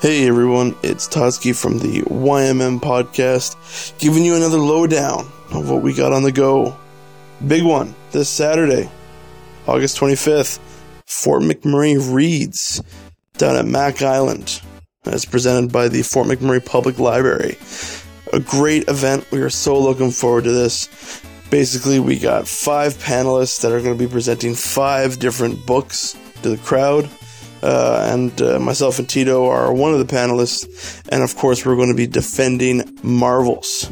Hey everyone, it's Toski from the YMM podcast, giving you another lowdown of what we got on the go. Big one this Saturday, August 25th, Fort McMurray Reads down at Mac Island, as presented by the Fort McMurray Public Library. A great event. We are so looking forward to this. Basically, we got five panelists that are going to be presenting five different books to the crowd uh, and uh, myself and Tito are one of the panelists. And of course, we're going to be defending Marvels.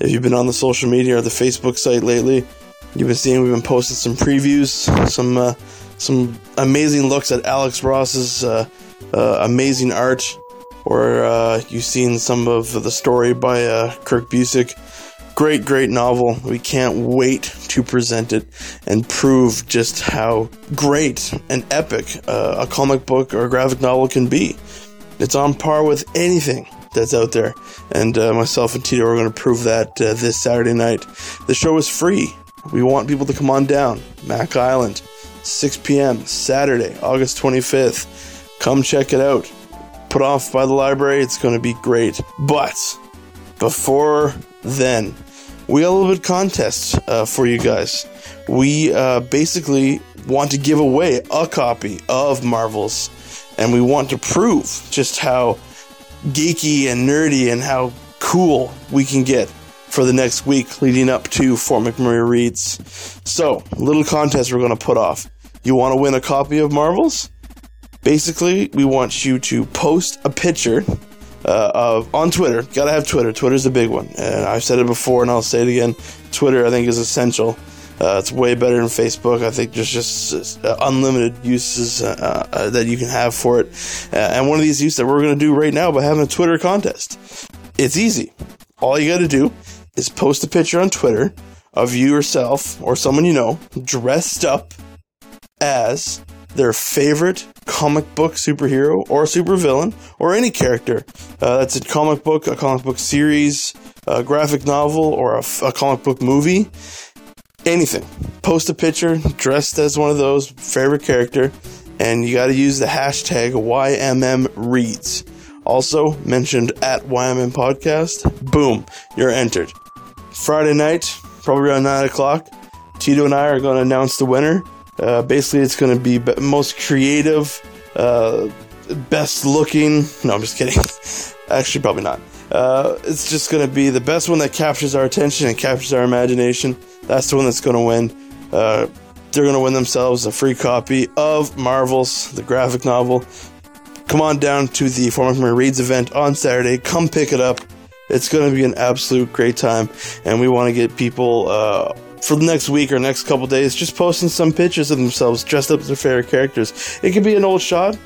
If you've been on the social media or the Facebook site lately, you've been seeing we've been posting some previews, some uh, some amazing looks at Alex Ross's uh, uh, amazing art, or uh, you've seen some of the story by Kurt Busiek Great, great novel. We can't wait to present it and prove just how great and epic uh, a comic book or graphic novel can be. It's on par with anything that's out there. And uh, myself and Tito are going to prove that uh, this Saturday night. The show is free. We want people to come on down. Mac Island, 6 p.m., Saturday, August 25th. Come check it out. Put off by the library. It's going to be great. But before then, we got a little bit of contest uh, for you guys. We uh, basically want to give away a copy of Marvels, and we want to prove just how geeky and nerdy and how cool we can get for the next week leading up to Fort McMurray Reads. So, little contest we're going to put off. You want to win a copy of Marvels? Basically, we want you to post a picture uh, of on Twitter. Gotta have Twitter. Twitter's a big one, and I've said it before, and I'll say it again. Twitter, I think, is essential. Uh, it's way better than Facebook. I think there's just uh, unlimited uses uh, uh, that you can have for it. Uh, and one of these uses that we're going to do right now by having a Twitter contest. It's easy. All you got to do is post a picture on Twitter of you yourself or someone you know dressed up as their favorite comic book superhero or supervillain or any character uh, that's a comic book, a comic book series, a graphic novel, or a, a comic book movie. Anything. Post a picture dressed as one of those favorite character, and you got to use the hashtag YMMReads. Also mentioned at YMM Podcast. Boom, you're entered. Friday night, probably around 9 o'clock, Tito and I are going to announce the winner. Uh, basically, it's going to be most creative, uh, best looking. No, I'm just kidding. Actually, probably not. Uh, it's just going to be the best one that captures our attention and captures our imagination. That's the one that's going to win. Uh, they're going to win themselves a free copy of Marvels, the graphic novel. Come on down to the Fort McMurray Reads event on Saturday. Come pick it up. It's going to be an absolute great time, and we want to get people uh, for the next week or next couple days, just posting some pictures of themselves dressed up as their favorite characters. It could be an old shot.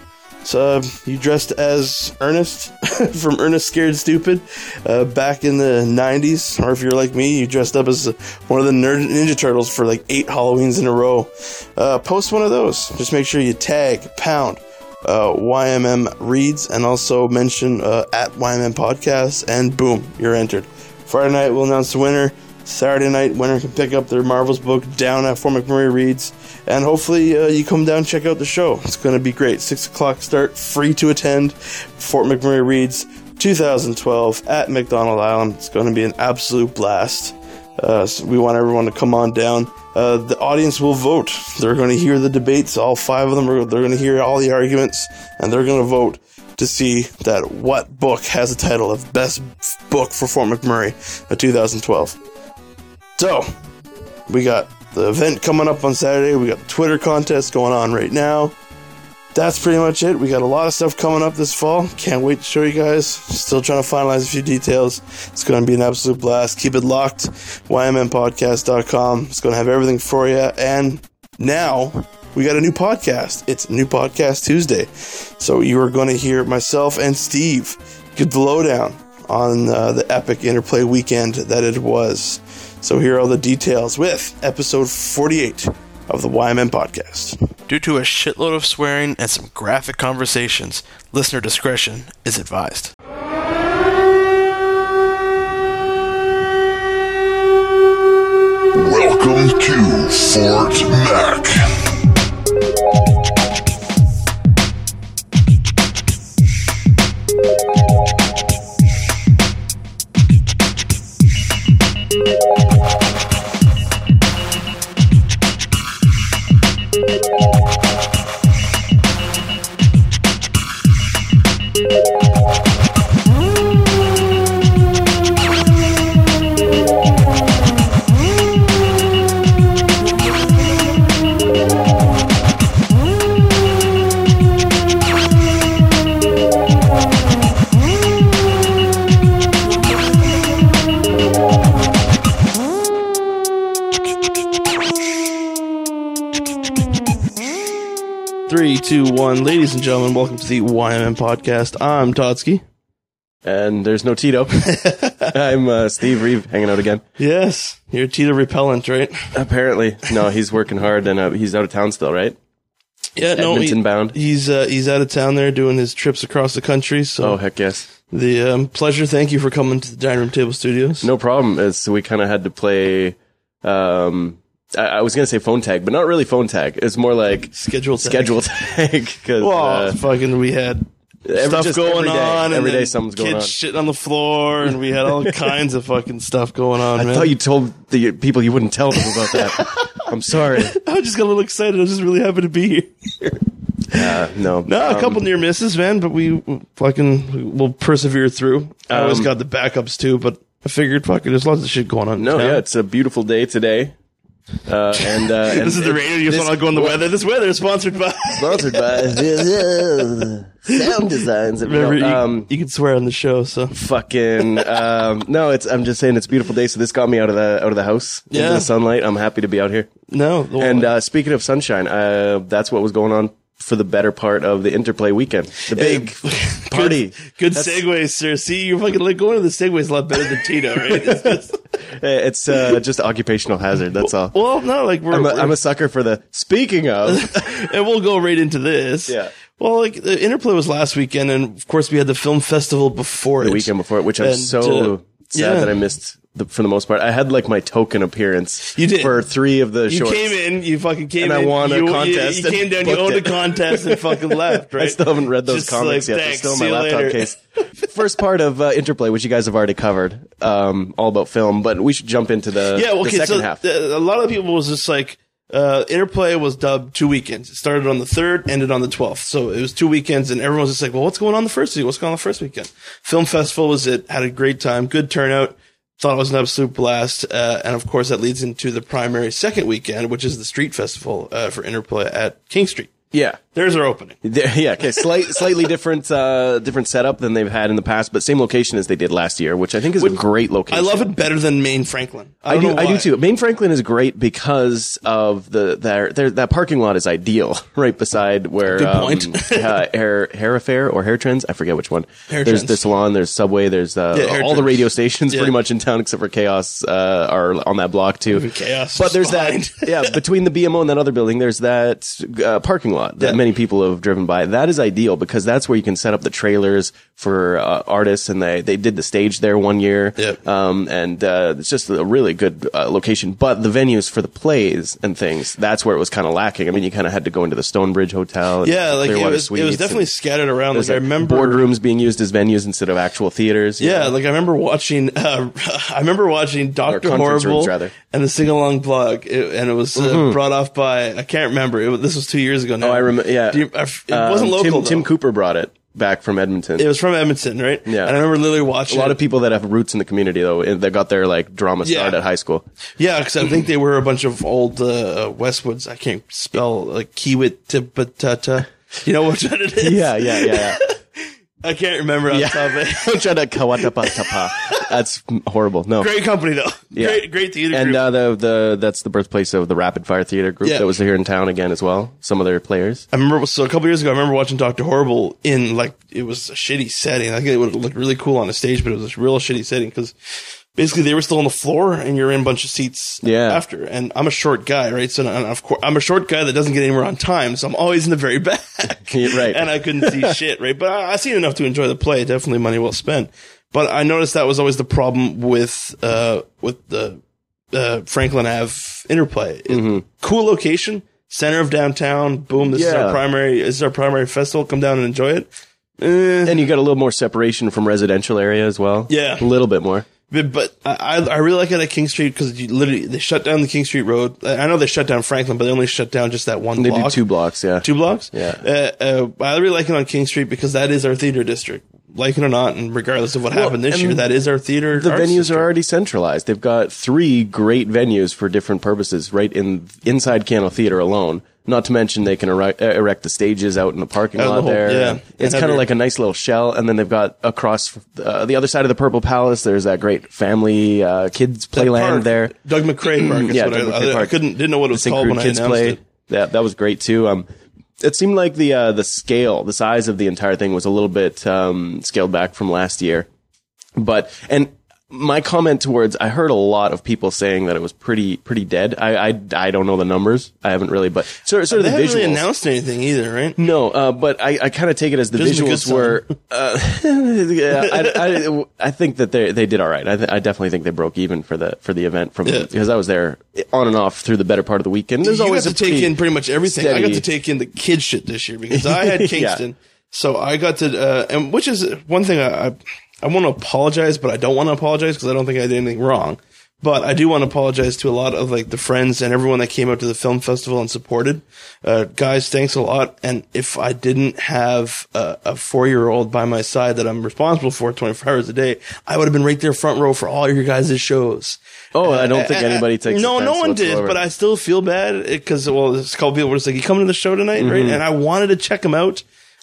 So uh, you dressed as Ernest from Ernest Scared Stupid uh, back in the 90s, or if you're like me, you dressed up as one of the Ninja Turtles for like eight Halloweens in a row. Uh, post one of those. Just make sure you tag pound uh, YMM reads and also mention uh, at YMM podcast, and boom, you're entered. Friday night we'll announce the winner. Saturday night, winner can pick up their Marvels book down at Fort McMurray Reads, and hopefully uh, you come down check out the show. It's going to be great. Six o'clock start, free to attend. Fort McMurray Reads, 2012 at McDonald Island. It's going to be an absolute blast. Uh, so we want everyone to come on down. Uh, the audience will vote. They're going to hear the debates. All five of them are. They're going to hear all the arguments, and they're going to vote to see that what book has the title of best book for Fort McMurray of 2012. So, we got the event coming up on Saturday. We got the Twitter contest going on right now. That's pretty much it. We got a lot of stuff coming up this fall. Can't wait to show you guys. Still trying to finalize a few details. It's going to be an absolute blast. Keep it locked. YMMpodcast.com. It's going to have everything for you. And now we got a new podcast. It's New Podcast Tuesday. So you are going to hear myself and Steve get the lowdown on uh, the epic interplay weekend that it was. So here are all the details with episode 48 of the YMM podcast. Due to a shitload of swearing and some graphic conversations, listener discretion is advised. Welcome to Fort Mac. Two, one. Ladies and gentlemen, welcome to the YMM podcast. I'm Todsky. And there's no Tito. I'm uh, Steve Reeve hanging out again. Yes, you're Tito repellent, right? Apparently, no, he's working hard and uh, he's out of town still, right? Yeah, no, Edmonton he- bound. he's uh, he's out of town there doing his trips across the country. So Oh heck yes, the um, pleasure. Thank you for coming to the dining room table studios. no problem. It's we kind of had to play. Um, I, I was gonna say phone tag, but not really phone tag. It's more like schedule tag. schedule tag because Well, uh, fucking, we had every- stuff going every day, on. and Every day something's going on. kids shitting on the floor, and we had all kinds of fucking stuff going on. I man. thought you told the people you wouldn't tell them about that. I'm sorry. I just got a little excited. I was just really happy to be here. Uh, no, No, a Um, couple near misses, man, but we fucking will persevere through. I always Um, got the backups too, but I figured, fuck it, there's lots of shit going on. No, town. yeah, it's a beautiful day today. Uh, and, uh, and This is the radio. You just want to go on the weather. This weather is sponsored by. sponsored by Sound Designs. Remember, you, um, you can swear on the show, so fucking um, no, it's. I'm just saying it's a beautiful day. So this got me out of the out of the house Yeah. into the sunlight. I'm happy to be out here. no. And uh, speaking of sunshine, uh, that's what was going on for the better part of the interplay weekend. The big party. good That's- segues, sir. See, you're fucking like going to the segues a lot better than Tito, right? It's just- It's uh, just occupational hazard. That's all. well, no, like we're, I'm a, we're- I'm a sucker for the. Speaking of, and we'll go right into this. Yeah. Well, like the interplay was last weekend, and of course we had the film festival before the it. weekend before it, which I'm so uh, sad yeah. that I missed the, for the most part. I had like my token appearance. You did. for three of the You shorts. came in, you fucking came in I won a you, you- contest You, and came down, you owned it. a contest and fucking left, right? I still haven't read those Just comics like, yet. They're still in my laptop later. case. First part of uh, Interplay, which you guys have already covered, um, all about film, but we should jump into the, Yeah, the okay. second So half. a lot of people was just like, uh, Interplay was dubbed two weekends. It started on the third, ended on the twelfth. So it was two weekends, and everyone was just like, "Well, what's going on the first week? What's going on the first weekend?" Film festival was it. Had a great time, good turnout. Thought it was an absolute blast, uh, and of course that leads into the primary second weekend, which is the street festival uh, for Interplay at King Street. yeah. There's our opening. Yeah, okay. Slight, slightly different, uh, different setup than they've had in the past, but same location as they did last year, which I think is a great location. I love it better than Main Franklin. I, I do, I do too. Main Franklin is great because of the their, their that parking lot is ideal, right beside where Good um, point. uh, hair hair affair or hair trends. I forget which one. Hair there's Trends. the salon. There's Subway. There's uh, Yeah, all the radio stations Yeah. pretty much in town except for Chaos uh, are on that block too. Chaos But there's behind. that yeah between the BMO and that other building. There's that uh, parking lot that Yeah. Many people have driven by. That is ideal because that's where you can set up the trailers for uh, artists, and they they did the stage there one year. Yep. Um, and uh, it's just a really good uh, location. But the venues for the plays and things, that's where it was kind of lacking. I mean, you kind of had to go into the Stonebridge Hotel. And Yeah, like it was, it was definitely scattered around. Like there's I like remember boardrooms being used as venues instead of actual theaters. Yeah, know? like I remember watching. Uh, I remember watching Doctor Horrible rooms, and the sing along blog, it, and it was uh, brought off by I can't remember. It, this was two years ago now. Oh, I remember. Yeah, you- I it Um, wasn't local. Tim. Tim Cooper brought it back from Edmonton. It was from Edmonton, right? Yeah. And I remember literally watching. a lot it. of people that have roots in the community though that got their like drama Yeah. start at high school. Yeah, because I think they were a bunch of old uh, Westwoods. I can't spell like Kiwit Tibatata. You know one it is? Yeah, yeah, yeah. I can't remember off Yeah. the top of it. I'm trying to kawatapa tapa. That's horrible. No. Great company though. Yeah. Great, great theater And group. uh, the the that's the birthplace of the Rapid Fire Theater group Yeah. that was here in town again as well. Some of their players. I remember so a couple years ago. I remember watching Doctor Horrible in like it was a shitty setting. I think it would look really cool on a stage, but it was a real shitty setting because basically they were still on the floor and you're in a bunch of seats Yeah. after. And I'm a short guy, right? So and of course I'm a short guy that doesn't get anywhere on time, so I'm always in the very back. Right. and I couldn't see shit, right? But I, I seen enough to enjoy the play. Definitely money well spent. But I noticed that was always the problem with uh with the uh, Franklin Ave interplay. It- Cool location, center of downtown. Boom! This is Mm-hmm. Our primary. This is our primary festival. Come down and enjoy it. Eh, And you got a little more separation from residential area as well. Yeah. A little bit more. But, I, I really like it at King Street because you literally they shut down the King Street Road. I know they shut down Franklin, but they only shut down just that one They block. do two blocks, yeah. Two blocks. Yeah. Uh, uh, I really like it on King Street because that is our theater district. Like it or not, and regardless of what happened this year, that is our theater. The venues district. are already centralized. They've got three great venues for different purposes right in inside Keyano Theater alone. Not to mention they can erect, uh, erect the stages out in the parking Out lot the whole- there. yeah. It's kind of like a nice little shell. And then they've got across uh, the other side of the Purple Palace. There's that great family uh, kids playland park, there. Doug McCrae Park. Yeah, Doug I, I, I couldn't didn't know what it was called when I Kids announced Play. it. Yeah, that was great too. Um, it seemed like the uh, the scale, the size of the entire thing was a little bit um, scaled back from last year. But and my comment towards, I heard a lot of people saying that it was pretty pretty dead. I I, I don't know the numbers. I haven't really, but sort, sort They of the haven't visuals. really announced anything either, right? No, uh, but I, I kind of take it as the Which isn't a good visuals were. Uh, yeah, I, I, I think that they they did all right. I, th- I definitely think they broke even for the for the event from Yeah. because I was there on and off through the better part of the weekend. There's you always got to take in pretty much everything. I got to take in the kid shit this year because I had Yeah. Kingston, so I got to, uh, and which is one thing I, I, I want to apologize, but I don't want to apologize because I don't think I did anything wrong. But I do want to apologize to a lot of like the friends and everyone that came out to the film festival and supported. Uh, guys, thanks a lot. And if I didn't have a, a four year old by my side that I'm responsible for 24 hours a day, I would have been right there front row for all your guys' shows. Oh, I don't think Uh, anybody takes. No, no one did, but I still feel bad because well, a couple people were just like, "You coming to the show tonight?" Right, Mm-hmm. and I wanted to check them out,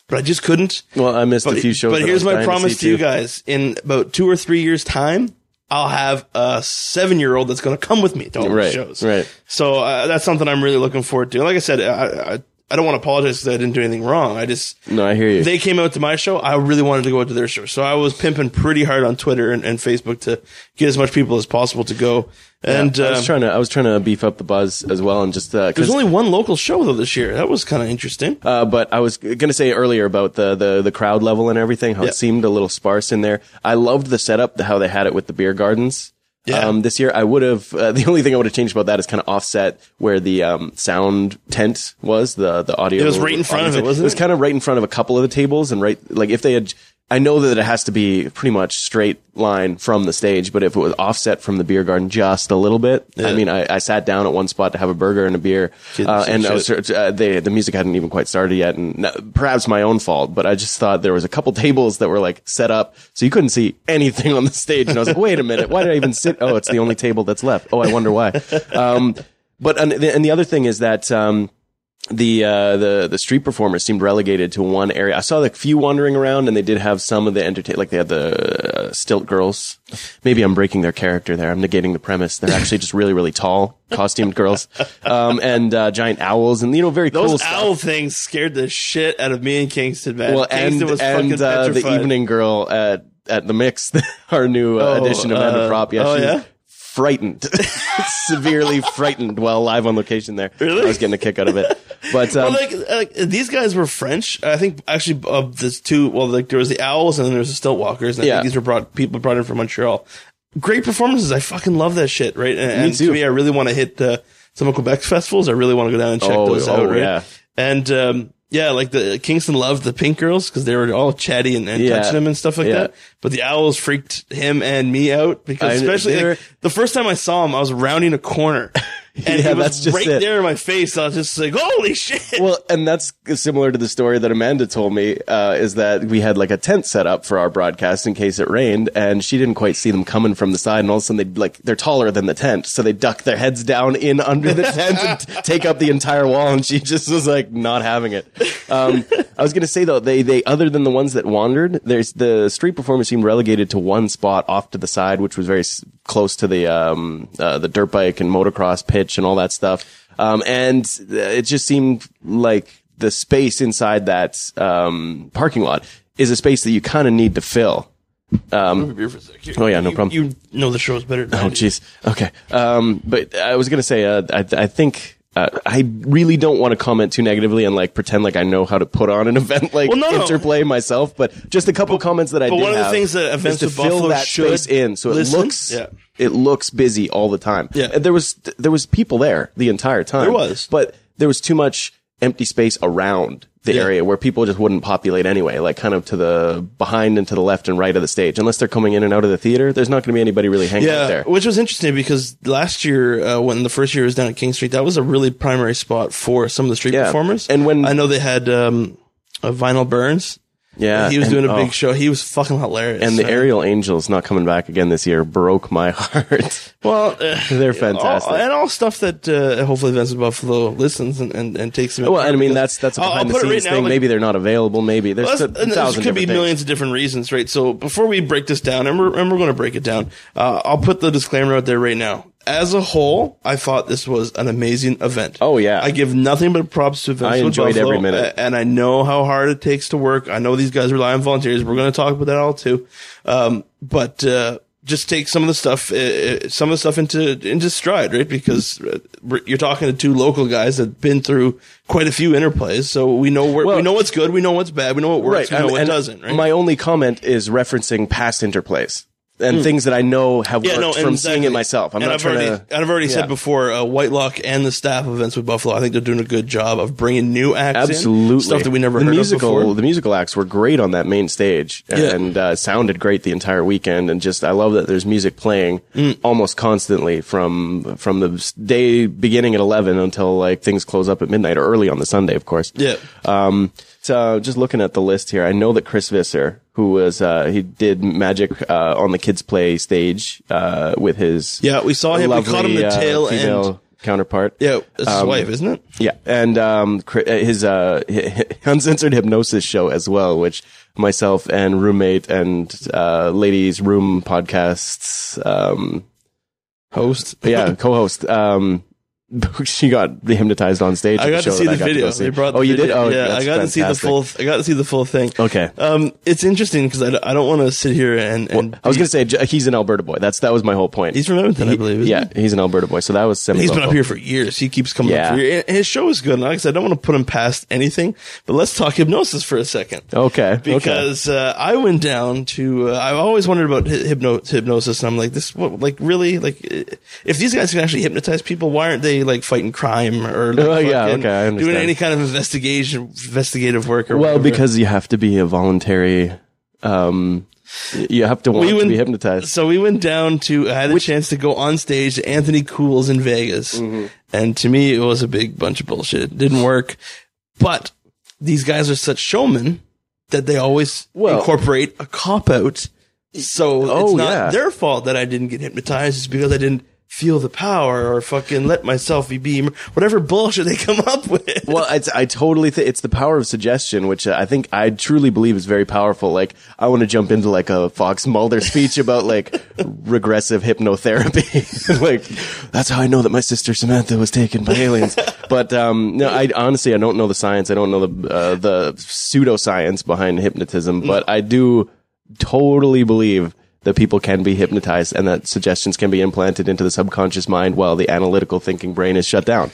but I just couldn't. Well, I missed But, a few shows. but here's my promise see to you guys: in about two or three years' time, I'll have a seven year old that's going to come with me to all Right, the shows. right. So uh, that's something I'm really looking forward to. Like I said, I, I, I don't want to apologize because I didn't do anything wrong. I just No, I hear you. they came out to my show. I really wanted to go out to their show. So I was pimping pretty hard on Twitter and, and Facebook to get as much people as possible to go. And I was um, trying to I was trying to beef up the buzz as well, and just uh, there's only one local show though this year. That was kind of interesting. Uh, but I was going to say earlier about the, the, the crowd level and everything, how Yeah. it seemed a little sparse in there. I loved the setup, the, how they had it with the beer gardens. Yeah. Um, this year I would have, uh, the only thing I would have changed about that is kind of offset where the, um, sound tent was, the, the audio. It was right in front of it, wasn't It was kind of right in front of a couple of the tables and right, like if they had, I know that it has to be pretty much straight line from the stage, but if it was offset from the beer garden just a little bit, I mean, I, I sat down at one spot to have a burger and a beer, uh, and was uh, they, the music hadn't even quite started yet, and perhaps my own fault. But I just thought there was a couple tables that were like set up so you couldn't see anything on the stage, and I was like, wait a minute, why did I even sit? Oh, it's the only table that's left. Oh, I wonder why. Um, but and the, and the other thing is that. Um, the uh, the the street performers seemed relegated to one area. I saw like few wandering around, and they did have some of the entertain. Like they had the uh, stilt girls. Maybe I'm breaking their character there. I'm negating the premise. They're actually just really really tall, costumed girls, um, and uh, giant owls, and you know very Those cool stuff. owl things scared the shit out of me and Kingston, man. Well, and Kingston was and fucking uh, the petrified. evening girl at at the mix, our new uh, Oh, edition of uh, Prop. Yeah, oh, she yeah? Frightened, severely frightened while live on location. There, Really? I was getting a kick out of it. But um, Well, like, like these guys were French. I think actually of the two. Well, like there was the owls and then there was the stilt walkers. And I Yeah. think these were brought people brought in from Montreal. Great performances. I fucking love that shit. Right. And, and too. to me, I really want to hit uh, some of Quebec's festivals. I really want to go down and check Oh, those oh, out. Right. yeah. And um, yeah, like the Kingston loved the pink girls because they were all chatty and, and Yeah. touching him and stuff like Yeah. that. But the owls freaked him and me out because I- especially like, the first time I saw him, I was rounding a corner. And Yeah, he was that's just right it. there in my face. I was just like, "Holy shit!" well, and that's similar to the story that Amanda told me. Uh, is that we had like a tent set up for our broadcast in case it rained, and she didn't quite see them coming from the side, and all of a sudden they like they're taller than the tent, so they duck their heads down in under the tent and take up the entire wall, and she just was like not having it. Um, I was gonna say though, they they other than the ones that wandered, there's the street performers seemed relegated to one spot off to the side, which was very s- close to the um uh, the dirt bike and motocross pitch and all that stuff. Um, and it just seemed like the space inside that um, parking lot is a space that you kind of need to fill. Have a beer for a sec. Oh, yeah, no You- problem. You know the show's better. Than Oh, jeez. Okay. Um, but I was gonna say, uh, I, I think. Uh, I really don't want to comment too negatively and like pretend like I know how to put on an event like Well, no, no. interplay myself, but just a couple comments that I but did one of the things that events to fill Buffalo that space in, so listen- it looks Yeah. it looks busy all the time. Yeah. And there was there was people there the entire time. There was. but there was too much empty space around the Yeah. area where people just wouldn't populate anyway, like kind of to the behind and to the left and right of the stage. Unless they're coming in and out of the theater, there's not going to be anybody really hanging out there. which was interesting because last year, uh, when the first year was down at King Street, that was a really primary spot for some of the street Yeah. performers. And when- I know they had um, uh, Vinyl Burns, Yeah, he was and- doing a oh. big show. He was fucking hilarious. And the Uh, Aerial Angels not coming back again this year broke my heart. well, uh, They're fantastic. all, and all stuff that uh, hopefully Vince Buffalo listens and, and, and takes well, and I mean that's that's a I'll- I'll the it right now, thing. like- maybe they're not available. Maybe there's Well, a thousand could be different millions of different reasons, right? So before we break this down, and we're, and we're going to break it down, uh, I'll put the disclaimer out there right now. As a whole, I thought this was an amazing event. Oh, yeah. I give nothing but props to Vince I enjoyed Buffalo, every minute. and I know how hard it takes to work. I know these guys rely on volunteers. We're going to talk about that all too. Um, but uh, just take some of the stuff, uh, some of the stuff into into stride, right? Because uh, you're talking to two local guys that've been through quite a few interplays, so we know where, Well- we know what's good, we know what's bad, we know what works, we know and- what and doesn't. Right? My only comment is referencing past interplays and things that I know have. Yeah, worked no, from exactly. seeing it myself. I'm and not I've trying already, to. and I've already Yeah. said before, uh, Whitelock and the staff of Events Wood Buffalo, I think they're doing a good job of bringing new acts in, Absolutely, stuff that we never the heard musical. of before. The musical acts were great on that main stage Yeah. and uh, sounded great the entire weekend. And just I love that there's music playing Mm. almost constantly from from the day beginning at eleven until like things close up at midnight or early on the Sunday, of course. Yeah. Um, so just looking at the list here, I know that Chris Visser, who was uh, he did magic uh, on the kids play stage uh, with his Yeah, we saw him. We caught him the uh, tail end. counterpart. Yeah, it's his Um, wife, isn't it? Yeah, and um, uh, his uh, uncensored hypnosis show as well, which myself and roommate and uh, ladies room podcasts, um, Host. yeah, co-host. Um, she got hypnotized on stage. I got to see the to video. see. They brought. oh, you did? Oh, yeah. I got to see the full. I got to see the full thing. Okay. Um, it's interesting because I, I don't want to sit here and. and I was gonna say he's an Alberta boy. That's that was my whole point. He's from Edmonton, I believe, yeah, he's an Alberta boy. So that was semi. He's been up here for years. He keeps coming Yeah. up. And his show is good. And like I said, I don't want to put him past anything, but let's talk hypnosis for a second. Okay. okay. Because uh, I went down to, uh, I've always wondered about hy- hypno- hypnosis, and I'm like, this, what, like, really, like, if these guys can actually hypnotize people, why aren't they like fighting crime or like, Oh, yeah, okay, I doing any kind of investigation, investigative work? Or Well, whatever? because you have to be a voluntary. Um, you have to want We to be hypnotized. So we went down to. I had a chance to go on stage to Anthony Cools in Vegas, Mm-hmm. and to me, it was a big bunch of bullshit. It didn't work, but these guys are such showmen that they always Well- incorporate a cop out. So it's Oh, not yeah. their fault that I didn't get hypnotized. It's because I didn't feel the power or fucking let myself be beam whatever bullshit they come up with. Well, it's, I totally think it's the power of suggestion, which I think I truly believe is very powerful. Like, I want to jump into like a Fox Mulder speech about like regressive hypnotherapy. like, that's how I know that my sister Samantha was taken by aliens. But, um, no, I honestly, I don't know the science. I don't know the, uh, the pseudoscience behind hypnotism, but I do totally believe that people can be hypnotized and that suggestions can be implanted into the subconscious mind while the analytical thinking brain is shut down.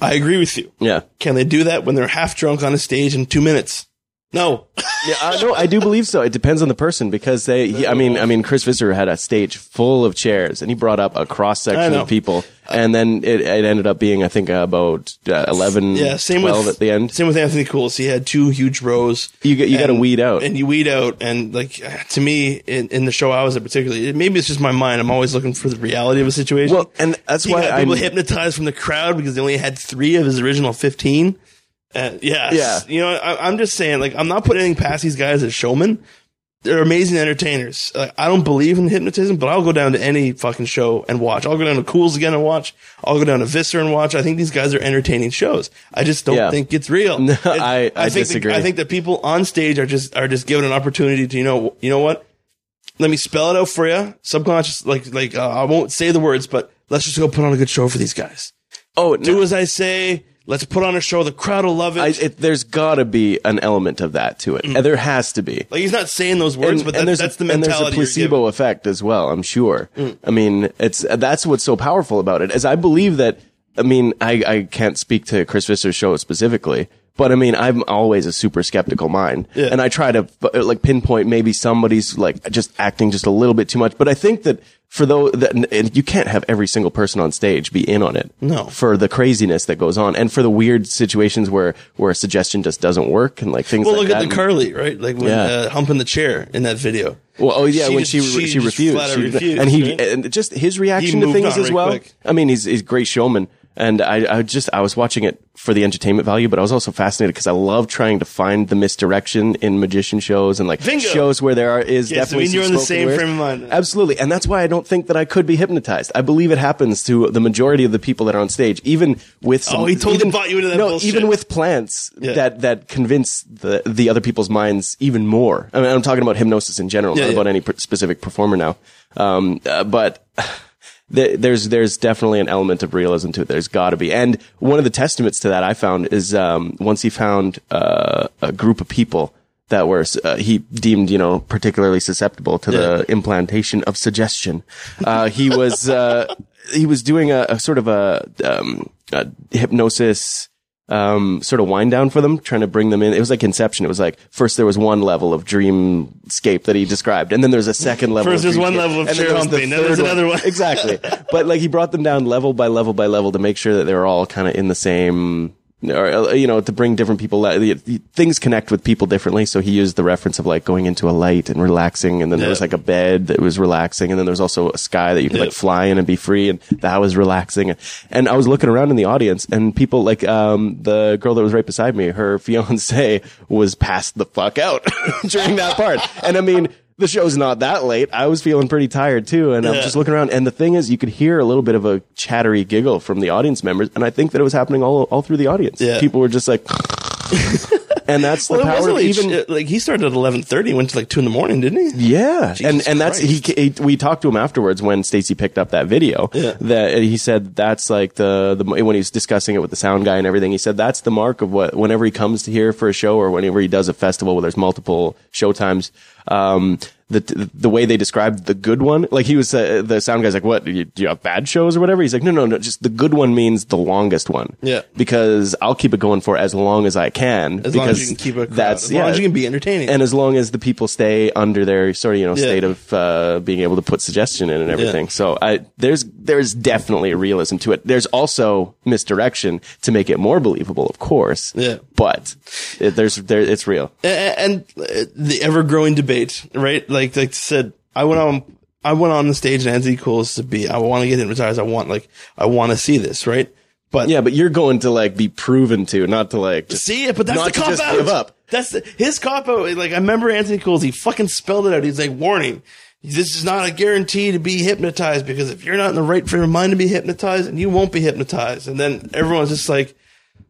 I agree with you. Yeah. Can they do that when they're half drunk on a stage in two minutes? No. Yeah, I, no, I do believe so. It depends on the person because they. He, I mean, I mean, Chris Visser had a stage full of chairs, and he brought up a cross section of people, and then it, it ended up being, I think, uh, about uh, 11, Yeah, same 12 with at the end. Same with Anthony Cools. He had two huge rows. You get- you gotta weed out. and you weed out. And like to me, in, in the show I was at, particularly, it- maybe it's just my mind. I'm always looking for the reality of a situation. Well, and that's he why got people hypnotized from the crowd because they only had three of his original fifteen. Uh, yes. Yeah. you know, I, I'm just saying, like, I'm not putting anything past these guys as showmen. They're amazing entertainers. Like, I don't believe in hypnotism, but I'll go down to any fucking show and watch. I'll go down to Cools again and watch. I'll go down to Visser and watch. I think these guys are entertaining shows. I just don't Yeah. think it's real. No, It- I- I think disagree. The, I think that people on stage are just are just given an opportunity to you know you know what. Let me spell it out for you. Subconscious, like like uh, I won't say the words, but let's just go put on a good show for these guys. oh, Do no, as I say. Let's put on a show. The crowd will love it. I, it, there's got to be an element of that to it. And there has to be. like he's not saying those words, but that, there's that's a, the and mentality. there's a placebo effect as well. I'm sure. Mm. I mean, it's that's what's so powerful about it. As I believe that. I mean, I, I can't speak to Chris Visser's show specifically, But I mean, I'm always a super skeptical mind, Yeah. and I try to uh, like pinpoint maybe somebody's like just acting just a little bit too much. But I think that for those that and you can't have every single person on stage be in on it. No. for the craziness that goes on, and for the weird situations where where a suggestion just doesn't work, and like things. Well, like look at the Carly, right? Like when Yeah. uh, humping the chair in that video. Well, oh yeah, She when just- she she she, refused, She- refused, and he right? and just his reaction He to things as well. quick. I mean, he's he's great showman, and I I just I was watching it for the entertainment value, but I was also fascinated because I love trying to find the misdirection in magician shows and like Bingo. shows where there are, is Yes, I definitely mean, you're in the same frame of mind. Absolutely, and that's why I don't think that I could be hypnotized. I believe it happens to the majority of the people that are on stage, even with some. Oh, he totally even, bought you into that No, bullshit. even with plants Yeah. that that convince the the other people's minds even more. I mean, I'm talking about hypnosis in general, Yeah, not yeah. about any specific performer now. Um, uh, but th- there's there's definitely an element of realism to it. There's got to be, and one of the testaments to that I found is um, once he found uh, a group of people that were uh, he deemed you know particularly susceptible to the implantation of suggestion. Uh, he was uh, he was doing a, a sort of a, um, a hypnosis um, sort of wind down for them, trying to bring them in. It was like Inception. It was like first there was one level of dreamscape that he described, and then there's a second level. First there's one level of chair there's the then there's another one. exactly. But like he brought them down level by level by level to make sure that they were all kind of in the same. Or uh, you know, to bring different people, uh, things connect with people differently. So he used the reference of like going into a light and relaxing, and then there was like a bed that was relaxing, and then there was also a sky that you could like fly in and be free, and that was relaxing. And I was looking around in the audience, and people like um, the girl that was right beside me, her fiance was passed the fuck out during that part. And I mean, the show's not that late. I was feeling pretty tired too, and I'm just looking around. And the thing is, you could hear a little bit of a chattery giggle from the audience members, and I think that it was happening all all through the audience. Yeah. People were just like. And that's the Well, power of like, even like he started at eleven thirty, went to like two in the morning, didn't he? yeah, and Jesus and that's he, he. We talked to him afterwards when Stacy picked up that video. Yeah. That he said that's like the the when he was discussing it with the sound guy and everything. He said that's the mark of what whenever he comes to here for a show or whenever he does a festival where there's multiple show times. Um, the the way they described the good one, like he was uh, the sound guy's like, "What? Do you, do you have bad shows or whatever?" He's like, "No, no, no. Just the good one means the longest one. Yeah. because I'll keep it going for as long as I can. As because long as you can keep crowd, that's as long yeah. as you can be entertaining. And as long as the people stay under their sort of you know Yeah. state of uh, being able to put suggestion in and everything, so I there's there's definitely a realism to it. There's also misdirection to make it more believable, of course. Yeah. but it, there's there it's real. A- and uh, the ever growing debate, right? Like, like said, I went on, I went on the stage and Anthony Cools to be, I want to get hypnotized. I want, like, I want to see this, right? But Yeah, but you're going to like be proven to, not to like just see it, but that's the cop just out. give up. That's the, his cop out. Like, I remember Anthony Cools, he fucking spelled it out. He's like, warning. This is not a guarantee to be hypnotized because if you're not in the right frame of mind to be hypnotized, and you won't be hypnotized. And then everyone's just like,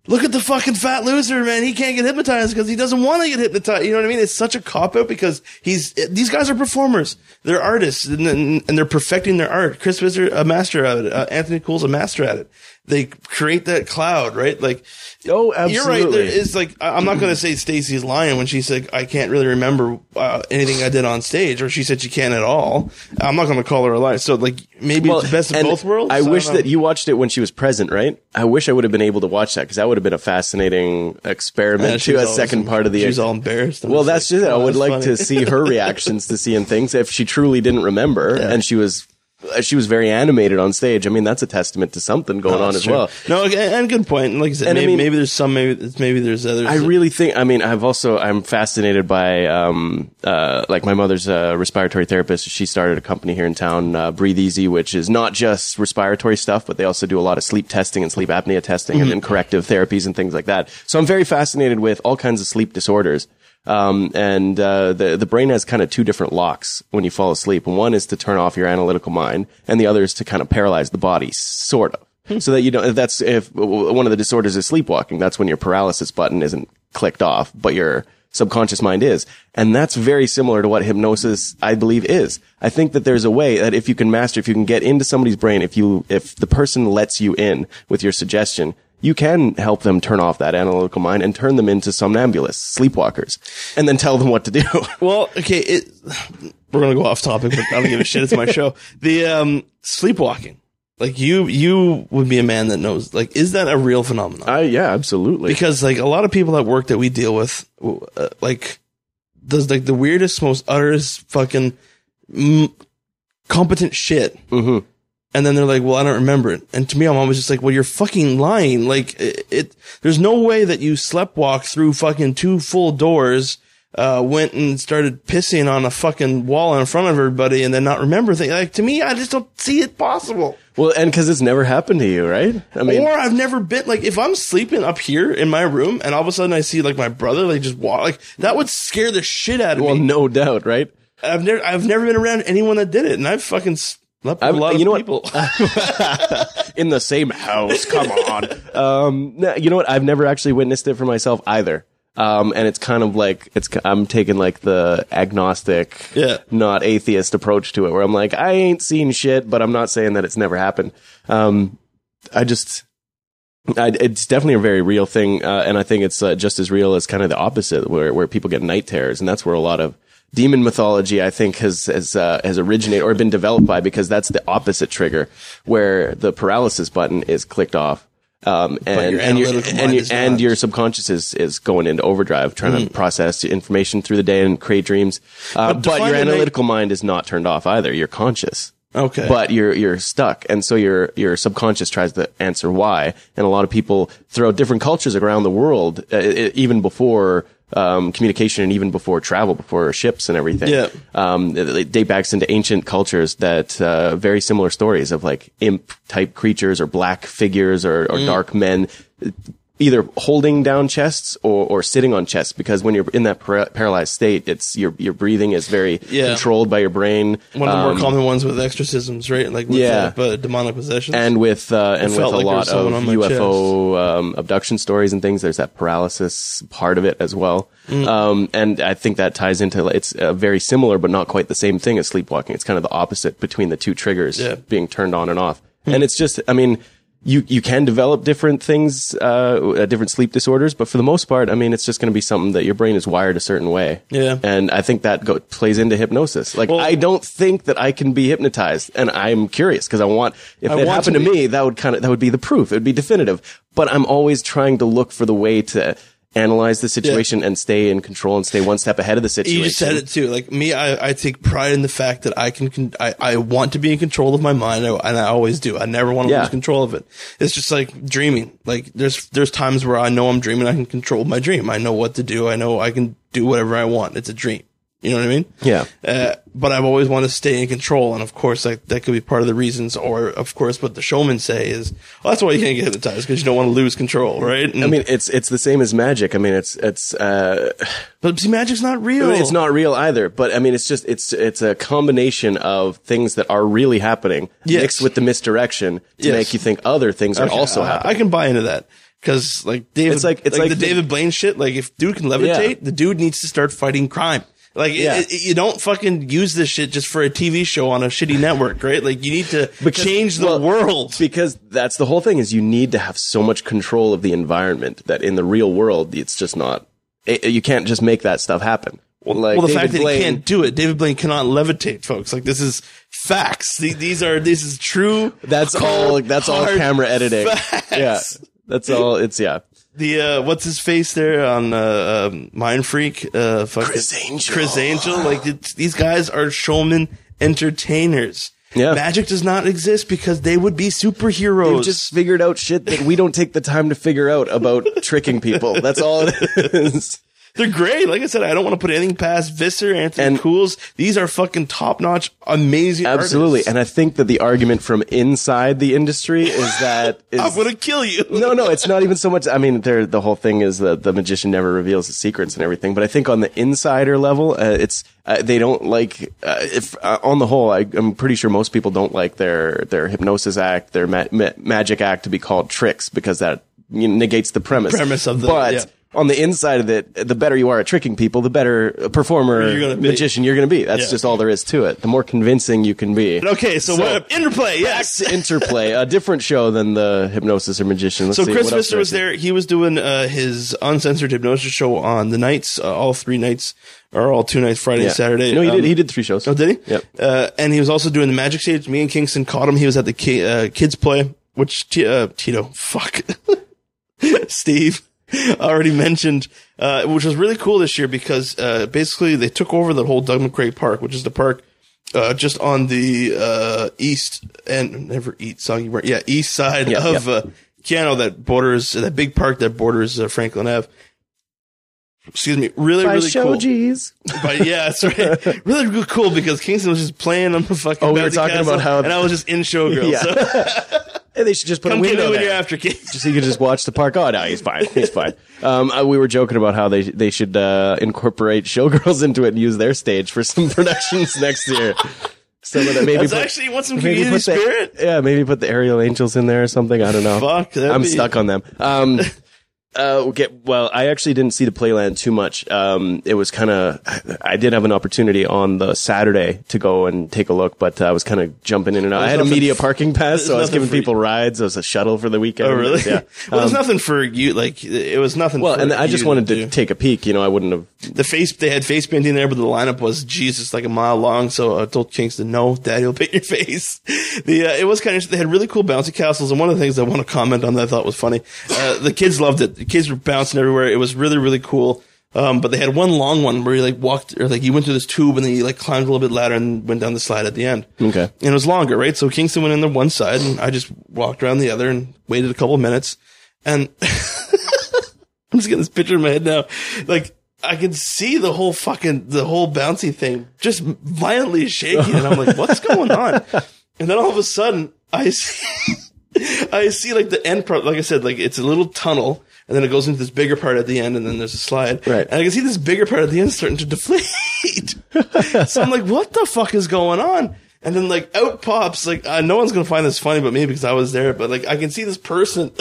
Look at the fucking fat loser, man. He can't get hypnotized because he doesn't want to get hypnotized. You know what I mean? It's such a cop out because he's, these guys are performers. They're artists and, and, and they're perfecting their art. Chris Visser, a master at it. Uh, Anthony Cools's a master at it. They create that cloud, right? Like, Oh, you're right. There absolutely. is like, I- I'm not going to say Stacey's lying when she said, I can't really remember uh, anything I did on stage or she said she can't at all. I'm not going to call her a liar. So like, maybe it's the best of both worlds. I don't wish know. that you watched it when she was present, right? I wish I would have been able to watch that because that would have been a fascinating experiment Yeah, to a second part of the. She's all embarrassed. Well, that's like, just it. I "Oh, would like funny." to see her reactions to seeing things if she truly didn't remember and she was. Uh, She was very animated on stage. I mean, that's a testament to something going No, on as true. well. No, and good point. And like I said, And I maybe, mean- maybe there's some, maybe maybe there's others. I really think. I mean, I've also I'm fascinated by um uh like my mother's a respiratory therapist. She started a company here in town, uh, Breathe Easy, which is not just respiratory stuff, but they also do a lot of sleep testing and sleep apnea testing and, then corrective therapies and things like that. So I'm very fascinated with all kinds of sleep disorders. Um, and uh, the the brain has kind of two different locks when you fall asleep. One is to turn off your analytical mind, and the other is to kind of paralyze the body, sort of so that you don't that's if one of the disorders is sleepwalking. That's when your paralysis button isn't clicked off but your subconscious mind is. And that's very similar to what hypnosis i believe is. I think that there's a way that if you can master if you can get into somebody's brain if you if the person lets you in with your suggestion you can help them turn off that analytical mind and turn them into somnambulists sleepwalkers and then tell them what to do Well, okay, it, we're gonna go off topic, but I don't give a shit. It's my show. The um, sleepwalking. Like you, you would be a man that knows. Like, is that a real phenomenon? I yeah, absolutely. because like a lot of people at work that we deal with, uh, like does like the weirdest, most utterest fucking mm, competent shit, Mhm. And then they're like, "Well, I don't remember it." And to me, I'm always just like, "Well, you're fucking lying." Like it, it there's no way that you slept walk through fucking two full doors. Uh, went and started pissing on a fucking wall in front of everybody and then not remember things. Like to me, I just don't see it possible. well, and because it's never happened to you, right? I mean, or I've never been like if I'm sleeping up here in my room and all of a sudden I see like my brother like just walk like that would scare the shit out of well, me. Well, no doubt, right? I've never I've never been around anyone that did it, and I've fucking a lot of you know what? people. in the same house. Come on. Um, no, you know what? I've never actually witnessed it for myself either. Um, and it's kind of like it's. I'm taking like the agnostic, Yeah. not atheist approach to it, where I'm like, I ain't seen shit, but I'm not saying that it's never happened. Um, I just, I, it's definitely a very real thing, uh, and I think it's uh, just as real as kind of the opposite, where where people get night terrors, and that's where a lot of demon mythology, I think, has has uh, has originated or been developed by, because that's the opposite trigger, where the paralysis button is clicked off. Um, and, your and, your, and, your, and your subconscious is, is going into overdrive, trying to process information through the day and create dreams. Uh, But but your analytical mind is not turned off either. You're conscious okay, but you're you're stuck and so your your subconscious tries to answer why and a lot of people throughout different cultures around the world uh, even before um, communication and even before travel before ships and everything Yeah. um, it, it date backs into ancient cultures that uh, very similar stories of like imp type creatures or black figures or, Mm. or dark men either holding down chests or, or sitting on chests because when you're in that para- paralyzed state it's your your breathing is very Yeah. controlled by your brain one of the Um, more common ones with exorcisms, right? Like with, Yeah. uh, but demonic possessions. and with uh, and with a like lot of UFO um, abduction stories and things. There's that paralysis part of it as well, Mm. um, and I think that ties into it's uh, very similar, but not quite the same thing as sleepwalking. It's kind of the opposite between the two triggers Yeah. being turned on and off, and it's just, I mean. You, you can develop different things, uh, uh, different sleep disorders, but for the most part, I mean, it's just going to be something that your brain is wired a certain way. Yeah. And I think that go, plays into hypnosis. Like, Well- I don't think that I can be hypnotized, and I'm curious because I want, if I it want happened to to, me, that would kind of, that would be the proof. It would be definitive. But I'm always trying to look for the way to analyze the situation and stay in control and stay one step ahead of the situation. you just said it too. Like me, I, I take pride in the fact that I can, con- I, I want to be in control of my mind, and I always do. I never want to Yeah. lose control of it. It's just like dreaming. Like there's, there's times where I know I'm dreaming, I can control my dream. I know what to do. I know I can do whatever I want. It's a dream. You know what I mean? Yeah. Uh, but I've always wanted to stay in control, and of course, like that could be part of the reasons. Or of course, what the showmen say is, well, that's why you can't get hypnotized because you don't want to lose control, right? And, I mean, it's, it's the same as magic. I mean, it's, it's, uh, but see, magic's not real. it's not real either, but I mean, it's just, it's, it's a combination of things that are really happening Yes. mixed with the misdirection to Yes. make you think other things are also I- happening. I can buy into that because like David, It's like- it's like the, the- David Blaine shit. Like if dude can levitate, the dude needs to start fighting crime. Like Yeah. it, it- you don't fucking use this shit just for a TV show on a shitty network, right? Like you need to Because- change the well, world. because that's the whole thing is you need to have so much control of the environment that in the real world it's just not it, you can't just make that stuff happen like well, the David fact that Blaine- he can't do it, David Blaine cannot levitate, folks. Like this is facts. These are this is true. that's cold, all that's all camera editing facts. yeah that's all it's yeah The uh, what's his face there on uh, um, Mindfreak? Uh, fucking- Criss Angel. Criss Angel. Like it's, these guys are showman entertainers. Yeah. Magic does not exist because they would be superheroes. They've just figured out shit that we don't take the time to figure out about tricking people. That's all it is. They're great. Like I said, I don't want to put anything past Visser, Anthony And- Cools. These are fucking top notch, amazing. Absolutely. artists. And I think that the argument from inside the industry is that is, I'm gonna kill you. no, no, it's not even so much. I mean, they're, the whole thing is that the magician never reveals his secrets and everything. But I think on the insider level, uh, it's uh, they don't like. Uh, if uh, on the whole, I, I'm pretty sure most people don't like their their hypnosis act, their ma- ma- magic act to be called tricks because that you know, negates the premise. Premise of the- but. yeah. On the inside of it, the better you are at tricking people, the better performer, You're gonna be. magician you're going to be. That's Yeah. just all there is to it. The more convincing you can be. Okay, so, So- what interplay? Yes. Interplay, a different show than the hypnosis or magician. Let's So see, Chris what else Pfister did I was there. He was doing uh, his uncensored hypnosis show on the nights, uh, all three nights, or all two nights, Friday Yeah. and Saturday. No, he Um, did. He did three shows. Oh, did he? Yep. Uh, and he was also doing the Magic Stage. Me and Kingston caught him. He was at the ki- uh, kids play, which T- uh, Tito, fuck, Steve already mentioned, uh, which was really cool this year because uh, basically they took over the whole Doug McRae Park, which is the park uh, just on the uh, east and never eat soggy bread. Yeah, east side Yeah, of yeah. uh, Keyano that borders that big park that borders uh, Franklin Ave. Excuse me, really, By really cool. Shoji's. But yeah, that's right. really good- cool because Kingston was just playing on the fucking. Oh, we were talking about how- and I was just in showgirl. Yeah. So Hey, they should just put come a get me window when there. you're after kids. just so you can just watch the park. Oh no, he's fine. He's fine. Um, uh, we were joking about how they they should uh, incorporate showgirls into it and use their stage for some productions next year. Some of that maybe That's put, actually you want some maybe community put the- spirit. yeah, maybe put the aerial angels in there or something. I don't know. Fuck, I'm be- stuck on them. Um, uh, okay, well, I actually didn't see the Playland too much. Um, it was kind of, I did have an opportunity on the Saturday to go and take a look, but uh, I was kind of jumping in and out. I had a media parking pass, so I was giving for you. people rides. It was a shuttle for the weekend. Oh really? Yeah. well, there's Um, nothing for you. Like it was nothing. well, and I just wanted to take a peek. You know, I wouldn't have. the face. They had face painting there, but the lineup was Jesus, like a mile long. So I told Kingston, "No, Daddy will paint your face." The uh, it was kind of. They had really cool bouncy castles, and one of the things I want to comment on that I thought was funny. Uh, the kids loved it. The kids were bouncing everywhere. It was really really cool. Um, but they had one long one where you like walked or like you went through this tube and then you like climbed a little bit ladder and went down the slide at the end. Okay. And it was longer, right? So Kingston went in the one side and I just walked around the other and waited a couple of minutes. And I'm just getting this picture in my head now. Like I can see the whole fucking, the whole bouncy thing just violently shaking. And I'm like, what's going on? And then all of a sudden I see, I see like the end part, like I said, like it's a little tunnel and then it goes into this bigger part at the end and then there's a slide. Right. And I can see this bigger part at the end starting to deflate. so I'm like, what the fuck is going on? And then like out pops, like, uh, no one's going to find this funny but me because I was there, but like I can see this person,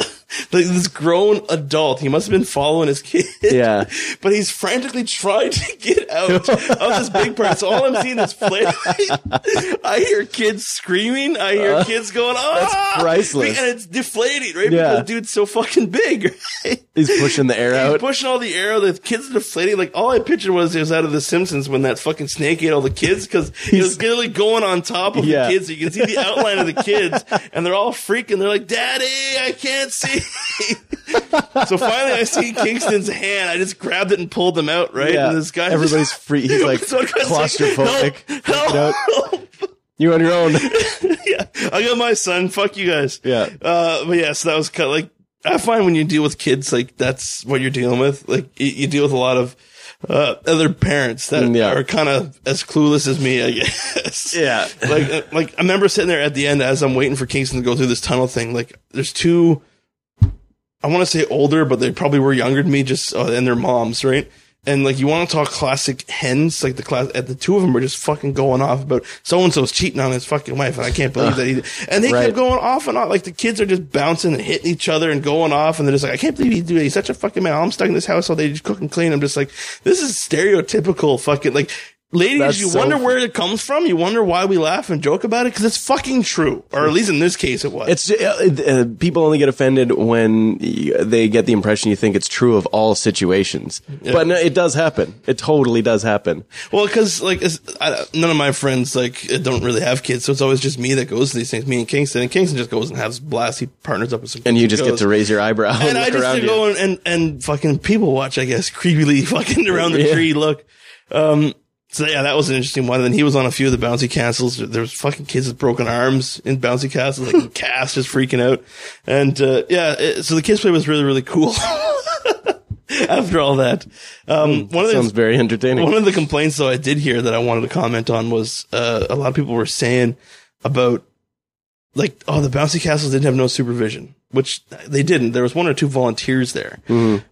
like this grown adult. He must have been following his kid. Yeah. But he's frantically trying to get out of this big part. So all I'm seeing is flame. I hear kids screaming. I hear kids going, oh, that's priceless. And it's deflating, right? Yeah. Because dude's so fucking big, right? He's pushing the air out. He's pushing all the air. The kids are deflating. Like all I pictured was it was out of The Simpsons when that fucking snake ate all the kids because he was literally going on top of Yeah. the kids. So you can see the outline of the kids, and they're all freaking. They're like, "Daddy, I can't see." so finally, I see Kingston's hand. I just grabbed it and pulled them out. Right, Yeah. and this guy, Everybody's free. He's like So like, claustrophobic. Help. You're on your own. yeah, I got my son. Fuck you guys. Yeah. Uh, but yeah, so that was kind of like, I find when you deal with kids, like that's what you're dealing with. Like you, you deal with a lot of, uh, other parents that Mm, yeah. are kind of as clueless as me, I guess. Yeah. like, uh, like I remember sitting there at the end as I'm waiting for Kingston to go through this tunnel thing. Like there's two, I want to say older, but they probably were younger than me, just uh, and their moms, right? And like you want to talk classic hens, like the class, at the two of them were just fucking going off about so and so's cheating on his fucking wife, and I can't believe that he. And they Right. kept going off and off, like the kids are just bouncing and hitting each other and going off, and they're just like, I can't believe he do it. He's such a fucking man. I'm stuck in this house all day, just cook and clean. I'm just like, this is stereotypical fucking like. Ladies, That's you so wonder where it comes from. You wonder why we laugh and joke about it because it's fucking true, or at least in this case, it was. It's uh, uh, people only get offended when they get the impression you think it's true of all situations. But no, it does happen. It totally does happen. Well, because like I, none of my friends like don't really have kids, so it's always just me that goes to these things. Me and Kingston, and Kingston just goes and has blast. He partners up with some, And you just get to raise your eyebrow and, And I just around go and, and and fucking people watch. I guess creepily fucking around the Yeah. tree. Look, um. So yeah, that was an interesting one. And then he was on a few of the bouncy castles. There was fucking kids with broken arms in bouncy castles, like Cass just freaking out. And uh, yeah, it, so the kids play was really really cool. After all that, um, one of the Sounds very entertaining. one of the complaints though I did hear that I wanted to comment on was uh, a lot of people were saying about like oh the bouncy castles didn't have no supervision, which they didn't. There was one or two volunteers there,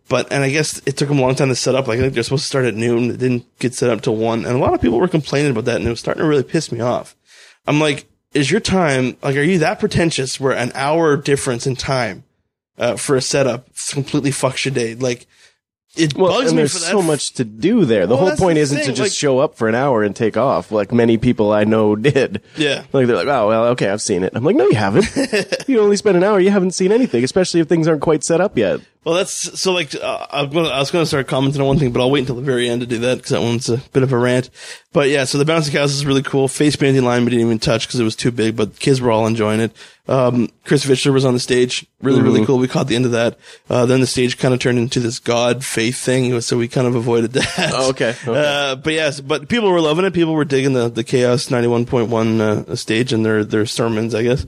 but and I guess it took them a long time to set up. Like I think they're supposed to start at noon. It didn't get set up till one, and a lot of people were complaining about that, and it was starting to really piss me off. I'm like, is your time like are you that pretentious where an hour difference in time uh, for a setup completely fucks your day? Like it Well, bugs and me there's for that. so much to do there. The Well, whole point the isn't to just like- show up for an hour and take off, like many people I know did. Yeah. Like they're like, oh well, okay, I've seen it. I'm like, no, you haven't. you only spent an hour. You haven't seen anything, especially if things aren't quite set up yet. Well, that's so like uh, I'm gonna, I was going to start commenting on one thing, but I'll wait until the very end to do that because that one's a bit of a rant. But yeah, so the bouncing castle is really cool. Face painting line we didn't even touch because it was too big, but kids were all enjoying it. Um, Chris Fischler was on the stage, really really cool. We caught the end of that. Uh, then the stage kind of turned into this God faith thing, so we kind of avoided that. Oh, okay, okay. Uh, but yes, but people were loving it. People were digging the the Chaos ninety one point one uh, stage and their their sermons, I guess.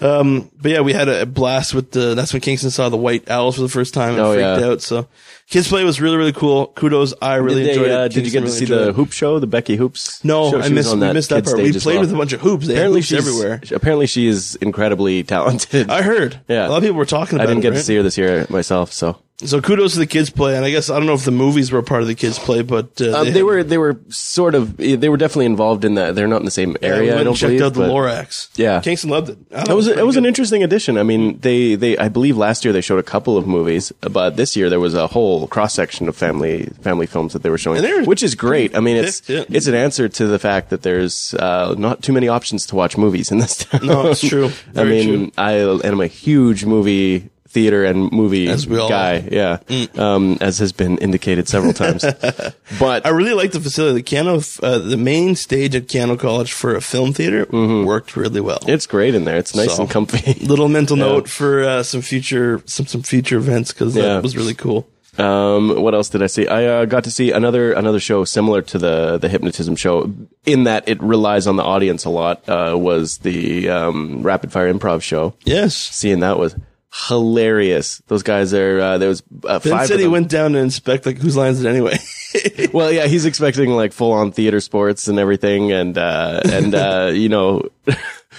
Um, but yeah, we had a blast with the. That's when Kingston saw the White Owls for the first time and Oh, freaked yeah. out. So kids play was really really cool. Kudos, I really did, they, enjoyed uh, it. did you get to see the hoop show, the Becky Hoops? No, show? I missed, on that missed that part. We played well. with a bunch of hoops. They Apparently hoops she's everywhere. Apparently she is incredibly talented. I heard. Yeah. a lot of people were talking about it. I didn't it. get right? to see her this year myself, so So kudos to the kids play, and I guess I don't know if the movies were a part of the kids play, but uh, um, they, were they were sort of they were definitely involved in that. They're not in the same Yeah, we area. went I don't checked believe. out the Lorax. Yeah. Kingston loved it. It was it was an interesting addition. I mean, they they I believe last year they showed a couple of movies, but this year there was a whole cross section of family family films that they were showing, were which is great. I mean, it's Yeah. it's an answer to the fact that there's uh, not too many options to watch movies in this town. No, it's true. I mean, I am a huge movie theater and movie As we all guy, yeah, um, as has been indicated several times. but I really like the facility. The Keyano, uh, the main stage at Keyano College for a film theater worked really well. it's great in there. It's nice So, and comfy. Little mental note for uh, some future some some future events because Yeah. that was really cool. Um, what else did I see? I uh, got to see another another show similar to the the hypnotism show, in that it relies on the audience a lot. Uh, was the um, rapid fire improv show? Yes, Seeing that was hilarious. Those guys are uh, there was uh, Ben five. said he went down to inspect like whose lines it anyway. Well, yeah, he's expecting like full on theater sports and everything, and uh, and uh, you know.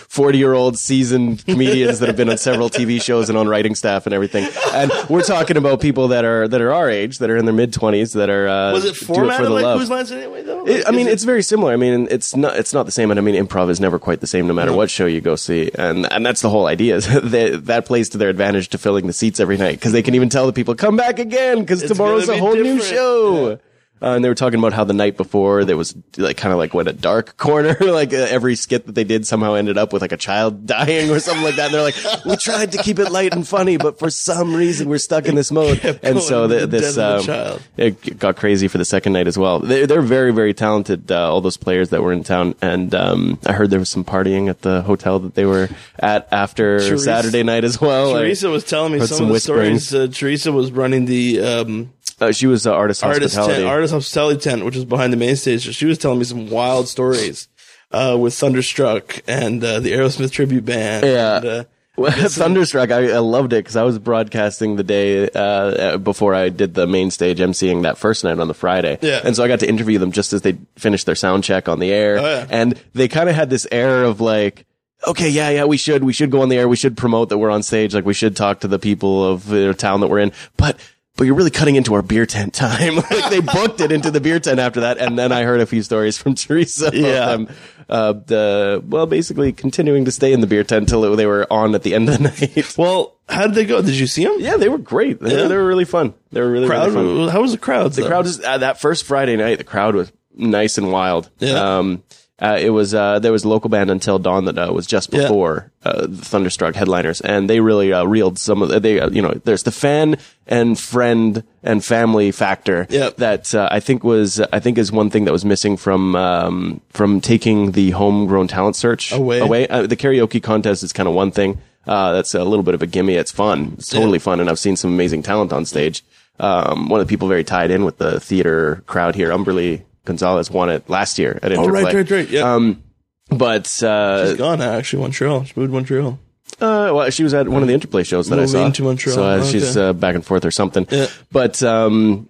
40 year old seasoned comedians that have been on several TV shows and on writing staff and everything. And we're talking about people that are, that are our age, that are in their mid twenties, that are, uh, was it formatted for like love. whose lines anyway though? It, I mean, is it's very similar. I mean, it's not it's not the same, and I mean, improv is never quite the same, no matter what show you go see, and and that's the whole idea. Is that that plays to their advantage to filling the seats every night because they can even tell the people come back again because tomorrow's gonna a be whole new different." show. Uh, and they were talking about how the night before there was like kind of like what a dark corner, like uh, every skit that they did somehow ended up with like a child dying or something like that. And they're like, we tried to keep it light and funny, but for some reason we're stuck in this mode. And so the, this death of a um, it got crazy for the second night as well. They, they're very, very talented. Uh, all those players that were in town, and um, I heard there was some partying at the hotel that they were at after Teresa- Saturday night as well. I- Teresa was telling me some, some of the whispering. stories. Uh, Teresa was running the um, uh, she was the artist artist hospitality. tent, artist hospitality tent, which was behind the main stage. So she was telling me some wild stories uh, with Thunderstruck and uh, the Aerosmith tribute band. Yeah. and, uh, Thunderstruck, I, I loved it because I was broadcasting the day uh, uh, before I did the main stage emceeing that first night on the Friday. Yeah. And so I got to interview them just as they finished their sound check on the air. Oh, yeah. And they kind of had this air of like, okay, yeah, yeah, we should, we should go on the air. We should promote that we're on stage. Like we should talk to the people of the town that we're in. But, but you're really cutting into our beer tent time. like they booked it into the beer tent after that. And then I heard a few stories from Teresa about Yeah. them. Uh, the, well, basically continuing to stay in the beer tent till they were on at the end of the night. well, how did they go? Did you see them? yeah, they were great. They, Yeah. were, they were really fun. They were really, Crowd. really fun. How was the crowd? The crowd is uh, that first Friday night. The crowd was nice and wild. Yeah. Um, uh, it was uh, there was a local band until dawn that uh, was just Yeah. before uh, the Thunderstruck headliners, and they really uh, reeled some of the, they uh, you know there's the fan and friend and family factor Yep. that uh, I think was I think is one thing that was missing from um, from taking the homegrown talent search Away. away. Uh, the karaoke contest is kind of one thing. Uh, that's a little bit of a gimme. It's fun. It's totally fun. And I've seen some amazing talent on stage. Um, one of the people very tied in with the theater crowd here, Umberly Gonzalez won it last year at Interplay. Oh, right, right, right. Yeah. Um, but, uh, She's gone now, actually. Montreal. She moved to Montreal. uh, well, she was at one of the Interplay shows that I saw. to Montreal. So uh, Okay. she's uh, back and forth or something. Yeah. But um,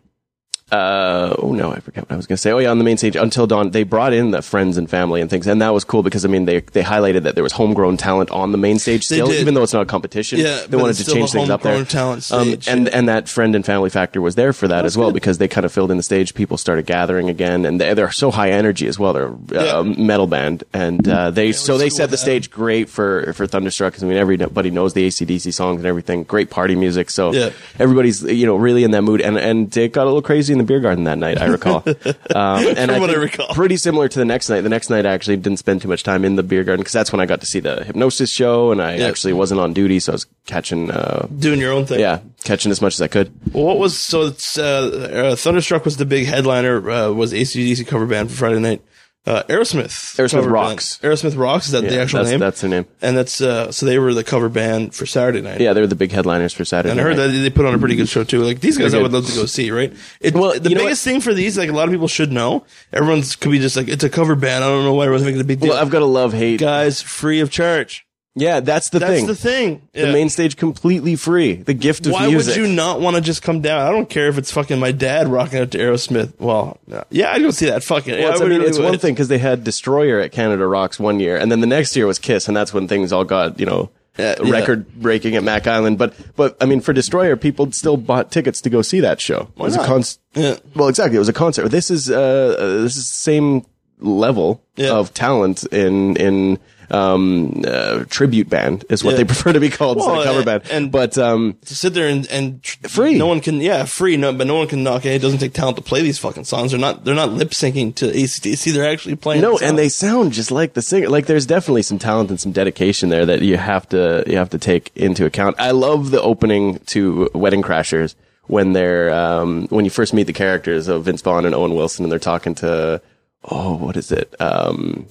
uh, oh no, I forget what I was going to say. Oh yeah, on the main stage, Until Dawn, they brought in the friends and family and things, and that was cool because I mean they they highlighted that there was homegrown talent on the main stage still, even though it's not a competition. Yeah, they wanted to change things up there. homegrown talent Um, stage, and yeah. and that friend and family factor was there for that as well good. because they kind of filled in the stage. People started gathering again, and they, they're so high energy as well. They're Yeah. a metal band, and uh, they so they set the that. stage great for for Thunderstruck. 'cause, I mean, everybody knows the ACDC songs and everything. Great party music. So Yeah. everybody's you know really in that mood, and and it got a little crazy in the beer garden that night. I recall, um, and what I recall. pretty similar to the next night. The next night I actually didn't spend too much time in the beer garden because that's when I got to see the hypnosis show, and I Yeah. actually wasn't on duty, so I was catching. Uh, Doing your own thing. yeah, catching as much as I could. Well, what was so? It's, uh, uh, Thunderstruck was the big headliner. Uh, was ACDC cover band for Friday night. Uh, Aerosmith. Aerosmith Rocks. Band. Aerosmith Rocks. Is that the actual that's, name? That's their name. and that's uh, so they were the cover band for Saturday night. Yeah, they were the big headliners for Saturday. And I heard night. that they put on a pretty good show too. Like these guys, I would love to go see. Right? It, Well, the biggest thing for these, like a lot of people should know, everyone's could be just like it's a cover band. I don't know why everyone's making a big deal. Well, I've got a love hate. guys, free of charge. Yeah, that's the That's thing. That's the thing. The Yeah. main stage completely free. The gift of Why music. would you not want to just come down? I don't care if it's fucking my dad rocking out to Aerosmith. Well, yeah, I don't see that. Fucking. Well, yeah, it's, I I mean, really it's one thing because they had Destroyer at Canada Rocks one year, and then the next year was Kiss, and that's when things all got you know Yeah, yeah. record breaking at Mac Island. But but I mean, for Destroyer, people still bought tickets to go see that show. it was not? a con- Yeah. Well, exactly, it was a concert. This is uh, uh this is the same level of talent in in um uh, tribute band is what Yeah. they prefer to be called instead Well, of cover and- band. and- but um To sit there and and tr- Free. No one can. Yeah, free. No, but no one can knock. Hey, it doesn't take talent to play these fucking songs. They're not. They're not lip syncing to ACDC. They're actually playing. No, the and they sound just like the singer. Like there's definitely some talent and some dedication there that you have to you have to take into account. I love the opening to Wedding Crashers when they're um, when you first meet the characters of Vince Vaughn and Owen Wilson and they're talking to oh what is it um,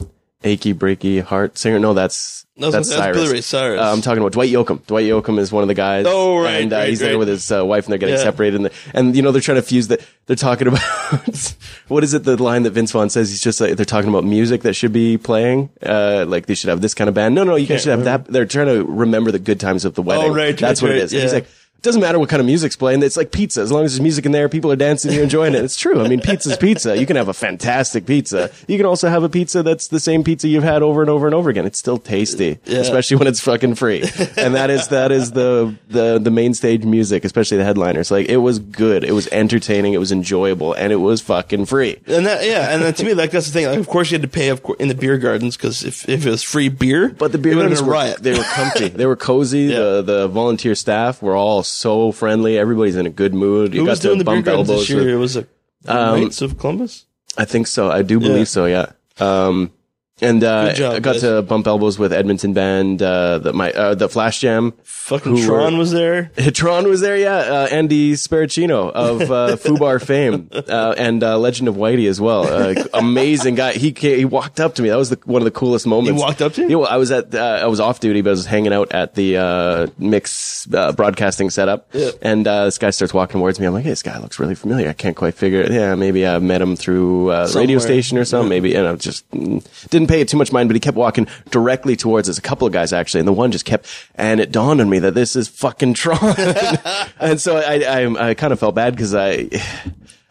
achy breaky heart singer no that's That's- that's, that's Cyrus. Billy Ray Cyrus. Uh, I'm talking about Dwight Yoakam. Dwight Yoakam is one of the guys. Oh, right, and uh, right, he's right. there with his uh, wife, and they're getting Yeah. separated. And, the, and you know they're trying to fuse that. They're talking about what is it? The line that Vince Vaughn says. He's just like they're talking about music that should be playing. Uh, like they should have this kind of band. No, no, you guys should have that. They're trying to remember the good times of the wedding. Oh, right, That's what it is. And He's like. It doesn't matter what kind of music's playing. It's like pizza. As long as there's music in there, people are dancing, you're enjoying it. It's true. I mean, pizza's pizza. You can have a fantastic pizza. You can also have a pizza that's the same pizza you've had over and over and over again. It's still tasty, Yeah. especially when it's fucking free. And that is that is the the the main stage music, especially the headliners. Like it was good. It was entertaining. It was enjoyable, and it was fucking free. And that, yeah, and then to me, like that's the thing. Like, of course, you had to pay of in the beer gardens because if, if it was free beer, But the beer it would have gardens were, riot. they were comfy. They were cozy. Yeah. The the volunteer staff were all so friendly. Everybody's in a good mood. You Who got was to doing the beer bump gardens elbows. this year? with- It was a Um, Knights of Columbus. I think so. I do believe Yeah. so. Yeah. Um, and uh, job, I got guys. to bump elbows with Edmonton band. Uh, the my uh, the Flash Jam. Fucking Tron were- was there. Tron was there, yeah. Uh, Andy Sparacino of uh, Fubar fame uh, and uh, Legend of Whitey as well. Uh, amazing guy. He he walked up to me. That was the, one of the coolest moments. walked up to you? Yeah, well, I was at uh, I was off duty, but I was hanging out at the uh, mix uh, broadcasting setup. Yeah. And uh, this guy starts walking towards me. I'm like, hey, this guy looks really familiar. I can't quite figure it. Yeah, maybe I met him through uh, radio station or something. Maybe, and I just mm, didn't pay it too much mind. But he kept walking directly towards us. A couple of guys actually, and the one just kept. And it dawned on me that this is fucking Tron. and so I, I, I kind of felt bad because I.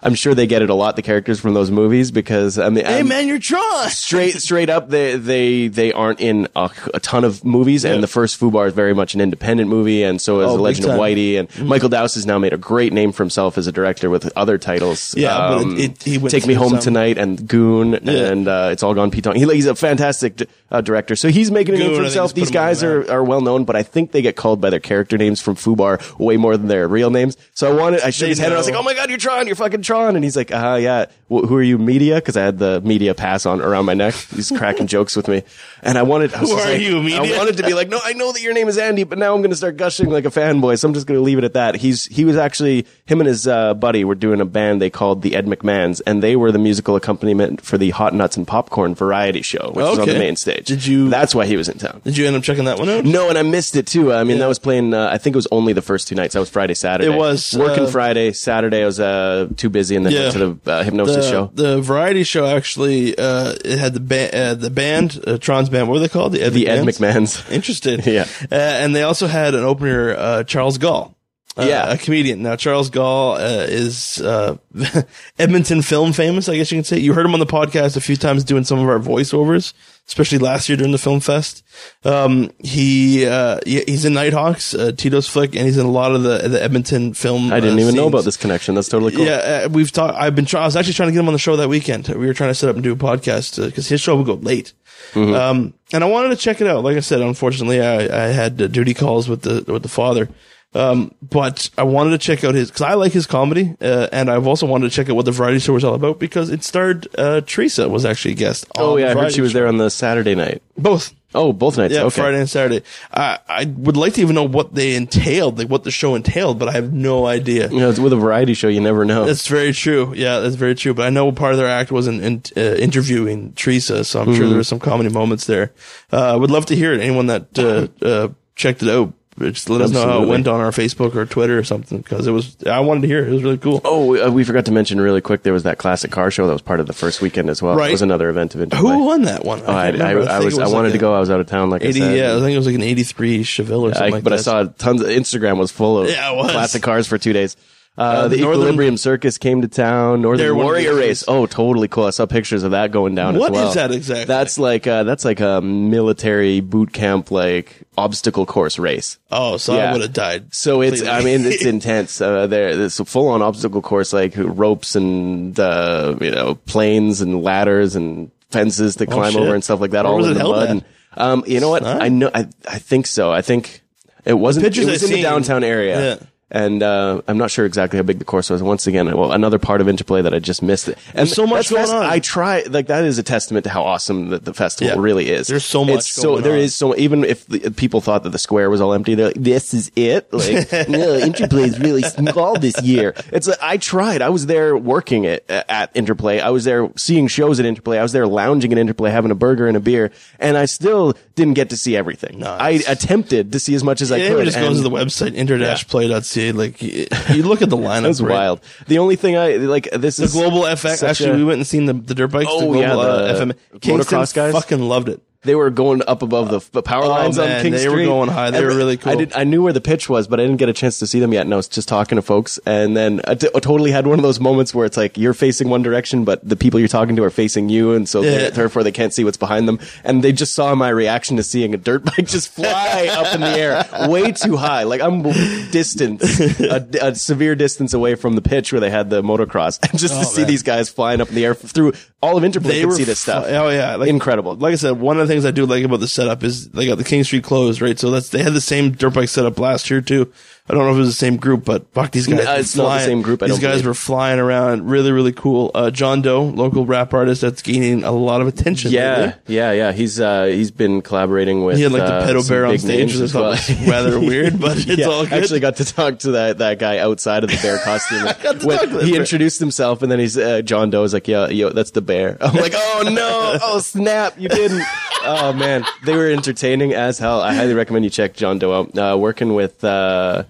I'm sure they get it a lot, the characters from those movies, because I mean, Hey I'm- man, you're Tron. straight straight up they they they aren't in a, a ton of movies Yeah. and the first Fubar is very much an independent movie and so is Oh, the Legend of. Whitey and Michael Dowse has now made a great name for himself as a director with other titles Yeah, but Um, it- it- he went Take Me Home some- Tonight and Goon Yeah. and uh, It's All Gone Pete Tong. He, he's a fantastic uh, director so he's making a name for himself these guys are, are well known but I think they get called by their character names from Fubar way more than their real names so I wanted I shook They his hand and I was like oh my god you're Tron you're fucking Tron and he's like uh yeah Wh- who are you media because I had the media pass on around my neck he's cracking jokes with me and I wanted I was Who are like- you, media? I wanted to be like no I know that your name is Andy but now I'm going to start gushing like a fanboy so I'm just going to leave it at that he's he was actually him and his uh, buddy were doing a band they called the Ed McMahons and they were the musical accompaniment for the Hot Nuts and Popcorn variety show which was on the main stage Did you- that's why he was in town Did you end up checking that one out? no, and I missed it too. I mean, Yeah. that was playing. Uh, I think it was only the first two nights. That was Friday, Saturday. It was, working uh, Friday, Saturday. I was uh, too busy, and then Yeah. went to the uh, hypnosis the, show. the variety show actually uh, it had the ba- uh, the band uh, Tron's band. What were they called? The Ed The Ed McMahons? McMahons. Interested. Yeah. Uh, and they also had an opener, uh, Charles Gall. uh, Yeah. a comedian. Now, Charles Gall uh, is uh, Edmonton film famous, I guess you can say. You heard him on the podcast a few times doing some of our voiceovers, especially last year during the film fest. Um, he uh, he's in Nighthawks, uh, Tito's flick, and he's in a lot of the the Edmonton film. I didn't uh, even know about this connection. That's totally cool. Yeah, uh, we've talked. I've been. Try- I was actually trying to get him on the show that weekend. We were trying to set up and do a podcast because his show would go late. Mm-hmm. Um, and I wanted to check it out. Like I said, unfortunately, I, I had uh, duty calls with the with the father. Um, but I wanted to check out his because I like his comedy, uh, and I've also wanted to check out what the variety show was all about because it starred uh, Teresa was actually a guest. Oh yeah, I heard she was show. there on the Saturday night. both. Oh, both nights. Yeah, okay. Friday and Saturday. I I would like to even know what they entailed, like what the show entailed, but I have no idea. You know, it's with a variety show, you never know. That's very true. Yeah, that's very true. But I know part of their act was in, in uh, interviewing Teresa, so I'm Mm-hmm. sure there was some comedy moments there. Uh, I would love to hear it. Anyone that uh, uh, checked it out, just let us know how it went on our Facebook or Twitter or something because it was. I wanted to hear it. It was really cool. Oh, we, uh, we forgot to mention really quick. There was that classic car show that was part of the first weekend as well. Right. It was another event of interplay. Who won that one? Oh, I, I. I think was. it I like wanted to go. I was out of town. Like I 80, said. yeah, I think it was like an '83 Chevelle or something I, like but that. I saw tons. Of, Instagram was full of Yeah, was. classic cars for two days. Uh, the the Northern- Equilibrium Circus came to town. Northern Warrior. Race. Oh, totally cool. I saw pictures of that going down What as well. is that exactly? That's like uh, that's like a military boot camp like obstacle course race. Oh, so I would have died. So it's. I mean, it's intense. Uh, there, it's a full on obstacle course, like ropes and, uh, you know, planes and ladders and fences to climb Oh, over and stuff like that, Where all in the mud. And, um, you know what? Huh? I know, I, I think so. I think it wasn't, pictures it was I've in the downtown area. Yeah. And, uh, I'm not sure exactly how big the course was. Once again, well, another part of Interplay that I just missed. And There's so much going on. I try, like, that is a testament to how awesome the, the festival Yeah. really is. There's so much It's so, there on. is so, even if the, people thought that the square was all empty, they're like, this is it? Like, no, Interplay is really small this year. It's like, I tried. I was there working it at Interplay. I was there seeing shows at Interplay. I was there lounging at Interplay, having a burger and a beer, and I still didn't get to see everything. Nice. I attempted to see as much as I Yeah, could. just goes to the website inter-play.ca. Like you, look at the lineup. That's right? wild. The only thing I like this The is the Global FX. Actually, a- we went and seen the, the dirt bikes. the Oh, Global yeah, uh, the FM. Kingston guys? Fucking loved it. They were going up above the f- power Oh, lines man, on King they were going high. They And were really cool. I did. I knew where the pitch was, but I didn't get a chance to see them yet. And I was just talking to folks, and then I, t- I totally had one of those moments where it's like you're facing one direction, but the people you're talking to are facing you, and so Yeah. they- therefore they can't see what's behind them. And they just saw my reaction to seeing a dirt bike just fly up in the air, way too high. Like I'm distant, a, a severe distance away from the pitch where they had the motocross, and just to Oh, see man. these guys flying up in the air through all of Interplay, They could were see this stuff. Oh yeah, like, Incredible. Like I said, one of the things I do like about the setup is they got the King Street closed, right? So that's they had the same dirt bike setup last year too. I don't know if it was the same group, but fuck these guys. No, were it's not the same group, I these guys believe. were flying around, really, really cool. Uh, John Doe, local rap artist, that's gaining a lot of attention. Yeah, lately. yeah, yeah. He's uh he's been collaborating with. He had like the uh, pedo bear on stage, which I as thought well. was rather weird, but it's yeah, all good. I actually got to talk to that that guy outside of the bear costume. When he introduced himself, and then he's uh, John Doe is like, "Yeah, yo, that's the bear." I'm like, "Oh no! Oh snap! You didn't." Oh man, they were entertaining as hell. I highly recommend you check John Doe out. Uh, working with uh,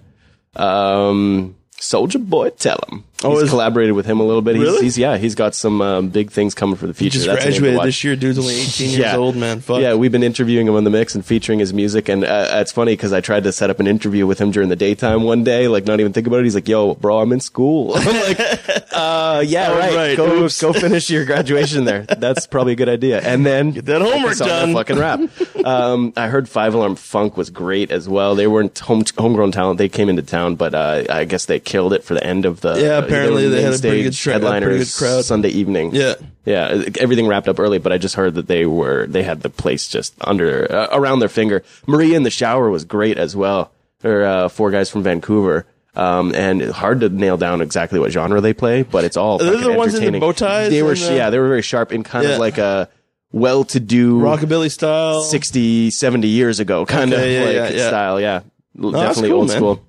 um, Soulja Boy, tell him. Oh, he's collaborated with him a little bit. Really? he's yeah, he's got some um, big things coming for the future. just That's the name to graduated this year. Dude's only 18 years old, man. Fuck. Yeah, we've been interviewing him on the mix and featuring his music, and uh, it's funny because I tried to set up an interview with him during the daytime one day, like not even think about it. He's like, "Yo, bro, I'm in school." I'm like, "Uh, yeah, right. right. Go Oops. go finish your graduation there. That's probably a good idea." And then get that homework done. Fucking rap. um, I heard Five Alarm Funk was great as well. They weren't home homegrown talent. They came into town, but uh, I guess they killed it for the end of the. Yeah, apparently were they had a pretty good tra- a pretty good crowd. Sunday evening. Yeah. Yeah, everything wrapped up early, but I just heard that they were they had the place just under uh, around their finger. Maria in the shower was great as well. They're uh, four guys from Vancouver, um, and hard to nail down exactly what genre they play, but it's all Are they the ones in the bow ties They were the- yeah, they were very sharp in kind Yeah. of like a well-to-do Rockabilly style. 60, 70 years ago kind Okay, of yeah, like yeah, yeah. style. Yeah, definitely cool, old man. school.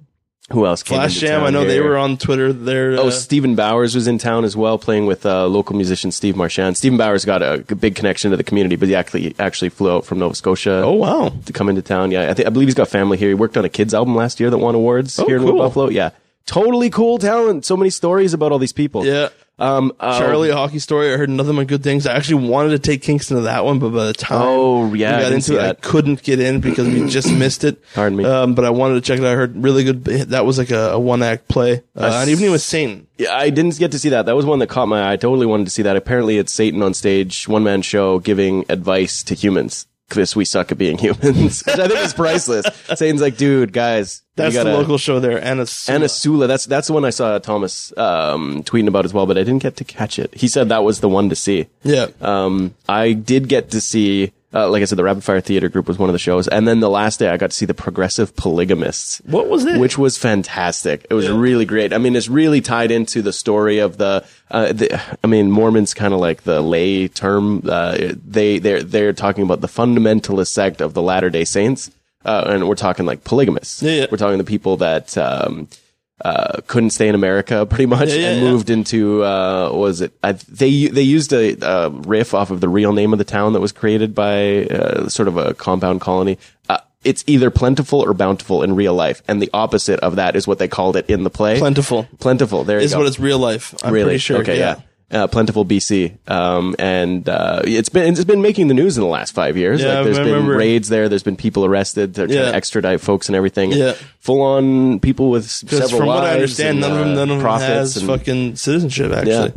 Who else? came Flash Jam. town I know they were on Twitter. They're Oh, uh, Stephen Bowers was in town as well, playing with uh, local musician Steve Marchand. Stephen Bowers got a big connection to the community, but he actually actually flew out from Nova Scotia. oh wow. to come into town. Yeah, I, think I believe he's got family here. He worked on a kids album last year that won awards Oh, here in cool. Buffalo. Yeah, totally cool talent. So many stories about all these people. Yeah. Um, uh, Charlie, a hockey story. I heard nothing but good things. I actually wanted to take Kingston to that one, but by the time Oh, yeah, we got into it, I couldn't get in because we just missed it. Pardon me. Um, but I wanted to check it out. I heard really good. That was like a, a one act play, uh, and even with Satan. Yeah, I didn't get to see that. That was one that caught my eye. I totally wanted to see that. Apparently, it's Satan on stage, one man show, giving advice to humans because we suck at being humans, which I think is priceless. Satan's like, dude, guys, That's gotta- the local show there, and it's Anna Sula. That's that's the one I saw Thomas um, tweeting about as well, but I didn't get to catch it. He said that was the one to see. yeah. Um, I did get to see, uh, like I said, the Rapid Fire Theater Group was one of the shows, and then the last day I got to see the Progressive Polygamists. What was it? Which was fantastic. It was really great. I mean, it's really tied into the story of the. Uh, the I mean, Mormons kind of like the lay term. Uh, they they're they're talking about the fundamentalist sect of the Latter Day Saints, uh, and we're talking like polygamists. Yeah, yeah. We're talking the people that. Um, uh, couldn't stay in America pretty much Yeah, yeah, and yeah. moved into uh, was it? I, they they used a uh, riff off of the real name of the town that was created by uh, sort of a compound colony. Uh, it's either plentiful or bountiful in real life, and the opposite of that is what they called it in the play. Plentiful Plentiful. There you is what it's real life. I'm really pretty sure. Okay, yeah. Uh, plentiful BC, um, and uh, it's been it's been making the news in the last five years. Yeah, like there's I been remember. raids there. There's been people arrested. They're trying Yeah. to extradite folks and everything. Yeah. full on people with several from what I understand, and, none of them, uh, none of them has and- fucking citizenship. Actually,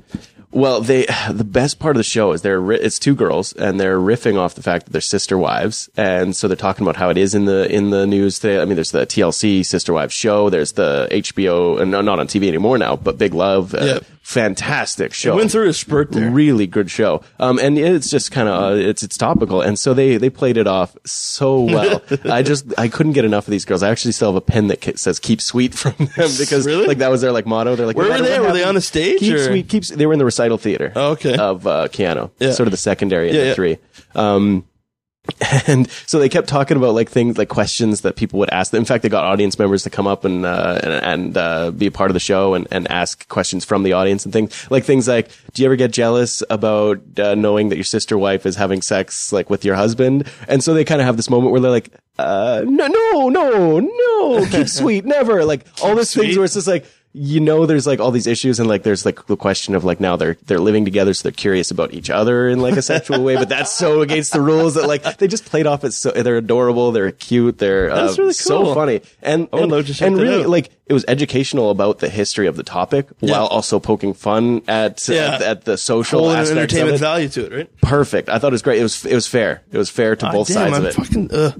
well, they the best part of the show is they're it's two girls and they're riffing off the fact that they're sister wives, and so they're talking about how it is in the in the news today. I mean, there's the TLC Sister Wives show, there's the HBO, and no, not on TV anymore now, but Big Love, uh, Yeah. Fantastic show. went through a spurt there. Really good show. Um, and it's just kind of, uh, it's, it's topical. And so they, they played it off so well. I just, I couldn't get enough of these girls. I actually still have a pen that says keep sweet from them because Really? like that was their like motto. They're like, Where were they? Were they on the stage, Keep or- sweet, keeps, they were in the recital theater. Oh, okay. Of, uh, Keyano. Yeah. Sort of the secondary of Yeah, the yeah. three. Um, and so they kept talking about like things like questions that people would ask them. In fact, they got audience members to come up and uh, and, and uh, be a part of the show and, and ask questions from the audience and things like things like, "Do you ever get jealous about uh, knowing that your sister wife is having sex like with your husband?" And so they kind of have this moment where they're like, uh, "No, no, no, no, keep sweet, never." Like all these things where it's just like you know there's like all these issues and like there's like the question of like now they're they're living together so they're curious about each other in like a sexual way but that's so against the rules that like they just played off as so they're adorable they're cute they're uh, really so funny and and, love to check and really out. like it was educational about the history of the topic while also poking fun at Yeah. at, at the social Holding an aspects of entertainment it. value to it, right? perfect I thought it was great it was it was fair it was fair to Ah, both damn, sides of I'm it Fucking, uh,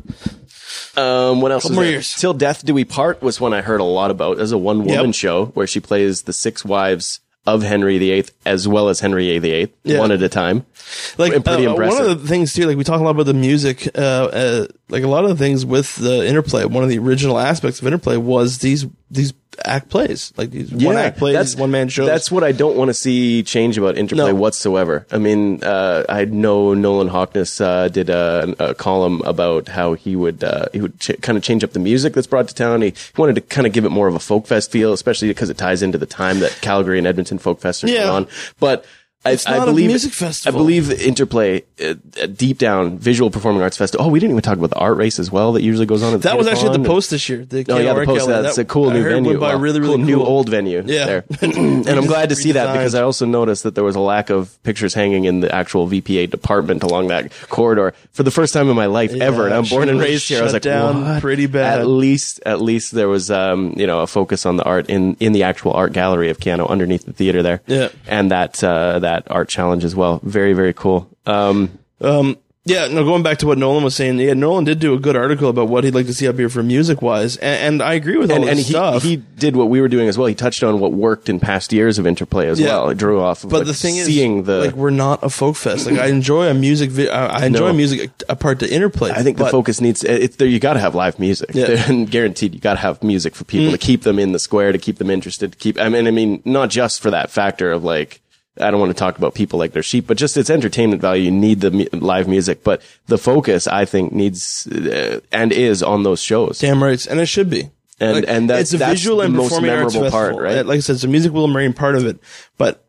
um, what else? Couple was more years. Till Death Do We Part was one I heard a lot about. As a one woman Yep. show where she plays the six wives of Henry VIII as well as Henry VIII, Yeah. one at a time. like And pretty uh, one of the things too, like we talk a lot about the music, uh, uh, like a lot of the things with the interplay. One of the original aspects of interplay was these these act plays, like these one act plays, one man shows. That's what I don't want to see change about interplay No. whatsoever. I mean, uh, I know Nolan Hawkness uh, did a, a column about how he would uh, he would ch- kind of change up the music that's brought to town. He wanted to kind of give it more of a folk fest feel, especially because it ties into the time that Calgary and Edmonton folk fest are Yeah. on. But It's I not a believe music festival. I believe interplay uh, uh, deep down visual performing arts festival. Oh, we didn't even talk about the art race as well that usually goes on. At the that was actually at the post this year. The Oh yeah, the post. Gallery. That's That- a cool I new venue. By Wow. really, really cool, new old venue Yeah. there. and I'm glad to see that because I also noticed that there was a lack of pictures hanging in the actual VPA department along that corridor for the first time in my life ever. And I'm born and raised here. I was like, down what? pretty bad. At least, at least there was, um, you know, a focus on the art in in the actual art gallery of Keyano underneath the theater there. Yeah. and that uh, that art challenge as well. Very, very cool. Um, Um, yeah, no, going back to what Nolan was saying, yeah, Nolan did do a good article about what he'd like to see up here for music wise, and, and I agree with all and, this and he, stuff. he did what we were doing as well. He touched on what worked in past years of interplay as Yeah. well. It drew off of but like, the thing seeing is, the like, we're not a folk fest. Like, I enjoy a music. Vi- I I enjoy No. music apart to interplay. I think the focus needs it's there. You got to have live music, Yeah. Mm. and guaranteed you got to have music for people to keep them in the square, to keep them interested, to keep. I mean, I mean, not just for that factor of like. I don't want to talk about people like they're sheep, but just its entertainment value. You need the mu- live music, but the focus, I think, needs uh, and is on those shows. Damn right, and it should be. And- and that- it's a that's visual and most performing arts memorable part, right? Like I said, it's a music will marine part of it, but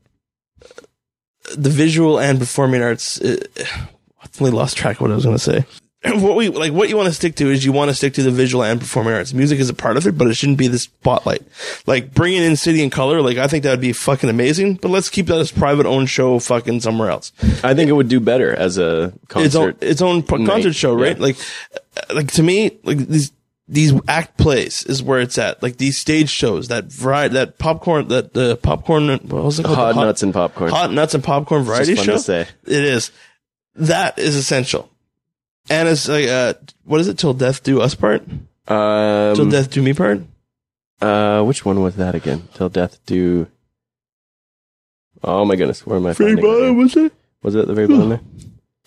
the visual and performing arts. Uh, I totally lost track of what I was going to say. what we like what you want to stick to is you want to stick to the visual and performing arts. Music is a part of it, but it shouldn't be the spotlight. Like bringing in City and Colour, like I think that would be fucking amazing. But let's keep that as private owned show, fucking somewhere else. I think it would do better as a concert. Its own its own night, concert show, right? yeah. Like, uh, like to me, like these these act plays is where it's at. Like these stage shows, that variety, that popcorn, that the popcorn, what was it called? Hot The nuts and popcorn. hot nuts and popcorn variety fun show. to say. It is. That is essential. And it's like, uh, what is it? Till death do us part. Till Um, death do me part. uh, which one was that again? Till death do. Oh my goodness, where am I? it now? was it? Was it at the very bottom there?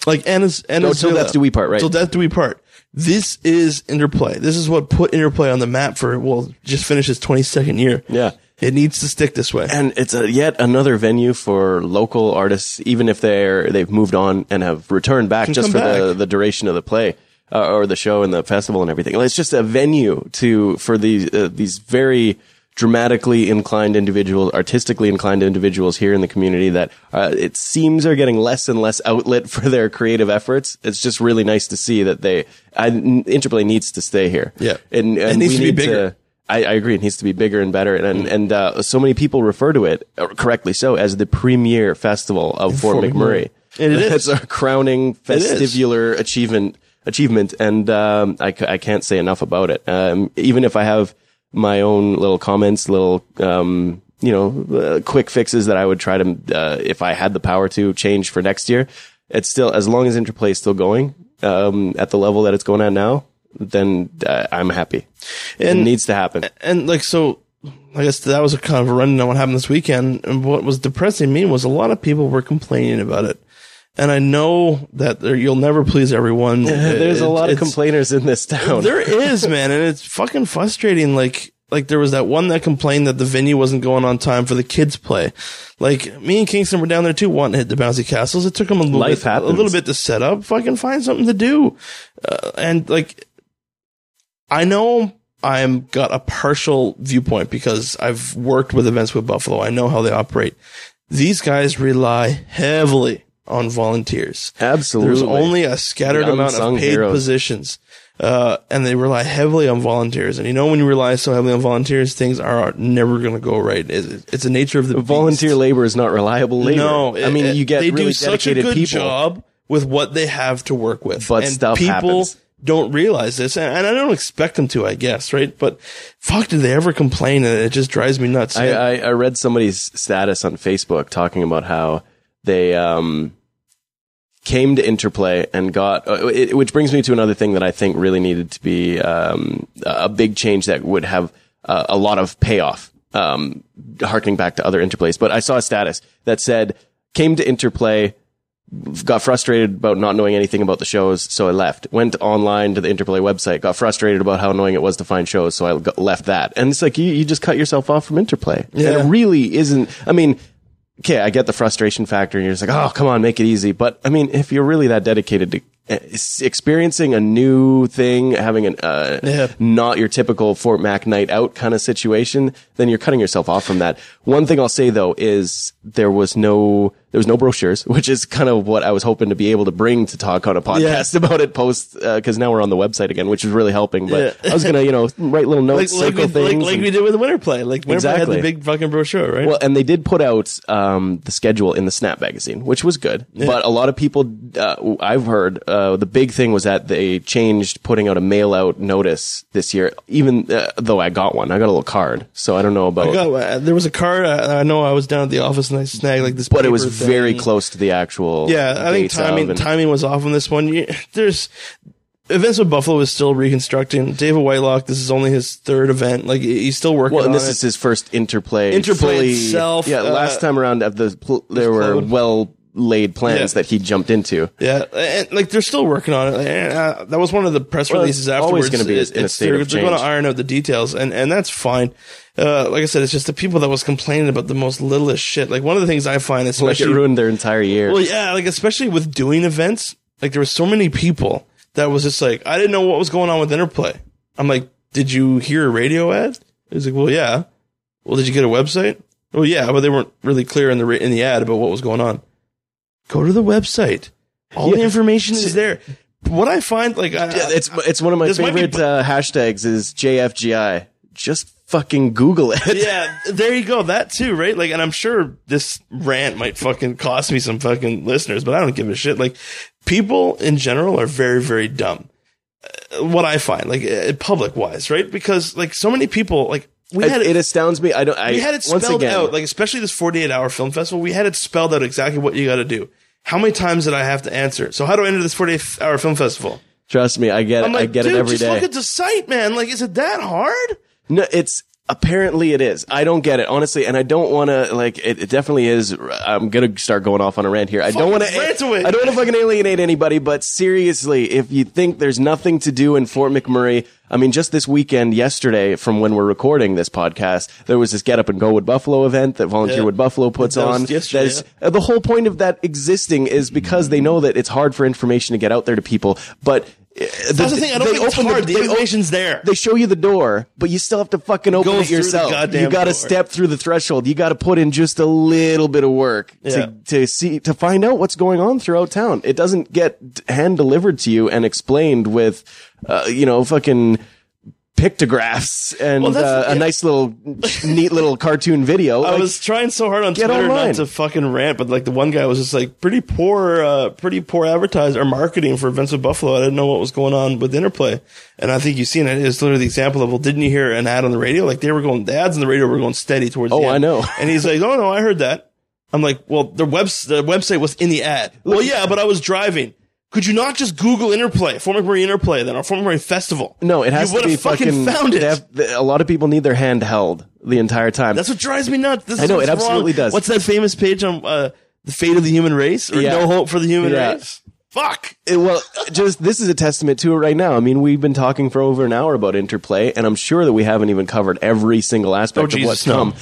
Like Anna's No, Anna's till death do we part, right? Till death do we part. This is interplay. This is what put interplay on the map for well, just finished its twenty second year. Yeah. It needs to stick this way. And it's a, yet another venue for local artists, even if they're they've moved on and have returned back Can just for the, back. the duration of the play uh, or the show and the festival and everything. It's just a venue to for these uh, these very dramatically inclined individuals, artistically inclined individuals here in the community that uh, it seems are getting less and less outlet for their creative efforts. It's just really nice to see that they I, Interplay needs to stay here. Yeah. and, and It needs to be bigger. I, I agree. It needs to be bigger and better. And, and, uh, so many people refer to it, uh, correctly so, as the premier festival of Fort, Fort McMurray. McMurray. And it It's is. a crowning festivular achievement, achievement. And, um, I, I can't say enough about it. Um, even if I have my own little comments, little, um, you know, uh, quick fixes that I would try to, uh, if I had the power to change for next year, it's still, as long as Interplay is still going, um, at the level that it's going at now, then uh, I'm happy. it And- needs to happen. and like so I guess that was a kind of a rundown on what happened this weekend. And what was depressing me was a lot of people were complaining about it. And I know that there, you'll never please everyone. There's a lot of complainers in this town. There is, man, and it's fucking frustrating. Like, like there was that one that complained that the venue wasn't going on time for the kids' play. Like me and Kingston were down there too, wanting to hit the bouncy castles. It took them a little Life bit, happens. a little bit to set up. Fucking find something to do, uh, and like, I know I'm got a partial viewpoint because I've worked with Events Wood Buffalo. I know how they operate. These guys rely heavily on volunteers. Absolutely. There's only a scattered The amount of paid heroes. positions. Uh, and they rely heavily on volunteers. And you know, when you rely so heavily on volunteers, things are never going to go right. It's, it's the nature of the Volunteer beast. labor is not reliable labor. No, I mean you get they really do such a good people. job with what they have to work with, But and stuff people happens. Don't realize this, and, I don't expect them to, I guess, right? But fuck, did they ever complain? And it just drives me nuts. I, I, I read somebody's status on Facebook talking about how they um, came to Interplay and got, uh, it, which brings me to another thing that I think really needed to be um, a big change that would have uh, a lot of payoff, um, harkening back to other Interplays. But I saw a status that said, came to Interplay, got frustrated about not knowing anything about the shows, so I left. Went online to the Interplay website, got frustrated about how annoying it was to find shows, so I got, left that. And it's like you, you just cut yourself off from Interplay. And Yeah. it really isn't. I mean, okay, I get the frustration factor, and you're just like, oh, come on, make it easy. But I mean, if you're really that dedicated to experiencing a new thing, having an uh, Yeah. not your typical Fort Mac night out kind of situation, then you're cutting yourself off from that. One thing I'll say though is there was no there was no brochures, which is kind of what I was hoping to be able to bring to talk on a podcast about it post because now we're on the website again, which is really helping. But Yeah. I was gonna you know write little notes, like, we, circle like, like and- we did with the winter play. Like winter play Exactly. had the big fucking brochure, right? well, and they did put out um, the schedule in the Snap magazine, which was good. But a lot of people, uh, I've heard, uh, the big thing was that they changed putting out a mail out notice this year. Even uh, though I got one, I got a little card, so I don't know about. I got, uh, there was a card. I, I know I was down at the office and I snagged like this. but it was paper very close to the actual. Yeah, I think timing and- timing was off on this one. There's Events Wood Buffalo is still reconstructing. David Whitelock, this is only his third event. Like he's still working Well, and on this it. is his first interplay. Interplay fully- itself, Yeah, uh, last time around, at the there were well laid plans Yeah. that he jumped into. Yeah, and like they're still working on it. And, uh, that was one of the press Well, releases it's always afterwards. gonna be It- it's- they're, they're going to iron out the details, and and that's fine. Uh, like I said, it's just the people that was complaining about the most littlest shit. Like one of the things I find, is Like especially it ruined their entire year. Well, yeah, like especially with doing events, like there were so many people that was just like, I didn't know what was going on with Interplay. I'm like, did you hear a radio ad? He's like, well, yeah. Well, did you get a website? Well, yeah, but they weren't really clear in the in the ad about what was going on. Go to the website. All the information is there. what I find like I, It's it's one of my might be- favorite uh, hashtags is JFGI. Just fucking Google it. yeah, there you go. That too, right? Like, and I'm sure this rant might fucking cost me some fucking listeners, but I don't give a shit. Like, people in general are very, very dumb. Uh, what I find, like, uh, public wise, right? Because like so many people, like we It, had it astounds me. I don't. I, we had it once spelled again, out, like especially this 48 hour film festival. We had it spelled out exactly what you got to do. How many times did I have to answer? So how do I enter this 48 hour film festival? Trust me, I get it. Like, I get it every just day. look at the site, man. Like, is it that hard? No, it's apparently it is. I don't get it honestly, and I don't want to like. It, it definitely is. I'm gonna start going off on a rant here. I don't want to. I don't want to fucking alienate anybody, but seriously, if you think there's nothing to do in Fort McMurray, I mean, just this weekend, yesterday, from when we're recording this podcast, there was this Get Up and Go Wood Buffalo event that Volunteer Yeah. Wood Buffalo puts That on. That is- uh, the whole point of that existing is because they know that it's hard for information to get out there to people, but. Uh, That's the thing. I don't they think it's open hard. The they o- information's there. they show you the door, but you still have to fucking open Go it the yourself. You got to step through the threshold. You got to put in just a little bit of work Yeah. to to see to find out what's going on throughout town. It doesn't get hand delivered to you and explained with, uh, you know, fucking pictographs and Well, uh, a nice little, neat little cartoon video. I Like, was trying so hard on Twitter online. not to fucking rant, but like the one guy was just like pretty poor, uh, pretty poor advertise or marketing for Events Wood Buffalo. I didn't know what was going on with Interplay, and I think you've seen it. It's literally the example of well, didn't you hear an ad on the radio? Like they were going, the ads on the radio were going steady towards. Oh, I know. And he's like, oh no, I heard that. I'm like, well, the web the website was in the ad. Well, yeah, but I was driving. Could you not just Google Interplay, Fort McMurray Interplay, then or Fort McMurray Festival? no, it has you to be fucking fucking. found it. have- a lot of people need their hand held the entire time. That's what drives me nuts. This I know, it absolutely wrong. does. What's that famous page on uh, the fate of the human race or Yeah. no hope for the human Yeah. race? Fuck. It- well, just this is a testament to it right now. I mean, we've been talking for over an hour about interplay, and I'm sure that we haven't even covered every single aspect Oh, of Jesus, what's no. come.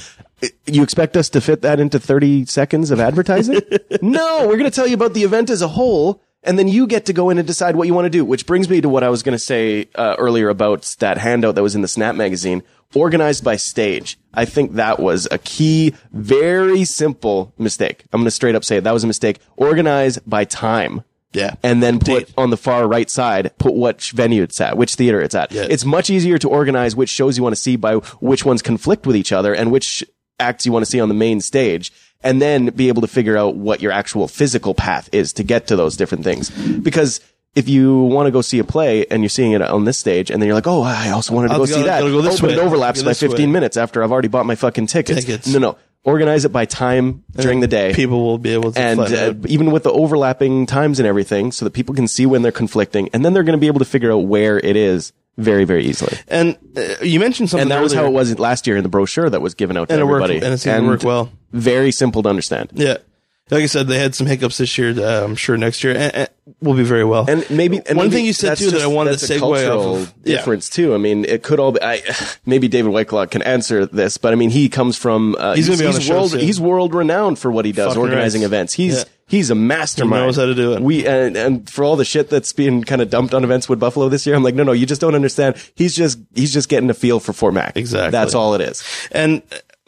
You expect us to fit that into 30 seconds of advertising? no, we're going to tell you about the event as a whole, and then you get to go in and decide what you want to do. Which brings me to what I was going to say uh, earlier about that handout that was in the Snap magazine, organized by stage. I think that was a key, very simple mistake. I'm going to straight up say it. That was a mistake. Organize by time Yeah. and then put on the far right side, put which venue it's at, which theater it's at. Yeah. It's much easier to organize which shows you want to see by which ones conflict with each other and which acts you want to see on the main stage. And then be able to figure out what your actual physical path is to get to those different things. Because if you want to go see a play and you're seeing it on this stage and then you're like, oh, I also wanted to I'll go go- see that. go this oh, but it overlaps by 15 way. minutes after I've already bought my fucking tickets. Tickets. No, no. Organize it by time during the day People will be able to and uh, even with the overlapping times and everything, so that people can see when they're conflicting, and then they're going to be able to figure out where it is very, very easily. And uh, you mentioned something, And that was how it was last year in the brochure that was given out to And it worked- everybody, and it seemed to work well. Very simple to understand. Yeah. Like I said, they had some hiccups this year. Uh, I'm sure next year and, and will be very well. And maybe and One maybe thing you said too that I wanted to a segue cultural off of. Yeah. difference too. I mean, it could all be. I, maybe David Whitelock can answer this, but I mean, he comes from. Uh, He's gonna be on the show world. soon. He's world renowned for what he does, Fucking organizing right. events. He's Yeah. he's a mastermind. He knows how to do it. We and, and for all the shit that's being kind of dumped on Events Wood Buffalo this year, I'm like, no, no, you just don't understand. He's just he's just getting a feel for Fort Mac. Exactly. That's all it is. And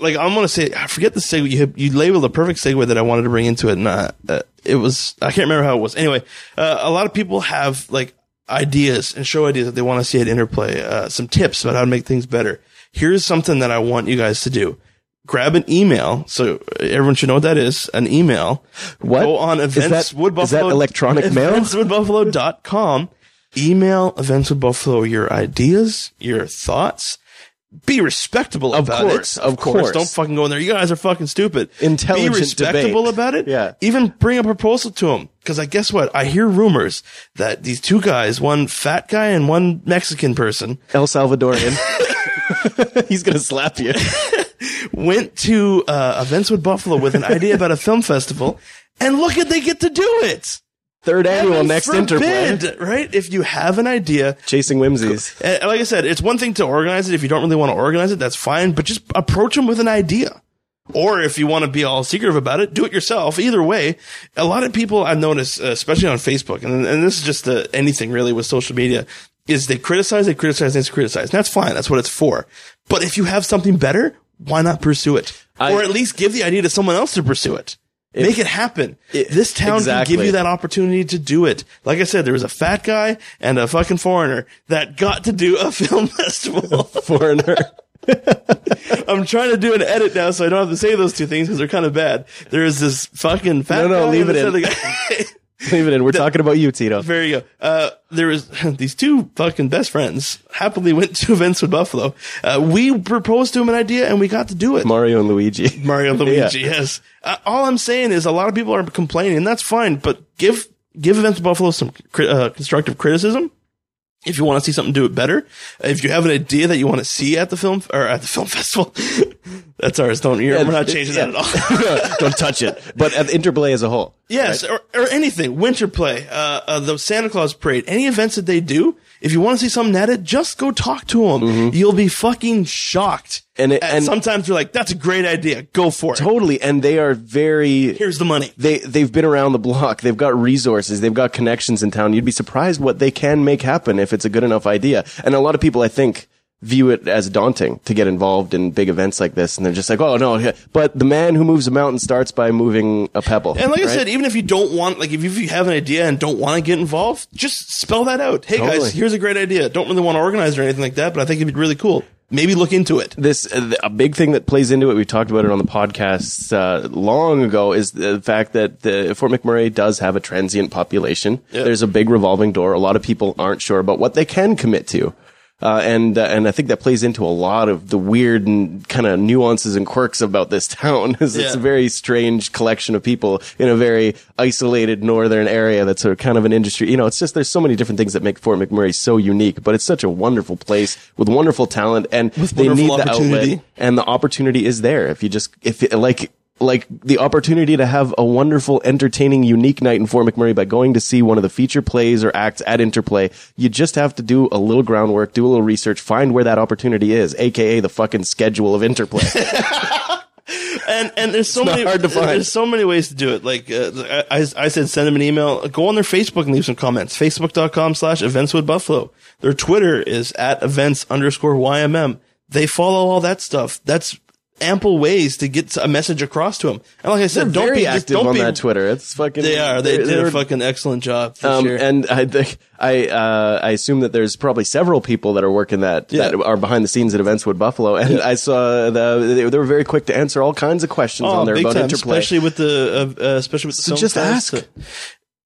like I'm gonna say, I forget the segue. You you labeled the perfect segue that I wanted to bring into it, and uh, uh, it was I can't remember how it was. Anyway, uh, a lot of people have like ideas and show ideas that they want to see at Interplay. Uh, some tips about how to make things better. Here's something that I want you guys to do. Grab an email. So everyone should know what that is. An email. What? Go on Is events that- with is that electronic mail? Eventswoodbuffalo.com. Email Events Wood Buffalo your ideas, your thoughts. Be respectable Of about course, it. of course, of course. Course. Don't fucking go in there. You guys are fucking stupid. Intelligent Be respectable debate. about it. Yeah. Even bring a proposal to them. Cause I guess what? I hear rumors that these two guys, one fat guy and one Mexican person, El Salvadorian. he's gonna slap you. went to uh, Events Wood Buffalo with an idea about a film festival, and look at they get to do it. Third annual Heaven next forbid, interplay. right? If you have an idea, Chasing whimsies. and like I said, it's one thing to organize it. If you don't really want to organize it, that's fine. But just approach them with an idea. Or if you want to be all secretive about it, do it yourself. Either way, a lot of people I've noticed, uh, especially on Facebook, and, and this is just uh, anything really with social media, is they criticize, they criticize, they criticize. And that's fine. That's what it's for. But if you have something better, why not pursue it? I- or at least give the idea to someone else to pursue it. Make it happen. It- this town can give you that opportunity to do it. Like I said, there was a fat guy and a fucking foreigner that got to do a film festival. Foreigner. I'm trying to do an edit now, so I don't have to say those two things because they're kind of bad. There is this fucking fat No, no, leave it in. Leave it in. We're talking about you, Tito. There you go. Uh, there was these two fucking best friends happily went to Events Wood Buffalo. Uh, we proposed to him an idea and we got to do it. Mario and Luigi. Mario and Luigi, yes. Uh, all I'm saying is a lot of people are complaining, and that's fine, but give, give Events Wood Buffalo some uh, constructive criticism. If you want to see something do it better, if you have an idea that you want to see at the film or at the film festival, that's ours. Don't you're, we're not changing that at all. Don't touch it. But at the interplay as a whole. Yes, or, or anything. Winter play, uh, uh, the Santa Claus parade, any events that they do. If you want to see something it, just go talk to them. You'll be fucking shocked. Mm-hmm. And it- and- sometimes you're like, "That's a great idea. Go for it. Totally. And they are very Here's the money." they they've been around the block. They've got resources. They've got connections in town. You'd be surprised what they can make happen if it's a good enough idea. And a lot of people, I think, view it as daunting to get involved in big events like this, and they're just like, "Oh no!" But the man who moves a mountain starts by moving a pebble. And like I said, even if you don't want, like, if you have an idea and don't want to get involved, just spell that out. Hey Totally. guys, here's a great idea. Don't really want to organize or anything like that, but I think it'd be really cool. Maybe look into it. this uh, a big thing that plays into it. We talked about it on the podcast uh, long ago. Is the fact that the, Fort McMurray does have a transient population. There's a big revolving door. A lot of people aren't sure about what they can commit to. Uh, and uh, and I think that plays into a lot of the weird and kind of nuances and quirks about this town. is It's Yeah. a very strange collection of people in a very isolated northern area that's of kind of an industry. You know, it's just there's so many different things that make Fort McMurray so unique. But it's such a wonderful place with wonderful talent, and they need the opportunity. outlet and the opportunity is there if you just if it, like like the opportunity to have a wonderful entertaining unique night in Fort McMurray by going to see one of the feature plays or acts at Interplay you just have to do a little groundwork do a little research find where that opportunity is aka the fucking schedule of Interplay and and there's so not many hard to find. There's so many ways to do it. Like uh, I, I said, send them an email. Go on their Facebook and leave some comments. Facebook.com slash Events Wood Buffalo. Their Twitter is at events underscore YMM. They follow all that stuff. That's ample ways to get a message across to them. And like I said, they're don't be active don't on be, that Twitter it's fucking They are. They they're- did a fucking excellent job for Um, sure. and I think I uh, I assume that there's probably several people that are working that that are behind the scenes at Events Wood Buffalo, and I saw the they, they were very quick to answer all kinds of questions Oh, on there about time, interplay. especially with the uh, uh, especially with the So just ask.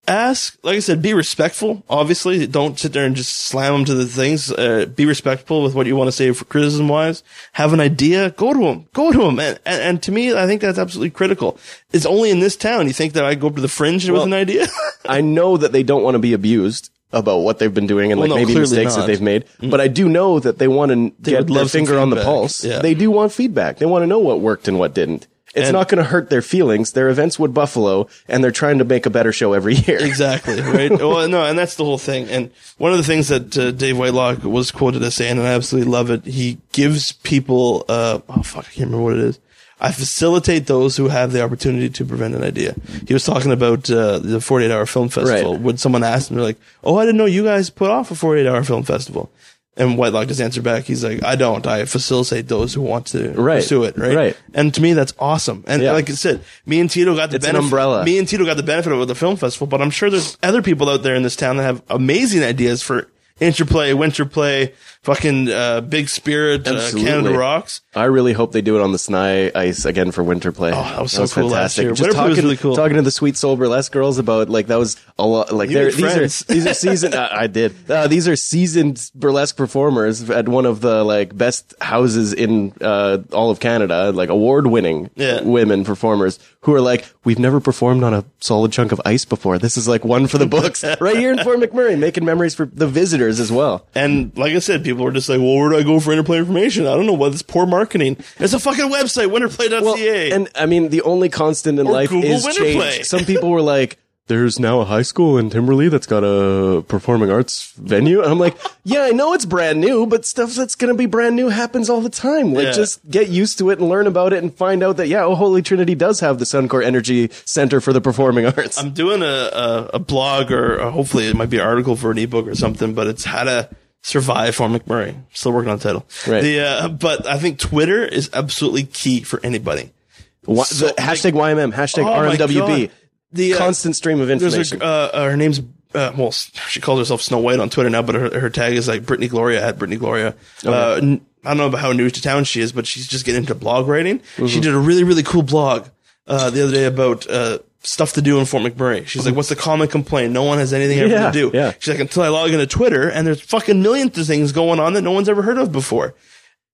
Ask, like I said, be respectful. Obviously, don't sit there and just slam them to the things. Uh, be respectful with what you want to say for criticism wise. Have an idea, go to them, go to them. And, and, and to me, I think that's absolutely critical. It's only in this town. You think that I go up to the fringe with an idea? I know that they don't want to be abused about what they've been doing and like no, maybe mistakes not. that they've made, but I do know that they want to get would their finger on the pulse. Yeah. They do want feedback. They want to know what worked and what didn't. It's And- not going to hurt their feelings. They're Events Wood Buffalo, and they're trying to make a better show every year. Exactly, right? well, no, and that's the whole thing. And one of the things that uh, Dave Whitelock was quoted as saying, and I absolutely love it, he gives people, uh, oh fuck, I can't remember what it is. I facilitate those who have the opportunity to prevent an idea. He was talking about uh, the 48 hour film festival. Right. When someone asked him, they're like, "Oh, I didn't know you guys put off a 48 hour film festival." And Whitelock just answered back, he's like, "I don't. I facilitate those who want to Right. pursue it." Right. Right. And to me, that's awesome. And Yeah. like I said, me and Tito got the It's benefit. umbrella. Me and Tito got the benefit of the film festival, but I'm sure there's other people out there in this town that have amazing ideas for interplay, winter play, fucking uh, big spirit, uh, Canada rocks. I really hope they do it on the Snye ice again for winter play. Oh, that was so cool last year. Just Winter talking, was really cool. Talking to the sweet soul burlesque girls about like that was a lot. Like You they're, made these friends. are these are seasoned. uh, I did. Uh, these are seasoned burlesque performers at one of the like best houses in uh, all of Canada, like award winning Yeah. women performers who are like, we've never performed on a solid chunk of ice before. This is like one for the books, right here in Fort McMurray, making memories for the visitors as well. And like I said, people were just like, well, where do I go for interplay information? I don't know what this poor marketing. It's a fucking website, winterplay.ca. Well, and I mean, the only constant in Or life Google is Winter change. Some people were like, "There's now a high school in Timberlea that's got a performing arts venue," and I'm like, "Yeah, I know it's brand new, but stuff that's going to be brand new happens all the time. Like, Yeah. just get used to it and learn about it, and find out that yeah, oh, Holy Trinity does have the Suncor Energy Center for the Performing Arts. I'm doing a, a, a blog or hopefully it might be an article for an ebook or something, but it's how to survive Fort McMurray. Still working on the title. Right. The, uh, but I think Twitter is absolutely key for anybody. Why, So, the hashtag YMM, hashtag Oh RMWB. The, uh, Constant stream of There's information. a, uh, uh, her name's uh, well, she calls herself Snow White on Twitter now, but her, her tag is like Brittany Gloria at Brittany Gloria. Uh, n- I don't know about how news to town she is, but she's just getting into blog writing. Mm-hmm. She did a really really cool blog uh, the other day about uh, stuff to do in Fort McMurray. She's like, "What's the common complaint? No one has anything ever Yeah, to do." yeah. She's like, "Until I log into Twitter, and there's fucking millions of things going on that no one's ever heard of before."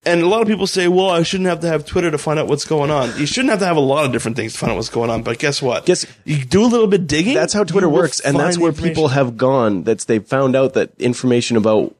And a lot of people say, well, I shouldn't have to have Twitter to find out what's going on. You shouldn't have to have a lot of different things to find out what's going on. But guess what? Guess- you do a little bit digging. that's how Twitter works, and that's where people have gone. That's they've found out that information about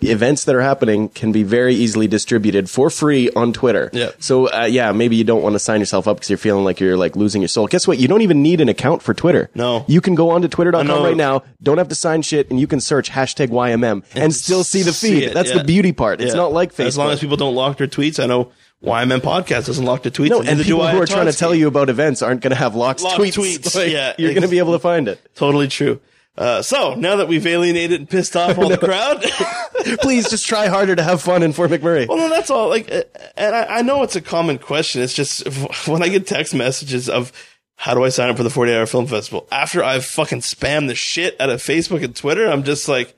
events that are happening can be very easily distributed for free on Twitter. Yeah. So uh, yeah, maybe you don't want to sign yourself up because you're feeling like you're like losing your soul. Guess what? You don't even need an account for Twitter. No. You can go on to twitter.com right now. Don't have to sign shit, and you can search hashtag YMM and still see the see feed. it, That's yeah. the beauty part. It's Yeah. not like Facebook. As long as people don't lock their tweets, I know YMM Podcast doesn't lock the tweets. no, and and do people who are trying to tell you about events aren't going to have locked, Locked tweets. tweets, Like, yeah. you're going to be able to find it. Totally true. Uh, so now that we've alienated and pissed off all the crowd, Please just try harder to have fun in Fort McMurray. well, no, that's all. Like, uh, and I, I know it's a common question. It's just when I get text messages of how do I sign up for the 48 hour film festival after I've fucking spammed the shit out of Facebook and Twitter, I'm just like,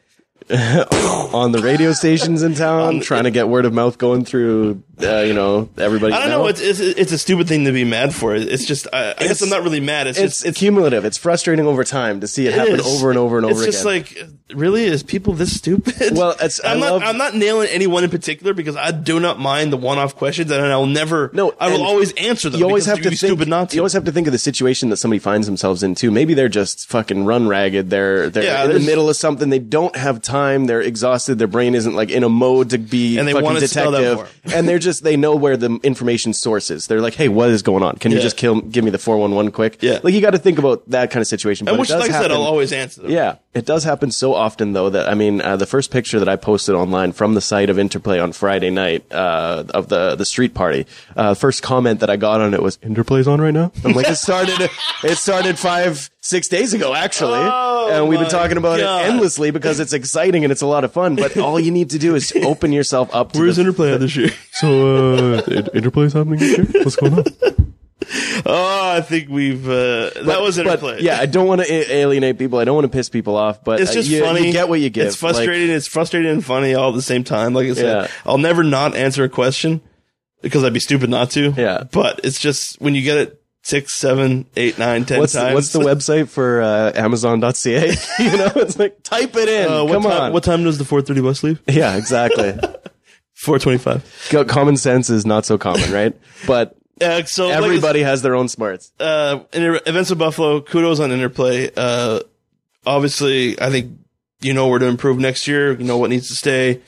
on the radio stations in town, trying to get word of mouth going through, uh, you know, everybody. I don't know. It's, it's it's a stupid thing to be mad for. It's just I, I guess I'm not really mad. It's, it's, just it's cumulative. It's frustrating over time to see it, It happen is. over and over and over again. It's again. just like, really, is people this stupid? Well, I'm not. love- I'm not nailing anyone in particular because I do not mind the one-off questions, and I'll never. No, I will always answer them. you always have to think, stupid not to. You always have to think of the situation that somebody finds themselves in too. Maybe they're just fucking run ragged. They're they're Yeah, in the middle of something. They don't have time. They're exhausted. Their brain isn't like in a mode to be And they fucking spell that detective. and they're just they know where the information source is. They're like, hey, what is going on? Can you Yeah. just kill give me the four one one quick? Yeah. like you got to think about that kind of situation. and but which, does like I said, happen- I'll always answer them. yeah, it does happen so often though that I mean, uh, the first picture that I posted online from the site of Interplay on Friday night uh, of the the street party, uh, first comment that I got on it was Interplay's on right now. I'm like, it started it started five six days ago actually, Oh, and we've been talking about God. it endlessly because it's exciting and it's a lot of fun. But all you need to do is open yourself up. to Where's the, Interplay this year? so uh, Interplay's happening this year? What's going on? oh, I think we've. Uh, that was Interplay. But, yeah, I don't want to a- alienate people. I don't want to piss people off. But It's uh, just you, funny. You get what you get. It's frustrating. it's frustrating and funny all at the same time. Like I said, Yeah. I'll never not answer a question because I'd be stupid not to. Yeah. But it's just when you get it six, seven, eight, nine, ten what's the, times. what's the website for uh, Amazon.ca? you know, it's like type it in. Uh, what Come time, on. What time does the 4:30 bus leave? yeah, exactly. 4:25. Common sense is not so common, right? But Uh, so like I everybody has their own smarts. uh, in Events Wood Buffalo, kudos on Interplay. Uh, obviously, I think you know where to improve next year. You know what needs to stay.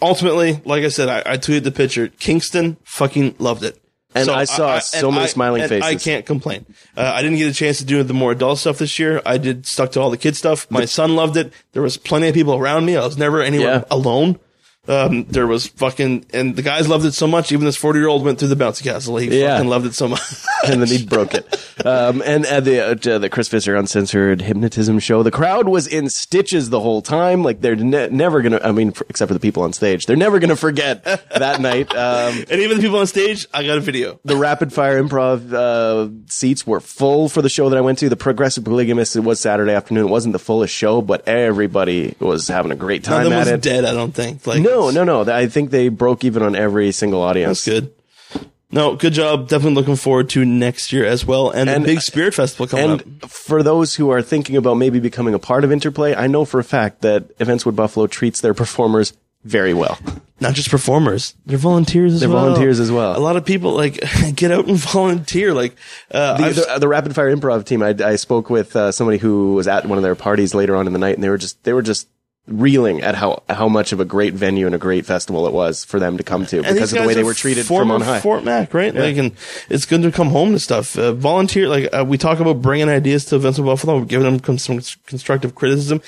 Ultimately, like I said, I, I tweeted the picture. Kingston fucking loved it. And I saw so and many smiling and I can't complain. Uh, I didn't get a chance to do the more adult stuff this year. I did stuck to all the kid stuff. My son loved it. There was plenty of people around me. I was never anywhere Yeah. alone. Um, there was fucking, and the guys loved it so much. Even this 40 year old went through the bouncy castle. He Yeah. fucking loved it so much. and then he broke it. Um, and at the uh, the Chris Visser uncensored hypnotism show, the crowd was in stitches the whole time. Like they're ne- never gonna. I mean, f- except for the people on stage, they're never gonna forget that night. Um, And even the people on stage, I got a video. the rapid fire improv uh, seats were full for the show that I went to. The Progressive Polygamist, it was Saturday afternoon. It wasn't the fullest show, but everybody was having a great None time of them at was it. dead, I don't think. Like, No, no, no. No. I think they broke even on every single audience. That's good. No, good job. Definitely looking forward to next year as well. And, And- the big Spirit Festival coming up. And for those who are thinking about maybe becoming a part of Interplay, I know for a fact that Events Wood Buffalo treats their performers very well. Not just performers, they're volunteers as They're well. volunteers as well. A lot of people like get out and volunteer. Like, uh, The, the, the rapid fire improv team, I, I spoke with uh, somebody who was at one of their parties later on in the night, and they were just they were just reeling at how how much of a great venue and a great festival it was for them to come to because of the way they were treated from on high. Fort Mac, right? Like, and it's good to come home to stuff. Uh, volunteer, like uh, we talk about bringing ideas to Events Wood Buffalo, giving them some constructive criticism.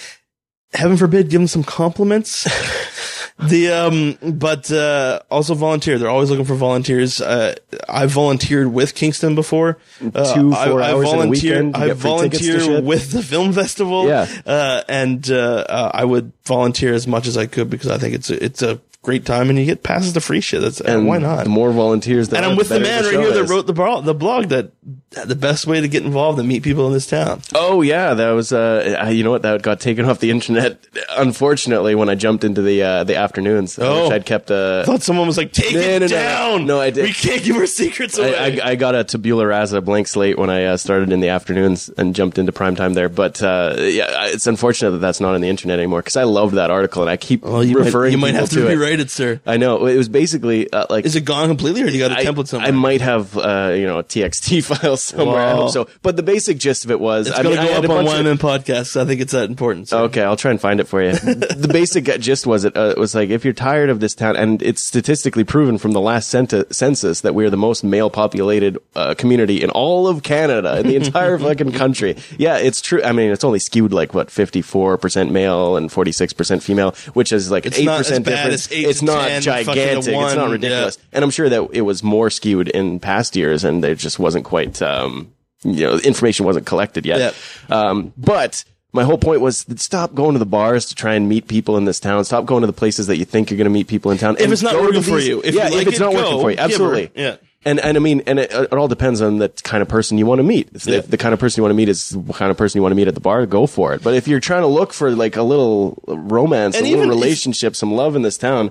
Heaven forbid, give them some compliments. the um, but uh, also volunteer. They're always looking for volunteers. Uh, I volunteered with Kingston before. Uh, Two, I, four I hours in a volunteer- weekend, I get free tickets to volunteer with the film festival. Yeah. uh, and uh, uh, I would volunteer as much as I could because I think it's a, it's a great time, and you get passes to free shit. That's And why not? The more volunteers that and I'm with the better man right show here that is. wrote the bro- the blog that the best way to get involved and meet people in this town. Oh yeah, that was uh, uh, you know what that got taken off the internet. Unfortunately, when I jumped into the uh, the afternoons, I Oh. I'd kept uh, I thought someone was like, "Take No, it no, no. down." No, I did. We can't give our secrets away. I, I, I got a tabula rasa blank slate when I uh, started in the afternoons and jumped into prime time there. But uh, yeah, it's unfortunate that that's not on the internet anymore because I loved that article and I keep well, you might, referring you might have to, it. rewrite sir. I know it was basically uh, like Is it gone completely, or do you got a I, template somewhere? I might have uh, you know a TXT file somewhere. I hope so. But the basic gist of it was it's I going to go up on bunch of- YMM podcasts. I think it's that important. Okay, I'll try and find it for you. the basic gist was it, uh, it was like if you're tired of this town, and it's statistically proven from the last census that we are the most male populated uh, community in all of Canada, in the entire fucking country. Yeah, it's true. I mean, it's only skewed like what 54 percent male and 46 percent female, which is like an It's eight not as percent difference. as eight It's not 10, fucking to gigantic. It's not ridiculous. yeah. And I'm sure that it was more skewed in past years, and there just wasn't quite. Um, you know, information wasn't collected yet. Um, but my whole point was stop going to the bars to try and meet people in this town. Stop going to the places that you think you're going to meet people in town. If it's not go working for you, if yeah, you like if it's it, not working for you, absolutely. Yeah. And, and I mean, and it, it all depends on the kind of person you want to meet. If the, Yeah. if the kind of person you want to meet is the kind of person you want to meet at the bar, go for it. But if you're trying to look for like a little romance, And a little even if- relationship, some love in this town,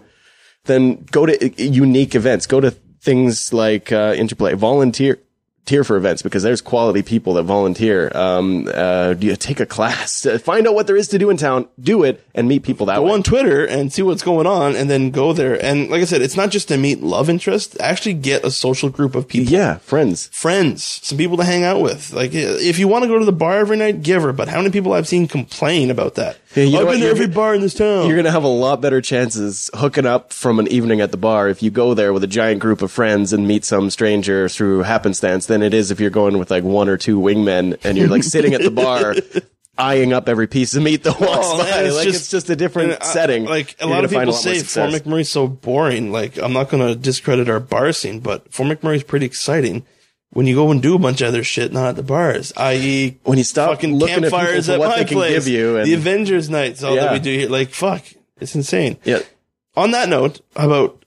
then go to unique events. Go to things like uh, Interplay. Volunteer. Volunteer for events because there's quality people that volunteer. Um, uh, you take a class, find out what there is to do in town, do it, and meet people that Go way. on Twitter and see what's going on, and then go there. And like I said, it's not just to meet love interest. Actually, get a social group of people. Yeah, friends. friends, some people to hang out with. Like, if you want to go to the bar every night, give her. But how many people I've seen complain about that? Yeah, you I've been to every bar in this town. You're gonna have a lot better chances hooking up from an evening at the bar if you go there with a giant group of friends and meet some stranger through happenstance than it is if you're going with like one or two wingmen and you're like sitting at the bar eyeing up every piece of meat that walks Oh, by. man, like it's just a different I- uh, setting. Like a lot of people more say Fort. McMurray's so boring. Like I'm not going to discredit our bar scene, but Fort McMurray's pretty exciting when you go and do a bunch of other shit, not at the bars. I.e., When you stop fucking looking at people campfires for at what my they can place, give you and- the Avengers nights, all that we do here. Like fuck, it's insane. Yeah. On that note, how about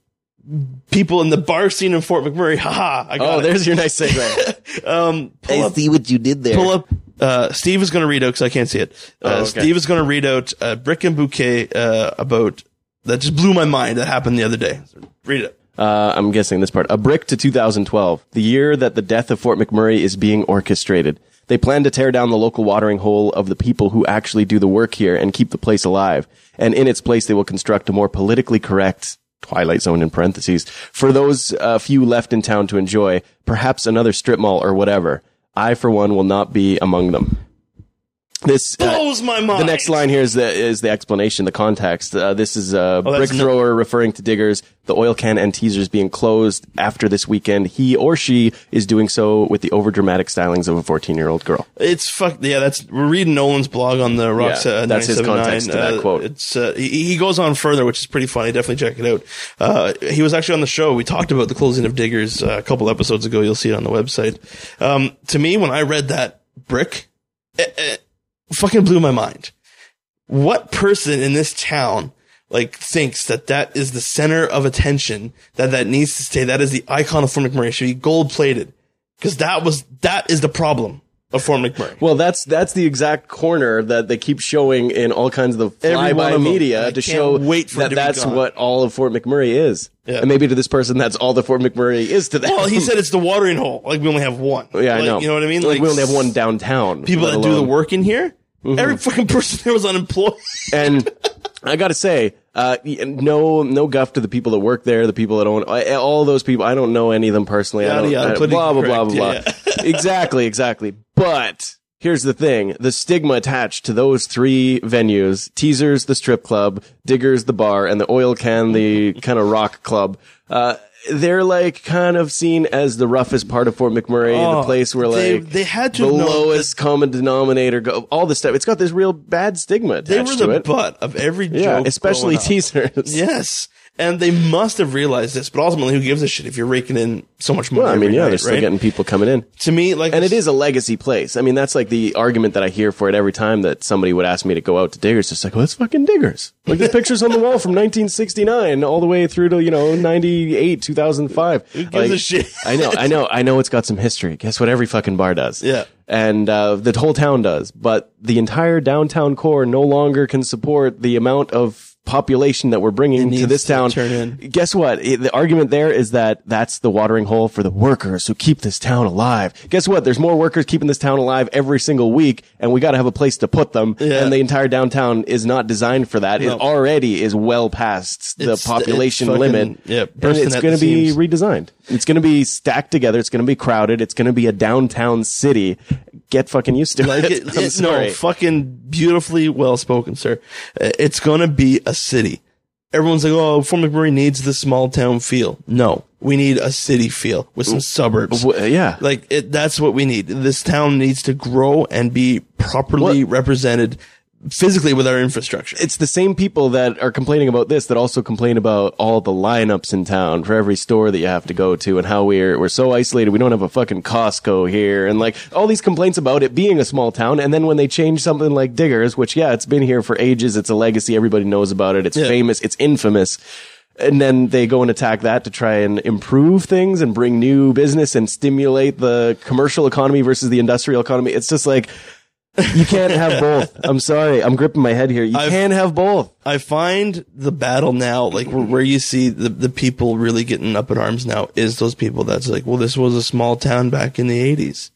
people in the bar scene in Fort McMurray? Haha, I got Oh, it. there's your nice segue. um, pull up see what you did there. pull up. Uh, Steve is going to read out because I can't see it. Uh, Oh, okay. Steve is going to read out uh, Brick and Bouquet uh, about that just blew my mind. That happened the other day. Read it. Uh, I'm guessing this part. A brick to 2012, the year that the death of Fort McMurray is being orchestrated. They plan to tear down the local watering hole of the people who actually do the work here and keep the place alive. And in its place, they will construct a more politically correct Twilight Zone in parentheses for those uh, few left in town to enjoy, perhaps another strip mall or whatever. I, for one, will not be among them. This uh, Blows my mind. the next line here is the is the explanation, the context. Uh, this is a Oh, that's brick no- thrower referring to diggers. The oil can and teasers being closed after this weekend. He or she is doing so with the overdramatic stylings of a 14 year old girl. It's fuck. Yeah, that's we're reading Nolan's blog on the Rocks. Yeah, uh, that's his context to that Uh, quote. It's uh, he, he goes on further, which is pretty funny. Definitely check it out. Uh, he was actually on the show. We talked about the closing of Diggers uh, a couple episodes ago. You'll see it on the website. Um, to me, when I read that brick, it, it fucking blew my mind. What person in this town? Like thinks that that is the center of attention that that needs to stay. That is the icon of Fort McMurray. It should be gold plated because that was that is the problem of Fort McMurray. Well, that's that's the exact corner that they keep showing in all kinds of the flyby media to show wait that that's gone. what all of Fort McMurray is. Yeah. And maybe to this person, that's all the Fort McMurray is to them. Well, he said it's the watering hole. Like we only have one. yeah, I know. You know what I mean? Like, we only have one downtown. People that do the Mm-hmm. work in here. Every fucking person there was unemployed. and I got to say, uh, no, no guff to the people that work there, the people that own I- all those people. I don't know any of them personally. I don't, yada, I- politically blah blah blah blah correct. blah. exactly, exactly. But here's the thing: the stigma attached to those three venues: teasers, the strip club; diggers, the bar; and the oil can, the kind of rock club. Uh, they're like kind of seen as the roughest part of Fort McMurray, Oh, the place where like they had to the lowest common denominator, go, all this stuff. It's got this real bad stigma They were to the it. butt of every Yeah, joke. especially growing up. teasers. Yes. And they must have realized this, but ultimately, who gives a shit if you're raking in so much money? Well, I mean, yeah, night, they're still right? getting people coming in. to me, like, And it is a legacy place. I mean, that's like the argument that I hear for it every time that somebody would ask me to go out to Diggers. It's like, well, it's fucking Diggers. Like, there's pictures on the wall from 1969 all the way through to, you know, 98, 2005. Who gives a shit? I know, I know, I know it's got some history. Guess what every fucking bar does? Yeah. And, uh, the whole town does. But the entire downtown core no longer can support the amount of population that we're bringing to this to town. Guess what? It- the argument there is that that's the watering hole for the workers who keep this town alive. Guess what? There's more workers keeping this town alive every single week, and we got to have a place to put them. Yeah. And the entire downtown is not designed for that. No. It already is well past the It's- population it's fucking- limit. yeah, and it's going to be redesigned. It's going to be stacked together. It's going to be crowded. It's going to be a downtown city. Get fucking used to Like it. it, I'm it- sorry. no, fucking beautifully well spoken, sir. Uh, It's gonna be a city. Everyone's like, "Oh, Fort McMurray needs the small town feel." No, we need a city feel with some suburbs. Yeah. Like it, that's what we need. This town needs to grow and be properly represented physically with our infrastructure. it's the same people that are complaining about this that also complain about all the lineups in town for every store that you have to go to and how we're we're so isolated. We don't have a fucking Costco here and like all these complaints about it being a small town. And then when they change something like Diggers, which yeah, it's been here for ages. It's a legacy. Everybody knows about it. It's Yeah. famous. It's infamous. And then they go and attack that to try and improve things and bring new business and stimulate the commercial economy versus the industrial economy. It's just like, you can't have both. I'm sorry. I'm gripping my head here. You I've- can't have both. I find the battle now, like where, where you see the, the people really getting up in arms now, is those people that's like, well, this was a small town back in the 80s.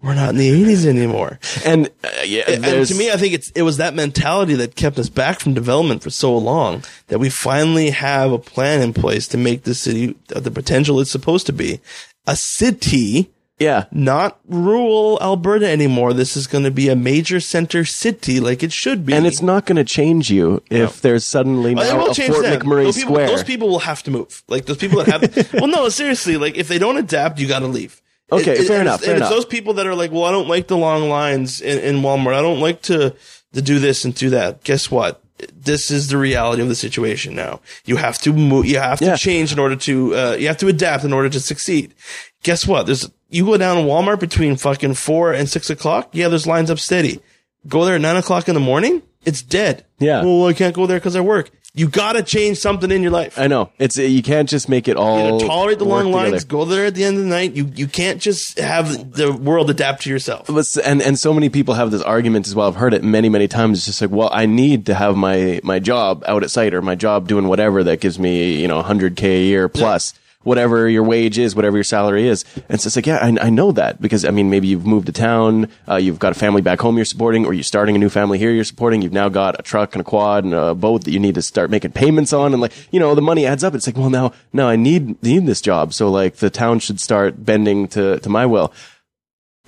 We're not in the 80s anymore. And uh, yeah, And to me, I think it's it was that mentality that kept us back from development for so long that we finally have a plan in place to make the city uh, the potential it's supposed to be a city, yeah, not rural Alberta anymore. This is going to be a major center city like it should be. and it's not going to change you if there's suddenly now a Fort them. McMurray those people, Square. Those people will have to move. Like those people that have. well, no, seriously. Like if they don't adapt, you got to leave. Okay, It- it- fair and enough, It's, fair enough. it's those people that are like, well, I don't like the long lines in, in Walmart. I don't like to to do this and do that. Guess what? This is the reality of the situation now. You have to move. You have to Yeah. change in order to. Uh, you have to adapt in order to succeed. Guess what? There's you go down to Walmart between fucking four and six o'clock. Yeah, there's lines up steady. Go there at nine o'clock in the morning. It's dead. Yeah. Well, I can't go there because I work. You got to change something in your life. I know it's you can't just make it all tolerate the long lines, together. go there at the end of the night. You you can't just have the world adapt to yourself. And and so many people have this argument as well. I've heard it many many times. It's just like, well, I need to have my my job out at site or my job doing whatever that gives me you know 100k a year plus. Whatever your wage is, whatever your salary is, and so it's like, yeah, I, I know that because I mean, maybe you've moved to town, uh, you've got a family back home you're supporting, or you're starting a new family here you're supporting. You've now got a truck and a quad and a boat that you need to start making payments on, and like, you know, the money adds up. It's like, well, now, now I need need this job, so like the town should start bending to to my will.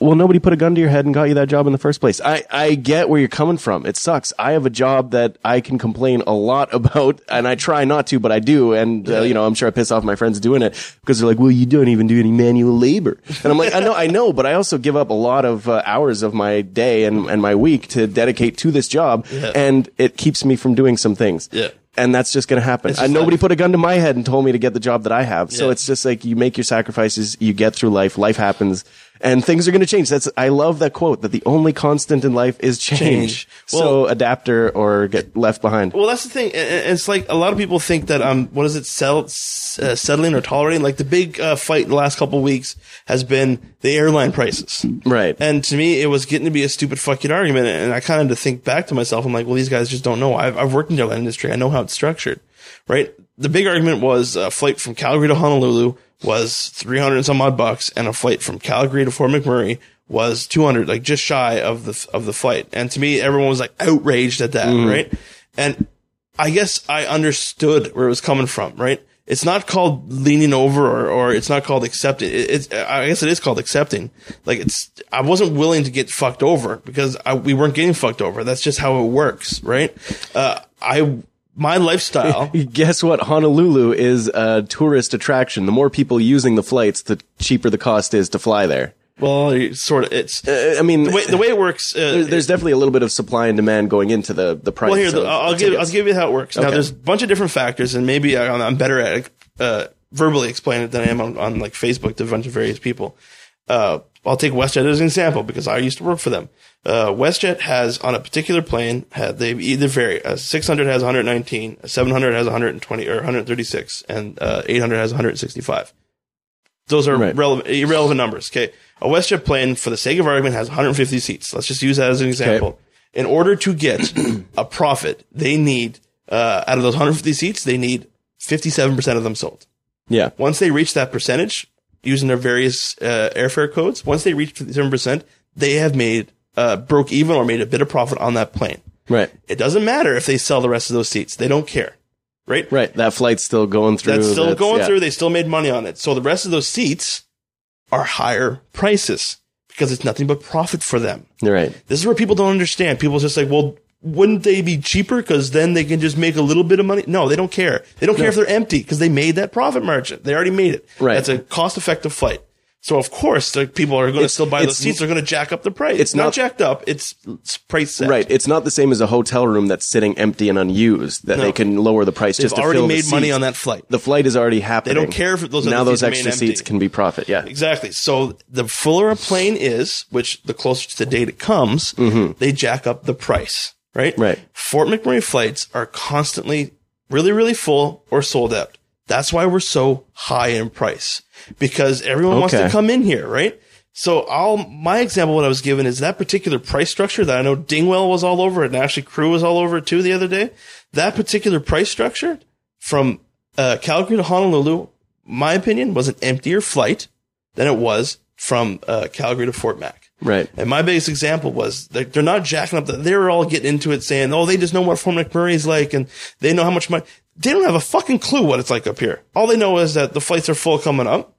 Well, nobody put a gun to your head and got you that job in the first place. I, I get where you're coming from. It sucks. I have a job that I can complain a lot about, and I try not to, but I do. And, uh, you know, I'm sure I piss off my friends doing it because they're like, well, you don't even do any manual labor. And I'm like, I know, I know, but I also give up a lot of uh, hours of my day and, and my week to dedicate to this job. And it keeps me from doing some things. Yeah. And that's just going to happen. And nobody put a gun to my head and told me to get the job that I have. So it's just like you make your sacrifices, you get through life, life happens, and things are going to change. That's I love that quote that the only constant in life is change. Change. so Well- adapter or get left behind. Well, that's the thing. It's like a lot of people think that um, what is it, sell, uh, settling or tolerating? Like the big uh, fight in the last couple of weeks has been the airline prices. Right. And to me, it was getting to be a stupid fucking argument. And I kind of had to think back to myself. I'm like, well, these guys just don't know. I've, I've worked in the airline industry. I know how it's structured, right? The big argument was a flight from Calgary to Honolulu was 300 and some odd bucks and a flight from Calgary to Fort McMurray was 200, like just shy of the, of the flight. And to me, everyone was like outraged at that, right? And I guess I understood where it was coming from, right? It's not called leaning over or, or it's not called accepting. It, it's, I guess it is called accepting. Like it's, I wasn't willing to get fucked over because I, we weren't getting fucked over. That's just how it works, right? Uh, I, my lifestyle. Guess what? Honolulu is a tourist attraction. The more people using the flights, the cheaper the cost is to fly there. Well, sort of. It's Uh, I mean, the way the way it works. Uh, there's, there's definitely a little bit of supply and demand going into the the price. well, here the- I'll the give I'll give you how it works. Now, there's a bunch of different factors, and maybe I'm, I'm better at uh, verbally explaining it than I am on, on like Facebook to a bunch of various people. Uh, I'll take WestJet as an example because I used to work for them. Uh, WestJet has on a particular plane they either vary. A 600 has 119, a 700 has 120 or 136, and uh, 800 has 165. Those are Right. relevant, irrelevant numbers. Okay. A WestJet plane, for the sake of argument, has 150 seats. Let's just use that as an example. In order to get a profit, they need, uh, out of those 150 seats, they need 57% of them sold. Yeah, Once they reach that percentage, using their various, uh, airfare codes, once they reach 57%, they have made, uh, broke even or made a bit of profit on that plane. right, It doesn't matter if they sell the rest of those seats. They don't care. Right? right. That flight's still going through. That's still going yeah. through. They still made money on it. So the rest of those seats are higher prices because it's nothing but profit for them. Right. This is where people don't understand. People just like, well, wouldn't they be cheaper because then they can just make a little bit of money? No, they don't care. They don't care if they're empty because they made that profit margin. They already made it. Right. That's a cost effective flight. So of course, the people are going to still buy the seats. They're going to jack up the price. it's not, not- jacked up. It's, it's price set. Right. It's not the same as a hotel room that's sitting empty and unused that No. they can lower the price They've just to already fill made money on that flight. The flight is already happening. They don't care if those now those extra seats empty. can be profit. Yeah. Exactly. So the fuller a plane is, which the closer to the date it comes, mm-hmm. they jack up the price, right? Right. Fort McMurray flights are constantly really, really full or sold out. That's why we're so high in price because everyone wants to come in here, right? So I'll, my example, what I was given is that particular price structure that I know Dingwell was all over it and actually Crew was all over it too the other day. That particular price structure from uh, Calgary to Honolulu, my opinion, was an emptier flight than it was from uh, Calgary to Fort Mac. Right. And my biggest example was they're, they're not jacking up. The, they're all getting into it saying, oh, they just know what Fort McMurray is like and they know how much money. They don't have a fucking clue what it's like up here. All they know is that the flights are full coming up.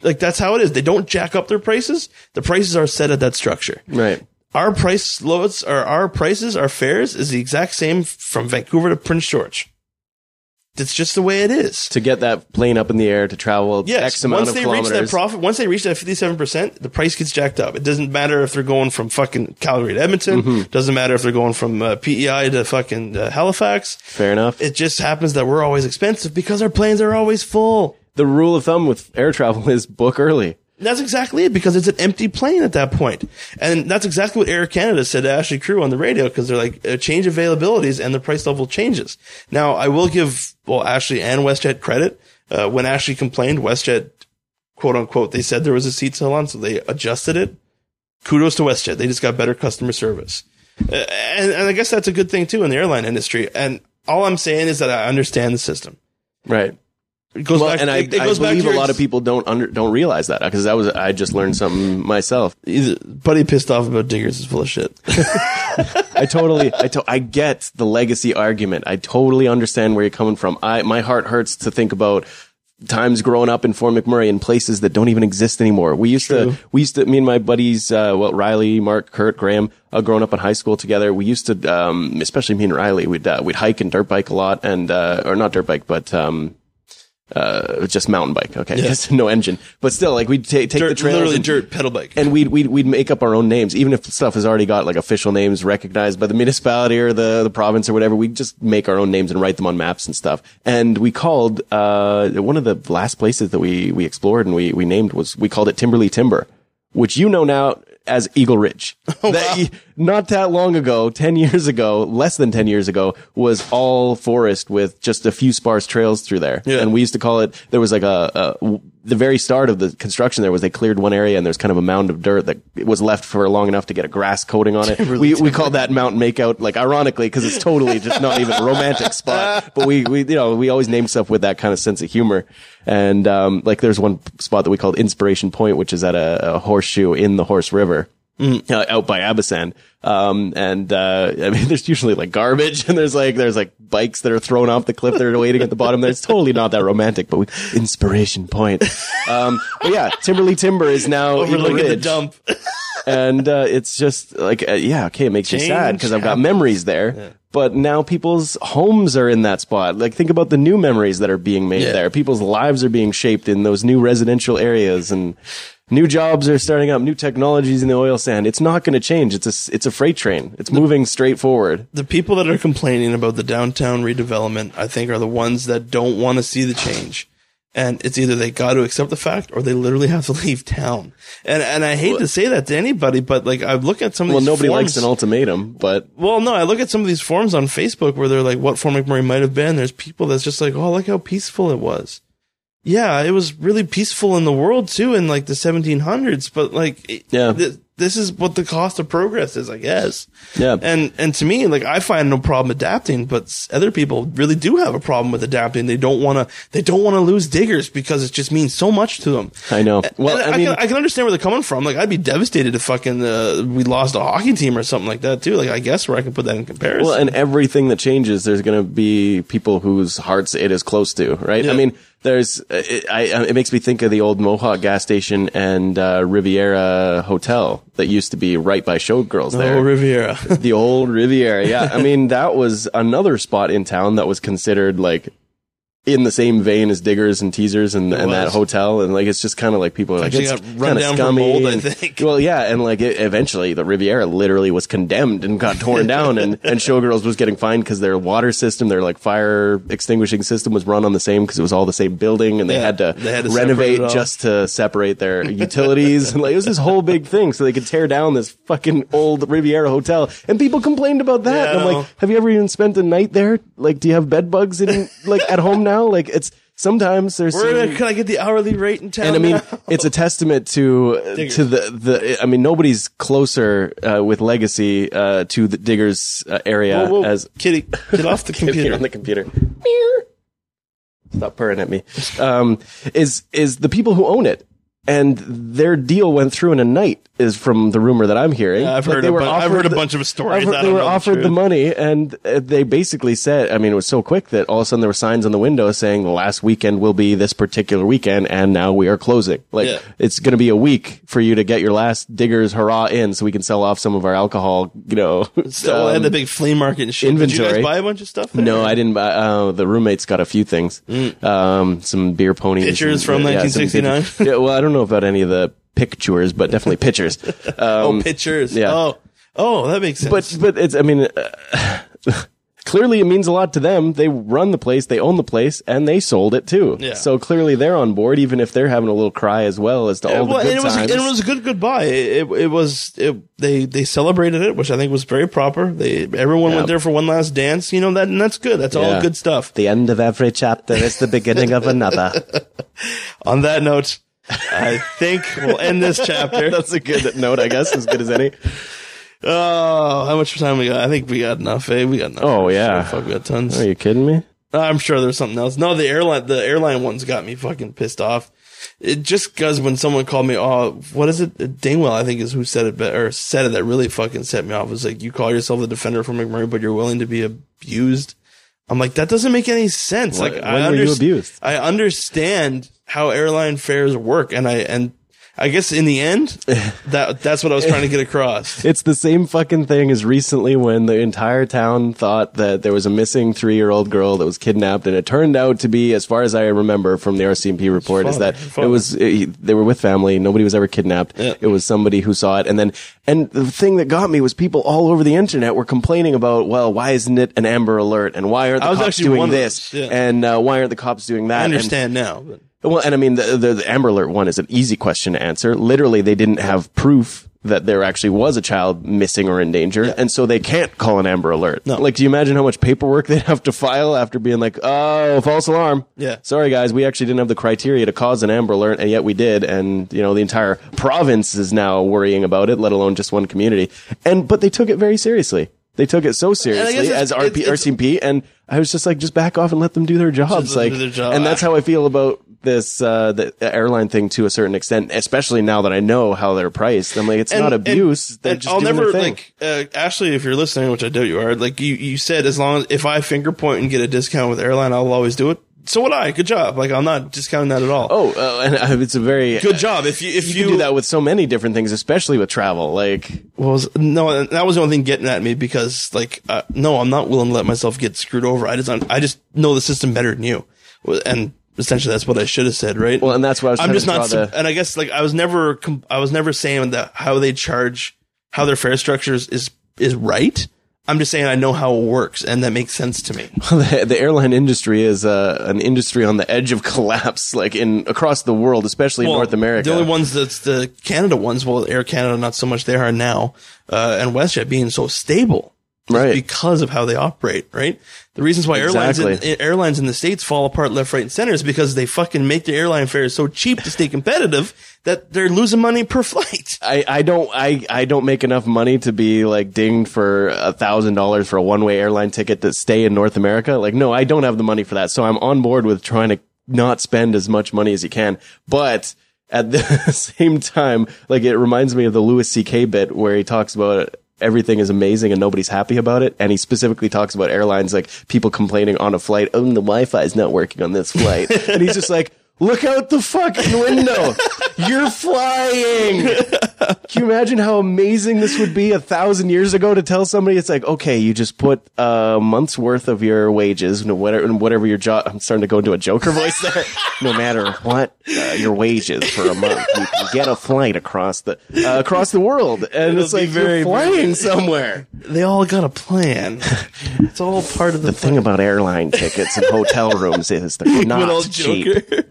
Like that's how it is. They don't jack up their prices. The prices are set at that structure. Right. Our price loads or our prices, our fares is the exact same from Vancouver to Prince George. It's just the way it is. To get that plane up in the air to travel Yes. X amount once of they kilometers. reach that profit, once they reach that fifty-seven percent, the price gets jacked up. It doesn't matter if they're going from fucking Calgary to Edmonton. Mm-hmm. Doesn't matter if they're going from uh, PEI to fucking uh, Halifax. Fair enough. It just happens that we're always expensive because our planes are always full. the rule of thumb with air travel is book early. That's exactly it because it's an empty plane at that point. And that's exactly what Air Canada said to Ashley Crew on the radio because they're like, uh, change availabilities and the price level changes. Now, I will give, well, Ashley and WestJet credit. Uh, when Ashley complained, WestJet, quote unquote, they said there was a seat still on, so they adjusted it. Kudos to WestJet. They just got better customer service. Uh, and, and I guess that's a good thing too in the airline industry. And all I'm saying is that I understand the system. Right. It goes Well, back, and I, it, it I believe a lot of people don't under, don't realize that because that was I just learned something myself. Buddy pissed off about diggers is full of shit. I totally, I, to, I get the legacy argument. I totally understand where you're coming from. I, my heart hurts to think about times growing up in Fort McMurray in places that don't even exist anymore. We used True. to, we used to, me and my buddies, uh, well, Riley, Mark, Kurt, Graham, uh, growing up in high school together, we used to, um, especially me and Riley, we'd, uh, we'd hike and dirt bike a lot and, uh, or not dirt bike, but, um, uh, just mountain bike. Okay. Just no engine, but still like we'd ta- take the dirt, trails literally and- dirt pedal bike. and we'd, we'd we'd make up our own names, even if stuff has already got like official names recognized by the municipality or the the province or whatever. We'd just make our own names and write them on maps and stuff. And we called uh one of the last places that we we explored and we we named was we called it Timberlea Timber, which you know now as Eagle Ridge. Oh, that y- not that long ago, 10 years ago, less than 10 years ago, was all forest with just a few sparse trails through there. Yeah. And we used to call it, there was like a, a the very start of the construction there was they cleared one area and there's kind of a mound of dirt that was left for long enough to get a grass coating on it. we, we called that mountain makeout, like ironically, because it's totally just not even a romantic spot. But we, we, you know, we always name stuff with that kind of sense of humor. And, um, like there's one spot that we called Inspiration Point, which is at a, a horseshoe in the Horse River. Uh, out by Abasand. Um, and, uh, I mean, there's usually like garbage and there's like, there's like bikes that are thrown off the cliff that are waiting at the bottom there. It's totally not that romantic, but we, inspiration point. Um, but yeah, Timberlea Timber is now Overlooking the dump. and, uh, it's just like, uh, yeah, okay, it makes me sad because I've got memories there. But now people's homes are in that spot. Like think about the new memories that are being made Yeah. there. People's lives are being shaped in those new residential areas and, new jobs are starting up, new technologies in the oil sand. It's not going to change. It's a it's a freight train. It's moving straight forward. the people that are complaining about the downtown redevelopment, I think, are the ones that don't want to see the change. And it's either they got to accept the fact or they literally have to leave town. And and I hate to say that to anybody, but like I look at some of Well, nobody forms, likes an ultimatum, but Well, no, I look at some of these forums on Facebook where they're like, what Fort McMurray might have been. There's people that's just like, oh, look how peaceful it was. Yeah, it was really peaceful in the world too in like the 1700s, but like, Yeah. This is what the cost of progress is, I guess. Yeah. And, and to me, like, I find no problem adapting, but other people really do have a problem with adapting. They don't want to, they don't want to lose diggers because it just means so much to them. I know. Well, I I, mean, can, I can understand where they're coming from. Like, I'd be devastated if fucking uh, we lost a hockey team or something like that too. Like, I guess where I can put that in comparison. Well, and everything that changes, there's going to be people whose hearts it is close to, right? Yeah. I mean, there's, it, I, it makes me think of the old Mohawk gas station and uh, Riviera Hotel that used to be right by Showgirls there. The old Riviera. the old Riviera. Yeah. I mean, that was another spot in town that was considered like in the same vein as Diggers and Teasers and, and that hotel. And like, it's just kind of like people are like, Actually it's kinda down scummy. mold, I and- think. Well, yeah. And like it, eventually the Riviera literally was condemned and got torn down and, and Showgirls was getting fined because their water system, their like fire extinguishing system was run on the same because it was all the same building and they Yeah, had to, they had to renovate just to separate their utilities. and like it was this whole big thing so they could tear down this fucking old Riviera hotel. And people complained about that. Yeah, and I'm like, have you ever even spent a night there? Like, do you have bed bugs in like at home now? Like it's sometimes there's Where some- can I get the hourly rate in town? and I mean, now? it's a testament to Diggers. to the the. I mean, nobody's closer uh, with legacy uh, to the Diggers uh, area Whoa, whoa, as kitty, get off the computer. on the computer. Stop purring at me. Um, is is the people who own it, and their deal went through in a night. Is from the rumor that I'm hearing. Yeah, I've Like, heard they a were bu- I've heard a the- bunch of stories. Heard they were know the offered the money, and uh, they basically said, I mean, it was so quick that all of a sudden there were signs on the window saying the last weekend will be this particular weekend, and now we are closing. Like Yeah. it's going to be a week for you to get your last diggers hurrah in, so we can sell off some of our alcohol. You know, So I had um, the big flea market and shit. Did you inventory. guys buy a bunch of stuff? there? no, I didn't buy. Uh, the roommates got a few things. Um, some beer ponies. Pictures and- from yeah, 1969? pictures. yeah, well, I don't know about any of the pictures, but definitely pictures. Um, oh, pictures. yeah. Oh, oh, that makes sense. but but it's. I mean, uh, clearly it means a lot to them. They run the place, they own the place, and they sold it too. Yeah. So clearly they're on board, even if they're having a little cry as well as to all well, the good and it was times. and it was a good goodbye. It, it, it was it, they they celebrated it, which I think was very proper. They everyone Yeah. went there for one last dance. You know that and that's good. That's all good stuff. the end of every chapter is the beginning of another. On that note, I think we'll end this chapter. That's a good note, I guess, as good as any. Oh, how much time we got? I think we got enough. Eh? We got enough. Oh, yeah. Fuck, we got tons. Are you kidding me? I'm sure there's something else. No, the airline, the airline ones got me fucking pissed off. It just because when someone called me, oh, what is it? Dingwell, I think is who said it, or said it that really fucking set me off. It was like, you call yourself the defender for McMurray, but you're willing to be abused. I'm like, that doesn't make any sense. When- like, when were you abused? I understand how airline fares work, and I and I guess in the end, that that's what I was trying to get across. It's the same fucking thing as recently when the entire town thought that there was a missing three year old girl that was kidnapped, and it turned out to be, as far as I remember from the RCMP report, is that father. it was it, they were with family. Nobody was ever kidnapped. Yeah. It was somebody who saw it, and then and the thing that got me was people all over the internet were complaining about, well, why isn't it an Amber Alert, and why aren't the I was cops actually doing this, yeah. and uh, why aren't the cops doing that? I And- understand now, but well, and I mean, the, the, the Amber Alert one is an easy question to answer. Literally, they didn't have proof that there actually was a child missing or in danger, and so they can't call an Amber Alert. No. Like, do you imagine how much paperwork they'd have to file after being like, oh, false alarm? Yeah. Sorry, guys, we actually didn't have the criteria to cause an Amber Alert, and yet we did, and, you know, the entire province is now worrying about it, let alone just one community. And, but they took it very seriously. They took it so seriously as RP, it's- it's- RCMP, and I was just like, just back off and let them do their jobs. Like, do their job. and that's how I feel about this uh the airline thing to a certain extent, especially now that I know how they're priced. I'm like, it's And- not and- abuse. And just I'll never like uh, Ashley. If you're listening, which I doubt you are, like you, you said, as long as if I finger point and get a discount with airline, I'll always do it. So would I. Good job. Like I'm not discounting that at all. oh, uh, and uh, it's a very good job. If you if You, you, do that with so many different things, especially with travel. Like, Well, was- no, that was the only thing getting at me because, like, uh, no, I'm not willing to let myself get screwed over. I just, I just know the system better than you, and essentially that's what I should have said, right? Well, and that's what I was I'm just to not, su- and I guess like I was never, com- I was never saying that how they charge, how their fare structures is is right. I'm just saying I know how it works, and that makes sense to me. the, the airline industry is uh, an industry on the edge of collapse, like in across the world, especially in North America. The only ones that's the Canada ones. Well, Air Canada, not so much. They are now, uh, and WestJet being so stable, Right. Because of how they operate, right? The reasons why airlines in, airlines in the states fall apart left, right, and center is because they fucking make their airline fares so cheap to stay competitive that they're losing money per flight. I, I don't I, I don't make enough money to be like dinged for a thousand dollars for a one way airline ticket to stay in North America. Like no, I don't have the money for that. So I'm on board with trying to not spend as much money as you can. But at the same time, like it reminds me of the Louis C.K. bit where he talks about everything is amazing and nobody's happy about it. And he specifically talks about airlines like people complaining on a flight, oh, the Wi-Fi is not working on this flight. and he's just like, look out the fucking window. You're flying. Can you imagine how amazing this would be a thousand years ago to tell somebody it's like, okay, you just put a month's worth of your wages, no whatever, whatever your job. I'm starting to go into a Joker voice there. no matter what uh, your wages for a month, you can get a flight across the uh, across the world, and it's like very, you're flying somewhere. They all got a plan. it's all part of the, The thing about airline tickets and hotel rooms is they're not cheap. Joker.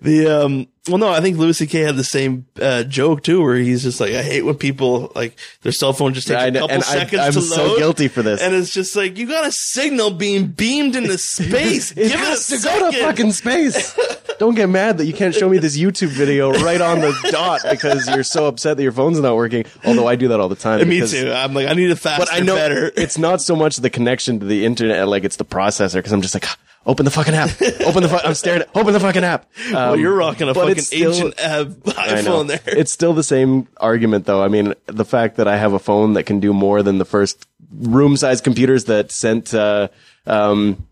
The um, well, no, I think Louis C.K. had the same uh, joke too, where he's just like, I hate when people like their cell phone just takes I a couple and I- seconds I'm to so guilty for this. and it's just like you got a signal being beamed into space. Give a to go to fucking space. Don't get mad that you can't show me this YouTube video right on the dot because you're so upset that your phone's not working. Although I do that all the time. Me too. I'm like, I need it faster, But I know better. it's not so much the connection to the internet, like it's the processor. Because I'm just like, "Ah, open the fucking app. Open the. Fu- I'm staring. at Open the fucking app. well, Um, you're rocking a fucking still- ancient uh, iPhone there. It's still the same argument, though. I mean, the fact that I have a phone that can do more than the first room-sized computers that sent uh, um,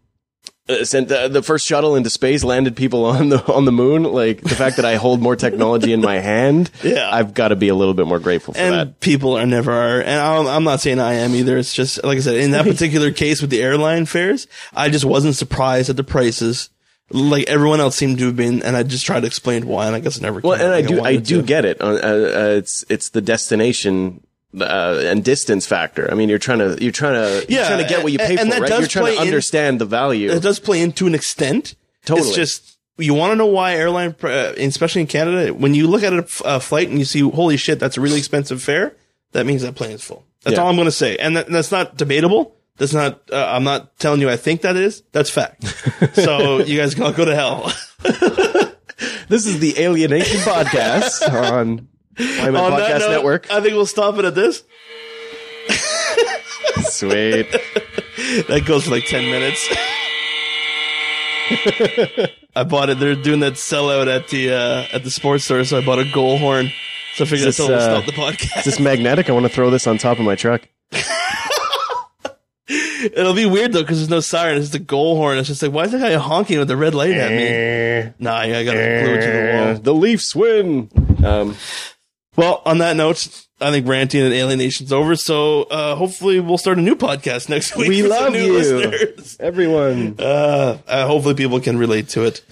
uh, sent uh, the first shuttle into space, landed people on the on the moon. Like the fact that I hold more technology in my hand, Yeah. I've got to be a little bit more grateful for and that. people are never are. And I'm, I'm not saying I am either. It's just, like I said, in that particular case with the airline fares, I just wasn't surprised at the prices. Like everyone else seemed to have been, and I just tried to explain why, and I guess it never. Well, and I do I wanted do to. get it. Uh, uh, it's it's the destination. Uh, and distance factor. I mean, you're trying to you're trying to you're Yeah, trying to get what you and- pay and for, that right? does You're trying play to in- understand the value. It does play into an extent. Totally. It's just you want to know why airline, uh, especially in Canada, when you look at a, f- a flight and you see, holy shit, that's a really expensive fare. That means that plane is full. That's Yeah. all I'm going to say, and that, that's not debatable. That's not. Uh, I'm not telling you I think that is. That's fact. so you guys can all go to hell. This is the Alienation Podcast on YMM On that Podcast note, Network. I think we'll stop it at this. Sweet. That goes for like 10 minutes. I bought it. They're doing that sellout at the uh, at the sports store, so I bought a goal horn. So I figured Is that's this, how we'll uh, stop the podcast. Is this magnetic? I want to throw this on top of my truck. It'll be weird though because there's no siren. It's the goal horn. It's just like, why is that guy honking with the red light at me? Nah, yeah, I gotta glue it to the wall. The Leafs win. Um, Well, on that note, I think ranting and alienation's over. So uh, hopefully we'll start a new podcast next week. we love new you, listeners. everyone. Uh, uh, hopefully people can relate to it.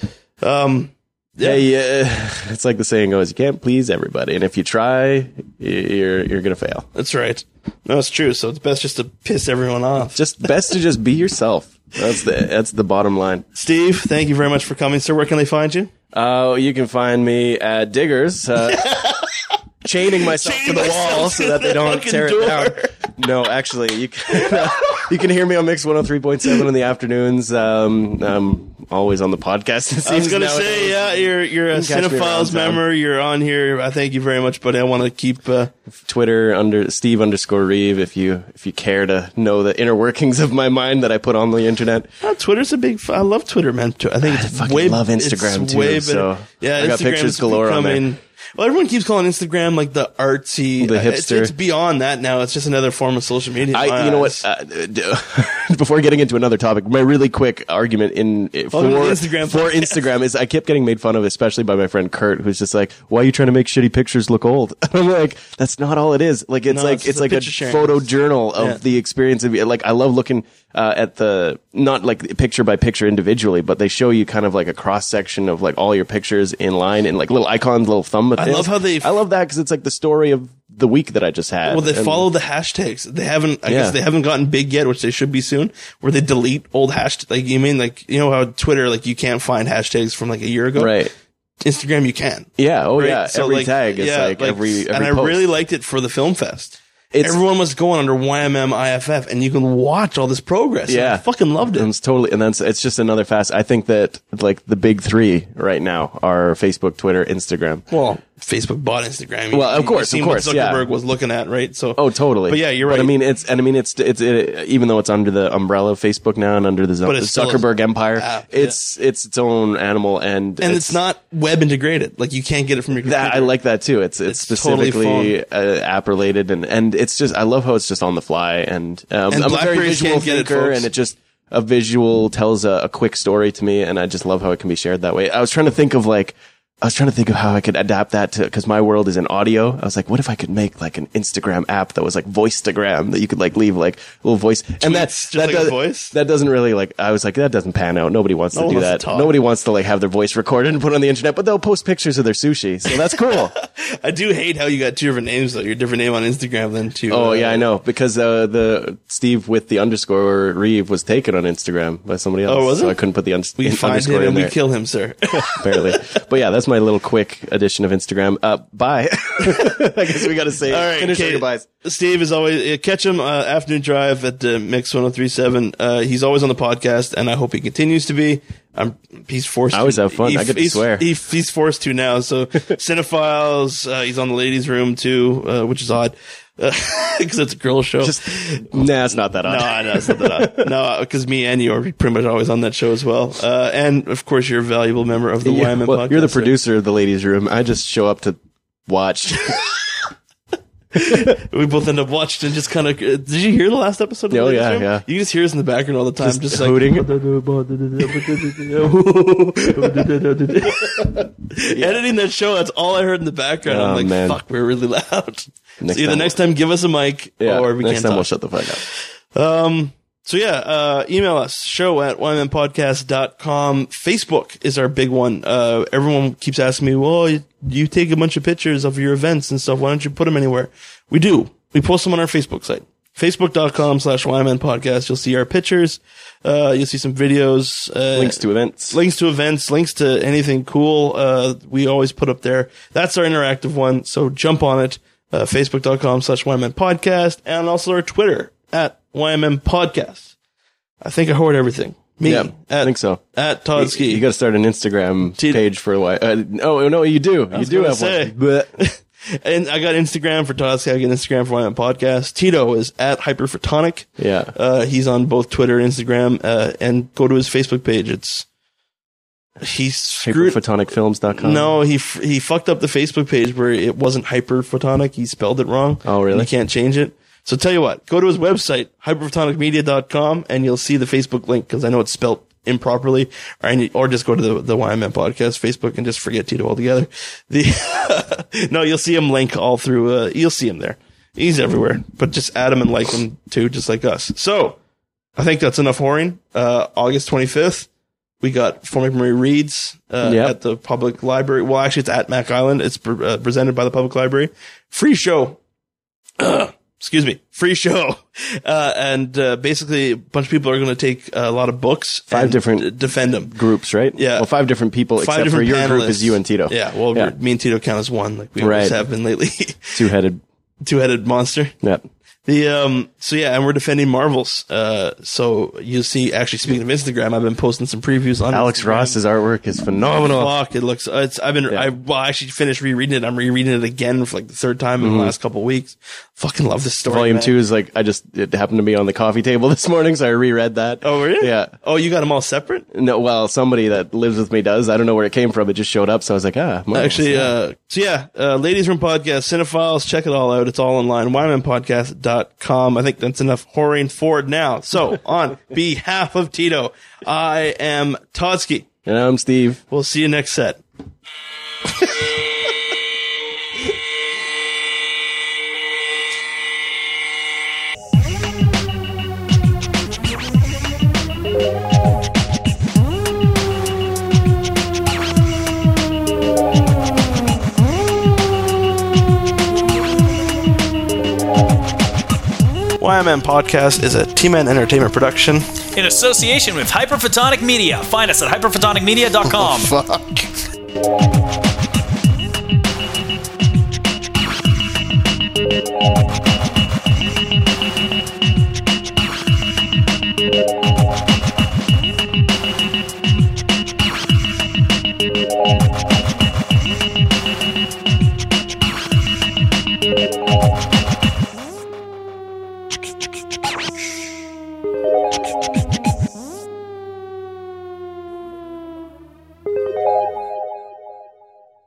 Um, Yeah, yeah. It's like the saying goes: you can't please everybody, and if you try, you're you're gonna fail. that's right. No, it's true. So it's best just to piss everyone off. Just best to just be yourself. That's the that's the bottom line. Steve, thank you very much for coming, sir. Where can they find you? Uh, you can find me at Diggers, uh, chaining myself Chaining to the myself wall to so that they the don't fucking tear door. it down. No, actually, you can you can hear me on Mix one hundred three point seven in the afternoons. Um, I'm always on the podcast. It I was gonna nowadays. say, yeah, you're you're a You can catch me around Cinephiles town. member. You're on here. I thank you very much, buddy. I want to keep. Uh, Twitter under Steve underscore Reeve if you if you care to know the inner workings of my mind that I put on the internet. uh, Twitter's a big. f- I love Twitter, man. Tw- I think it's fucking way. love Instagram, it's too, so yeah, I got Instagram pictures galore on there. becoming- Well, everyone keeps calling Instagram like the artsy, The uh, It's, hipster. it's beyond that now. It's just another form of social media. I, you know eyes. what? Uh, before getting into another topic, my really quick argument in for Welcome Instagram for. Instagram is I kept getting made fun of, especially by my friend Kurt, who's just like, "Why are you trying to make shitty pictures look old?" I'm like, "That's not all it is. Like, it's No, like it's it's, like a sharing. photo journal of Yeah. the experience of like I love looking uh, at the not like picture by picture individually, but they show you kind of like a cross section of like all your pictures in line and like little icons, little thumb. I love how they- I love that because it's like the story of the week that I just had. Well, they And- follow the hashtags. They haven't. I Yeah. guess they haven't gotten big yet, which they should be soon. Where they delete old hashtags. Like you mean, like you know how Twitter, like you can't find hashtags from like a year ago. right. Instagram, you can. Yeah. Oh right? yeah. So, every like, tag is yeah, like, every, every and I post. really liked it for the film fest. It's- Everyone was going under YMM IFF, and you can watch all this progress. Yeah. I fucking loved it. It's totally, and that's it's just another fast. I think that like the big three right now are Facebook, Twitter, Instagram. Well, Facebook bought Instagram. Well, of course, you of course, What yeah. Zuckerberg was looking at, right? So, Oh, totally. But yeah, you're But right. I mean, it's and I mean, it's it's it, even though it's under the umbrella of Facebook now and under the But it's still Zuckerberg empire, app, it's it's its own animal, and and it's, not web integrated. Like you can't get it from your computer. that I like that too. It's it's, It's totally specifically uh, app related, and and it's just I love how it's just on the fly, and, um, And I'm a very visual can't it, thinker, and it just a visual tells a, a quick story to me, and I just love how it can be shared that way. I was trying to think of like. I was trying to think of how I could adapt that to because my world is in audio. I was like, what if I could make like an Instagram app that was like Voicetagram that you could like leave like a little voice and that's just that like a does- voice? That doesn't really like. I was like, that doesn't pan out. Nobody wants No to do wants that. talk. Nobody wants to like have their voice recorded and put on the internet, but they'll post pictures of their sushi, so that's cool. I do hate how you got two different names though. Your different name on Instagram than two. Oh uh, yeah, I know because uh, the Steve with the underscore Reeve was taken on Instagram by somebody else. Oh, was so it? I couldn't put the un- We in- find underscore him in and there. we kill him, sir. apparently. But yeah, that's my little quick edition of Instagram. Uh, bye. I guess we got to say All right, finish okay. goodbyes. Steve is always uh, catch him uh, afternoon drive at uh, Mix 1037. Uh, he's always on the podcast, and I hope he continues to be. Um, he's forced. I always to, have fun. I get to he's, swear. He, he's forced to now. So cinephiles. Uh, he's on the ladies' room too, uh, which is odd because it's a girl show. Just nah, it's not that odd. no, no, it's not that odd. No, because me and you are pretty much always on that show as well. Uh, and of course, you're a valuable member of the Yeah, YMM well, podcast. you're the producer of the ladies' room. I just show up to watch. We both end up watching and just kind of. Did you hear the last episode? Of Oh, yeah, Room? yeah. You just hear us in the background all the time, Just just, hooting. like editing that show. That's all I heard in the background. Oh, I'm like, man. fuck, we're really loud. Next so either time next time, give us a mic, yeah, or we next can't time talk. we'll shut the fuck up. Um, so yeah, uh, email us, show at ymmpodcast.com. Facebook is our big one. Uh, everyone keeps asking me, well, you, you take a bunch of pictures of your events and stuff. Why don't you put them anywhere? We do. We post them on our Facebook site. Facebook.com slash podcast. You'll see our pictures. Uh, you'll see some videos. Uh, Links to events. links to events, links to anything cool. Uh, we always put up there. That's our interactive one. So jump on it. Uh, Facebook.com slash podcast and also our Twitter at YMM podcast. I think I heard everything. Me. Yeah, at, I think so. At Todd Ski. You got to start an Instagram T- page for a while. Uh, oh no, you do. You do have say. one. But and I got Instagram for Todd Ski. I got Instagram for YMM podcast. Tito is at Hyperphotonic. yeah, Uh, he's on both Twitter and Instagram. Uh, and go to his Facebook page. It's, he's screwed. hyperphotonicfilms.com. No, he f- he fucked up the Facebook page where it wasn't hyperphotonic. He spelled it wrong. Oh, really? You can't change it. So tell you what, go to his website, hyperphotonicmedia.com, and you'll see the Facebook link because I know it's spelled improperly. Or, or just go to the, the YMM podcast Facebook and just forget Tito altogether. The, no, you'll see him link all through, uh, you'll see him there. He's everywhere, but just add him and like him too, just like us. So I think that's enough whoring. Uh, August 25th. We got Fort McMurray Reads uh, Yep. at the public library. Well, actually, it's at Mac Island. It's pre- uh, presented by the public library. Free show. excuse me. Free show. Uh, and uh, basically, a bunch of people are going to take a lot of books. Five different- defend them. groups, right? Yeah. Well, five different people, Five except for different your group is you and Tito. Yeah. Well, Yeah. me and Tito count as one, like we always Right. have been lately. Two headed. Two headed monster. Yeah. The um so yeah, and we're defending Marvels. Uh so you'll see actually speaking of Instagram, I've been posting some previews on Alex Instagram. Ross's artwork is phenomenal. Fuck, it looks it's I've been I well I actually finished rereading it. I'm rereading it again for like the third time in the last couple of weeks. Fucking love this story. Mm-hmm. Volume man. two is like I just it happened to be on the coffee table this morning, so I reread that. Oh really? Yeah. Oh, you got them all separate? No, well, somebody that lives with me does. I don't know where it came from. It just showed up, so I was like, ah. Marvels, Actually, yeah. uh, so yeah, uh, Ladies Room Podcast, Cinephiles, check it all out. It's all online. YMMPodcast.com. I think that's enough whoring forward now. So, on behalf of Tito, I am Todsky. and I'm Steve. We'll see you next set. YMM Podcast is a T-Man Entertainment production. in association with Hyperphotonic Media. Find us at hyperphotonicmedia.com. Fuck.